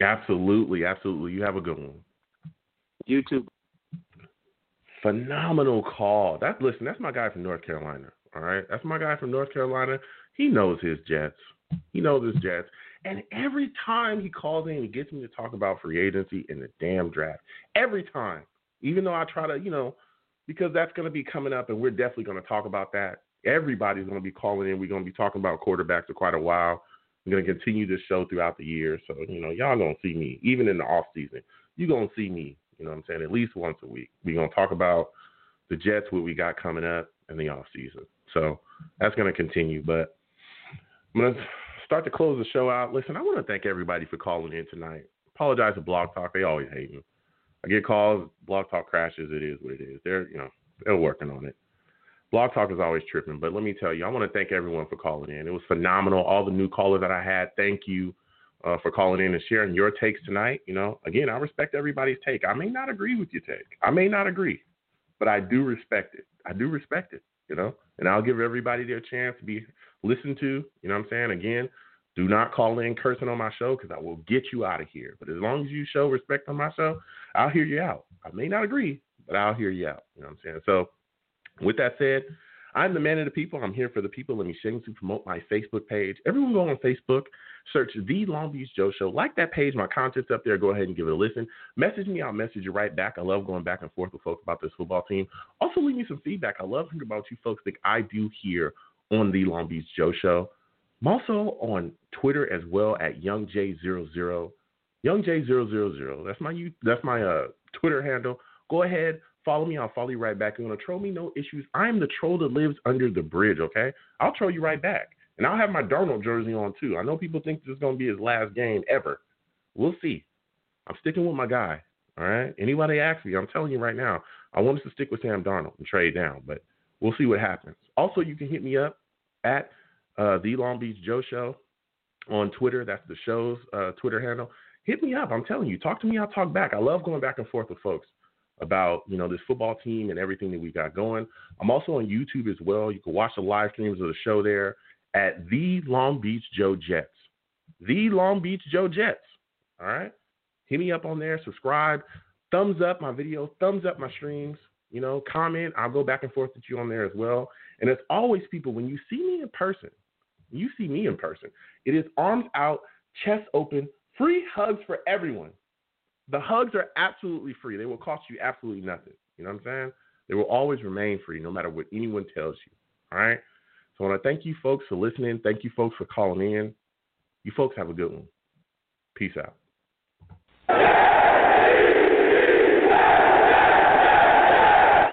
Absolutely, absolutely. You have a good one. You too. Phenomenal call. That listen, that's my guy from North Carolina. All right, that's my guy from North Carolina. He knows his Jets. He knows his Jets. And every time he calls in, he gets me to talk about free agency and the damn draft. Every time, even though I try to, you know, because that's going to be coming up, and we're definitely going to talk about that. Everybody's going to be calling in. We're going to be talking about quarterbacks for quite a while. I'm to continue this show throughout the year. So, you know, y'all to see me, even in the off season. You're going to see me, you know what I'm saying, at least once a week. We're going to talk about the Jets, what we got coming up in the off season. So that's to continue. But I'm to start to close the show out. Listen, I want to thank everybody for calling in tonight. Apologize to Blog Talk. They always hate me. I get calls, Blog Talk crashes. It is what it is. They're, you know, they're working on it. Blog Talk is always tripping, but let me tell you, I want to thank everyone for calling in. It was phenomenal. All the new callers that I had, thank you uh, for calling in and sharing your takes tonight. You know, again, I respect everybody's take. I may not agree with your take. I may not agree, but I do respect it. I do respect it. You know, and I'll give everybody their chance to be listened to. You know what I'm saying? Again, do not call in cursing on my show because I will get you out of here. But as long as you show respect on my show, I'll hear you out. I may not agree, but I'll hear you out. You know what I'm saying? So, with that said, I'm the man of the people. I'm here for the people. Let me shamelessly promote my Facebook page. Everyone go on Facebook, search The Long Beach Joe Show. Like that page, my content's up there. Go ahead and give it a listen. Message me, I'll message you right back. I love going back and forth with folks about this football team. Also, leave me some feedback. I love hearing about you folks think I do here on The Long Beach Joe Show. I'm also on Twitter as well at YoungJ00. YoungJ000. That's my. That's my uh, Twitter handle. Go ahead, follow me. I'll follow you right back. You're gonna troll me, no issues. I am the troll that lives under the bridge. Okay, I'll troll you right back, and I'll have my Darnold jersey on too. I know people think this is gonna be his last game ever. We'll see. I'm sticking with my guy. All right. Anybody asks me, I'm telling you right now, I want us to stick with Sam Darnold and trade down, but we'll see what happens. Also, you can hit me up at uh, the Long Beach Joe Show on Twitter. That's the show's uh, Twitter handle. Hit me up. I'm telling you, talk to me. I'll talk back. I love going back and forth with folks about you know this football team and everything that we got going. I'm also on YouTube as well. You can watch the live streams of the show there at the Long Beach Joe Jets. The Long Beach Joe Jets. All right. Hit me up on there. Subscribe. Thumbs up my video. Thumbs up my streams. You know, comment. I'll go back and forth with you on there as well. And as always, people, when you see me in person, you see me in person, it is arms out, chest open, free hugs for everyone. The hugs are absolutely free. They will cost you absolutely nothing. You know what I'm saying? They will always remain free no matter what anyone tells you. All right? So I want to thank you folks for listening. Thank you folks for calling in. You folks have a good one. Peace out.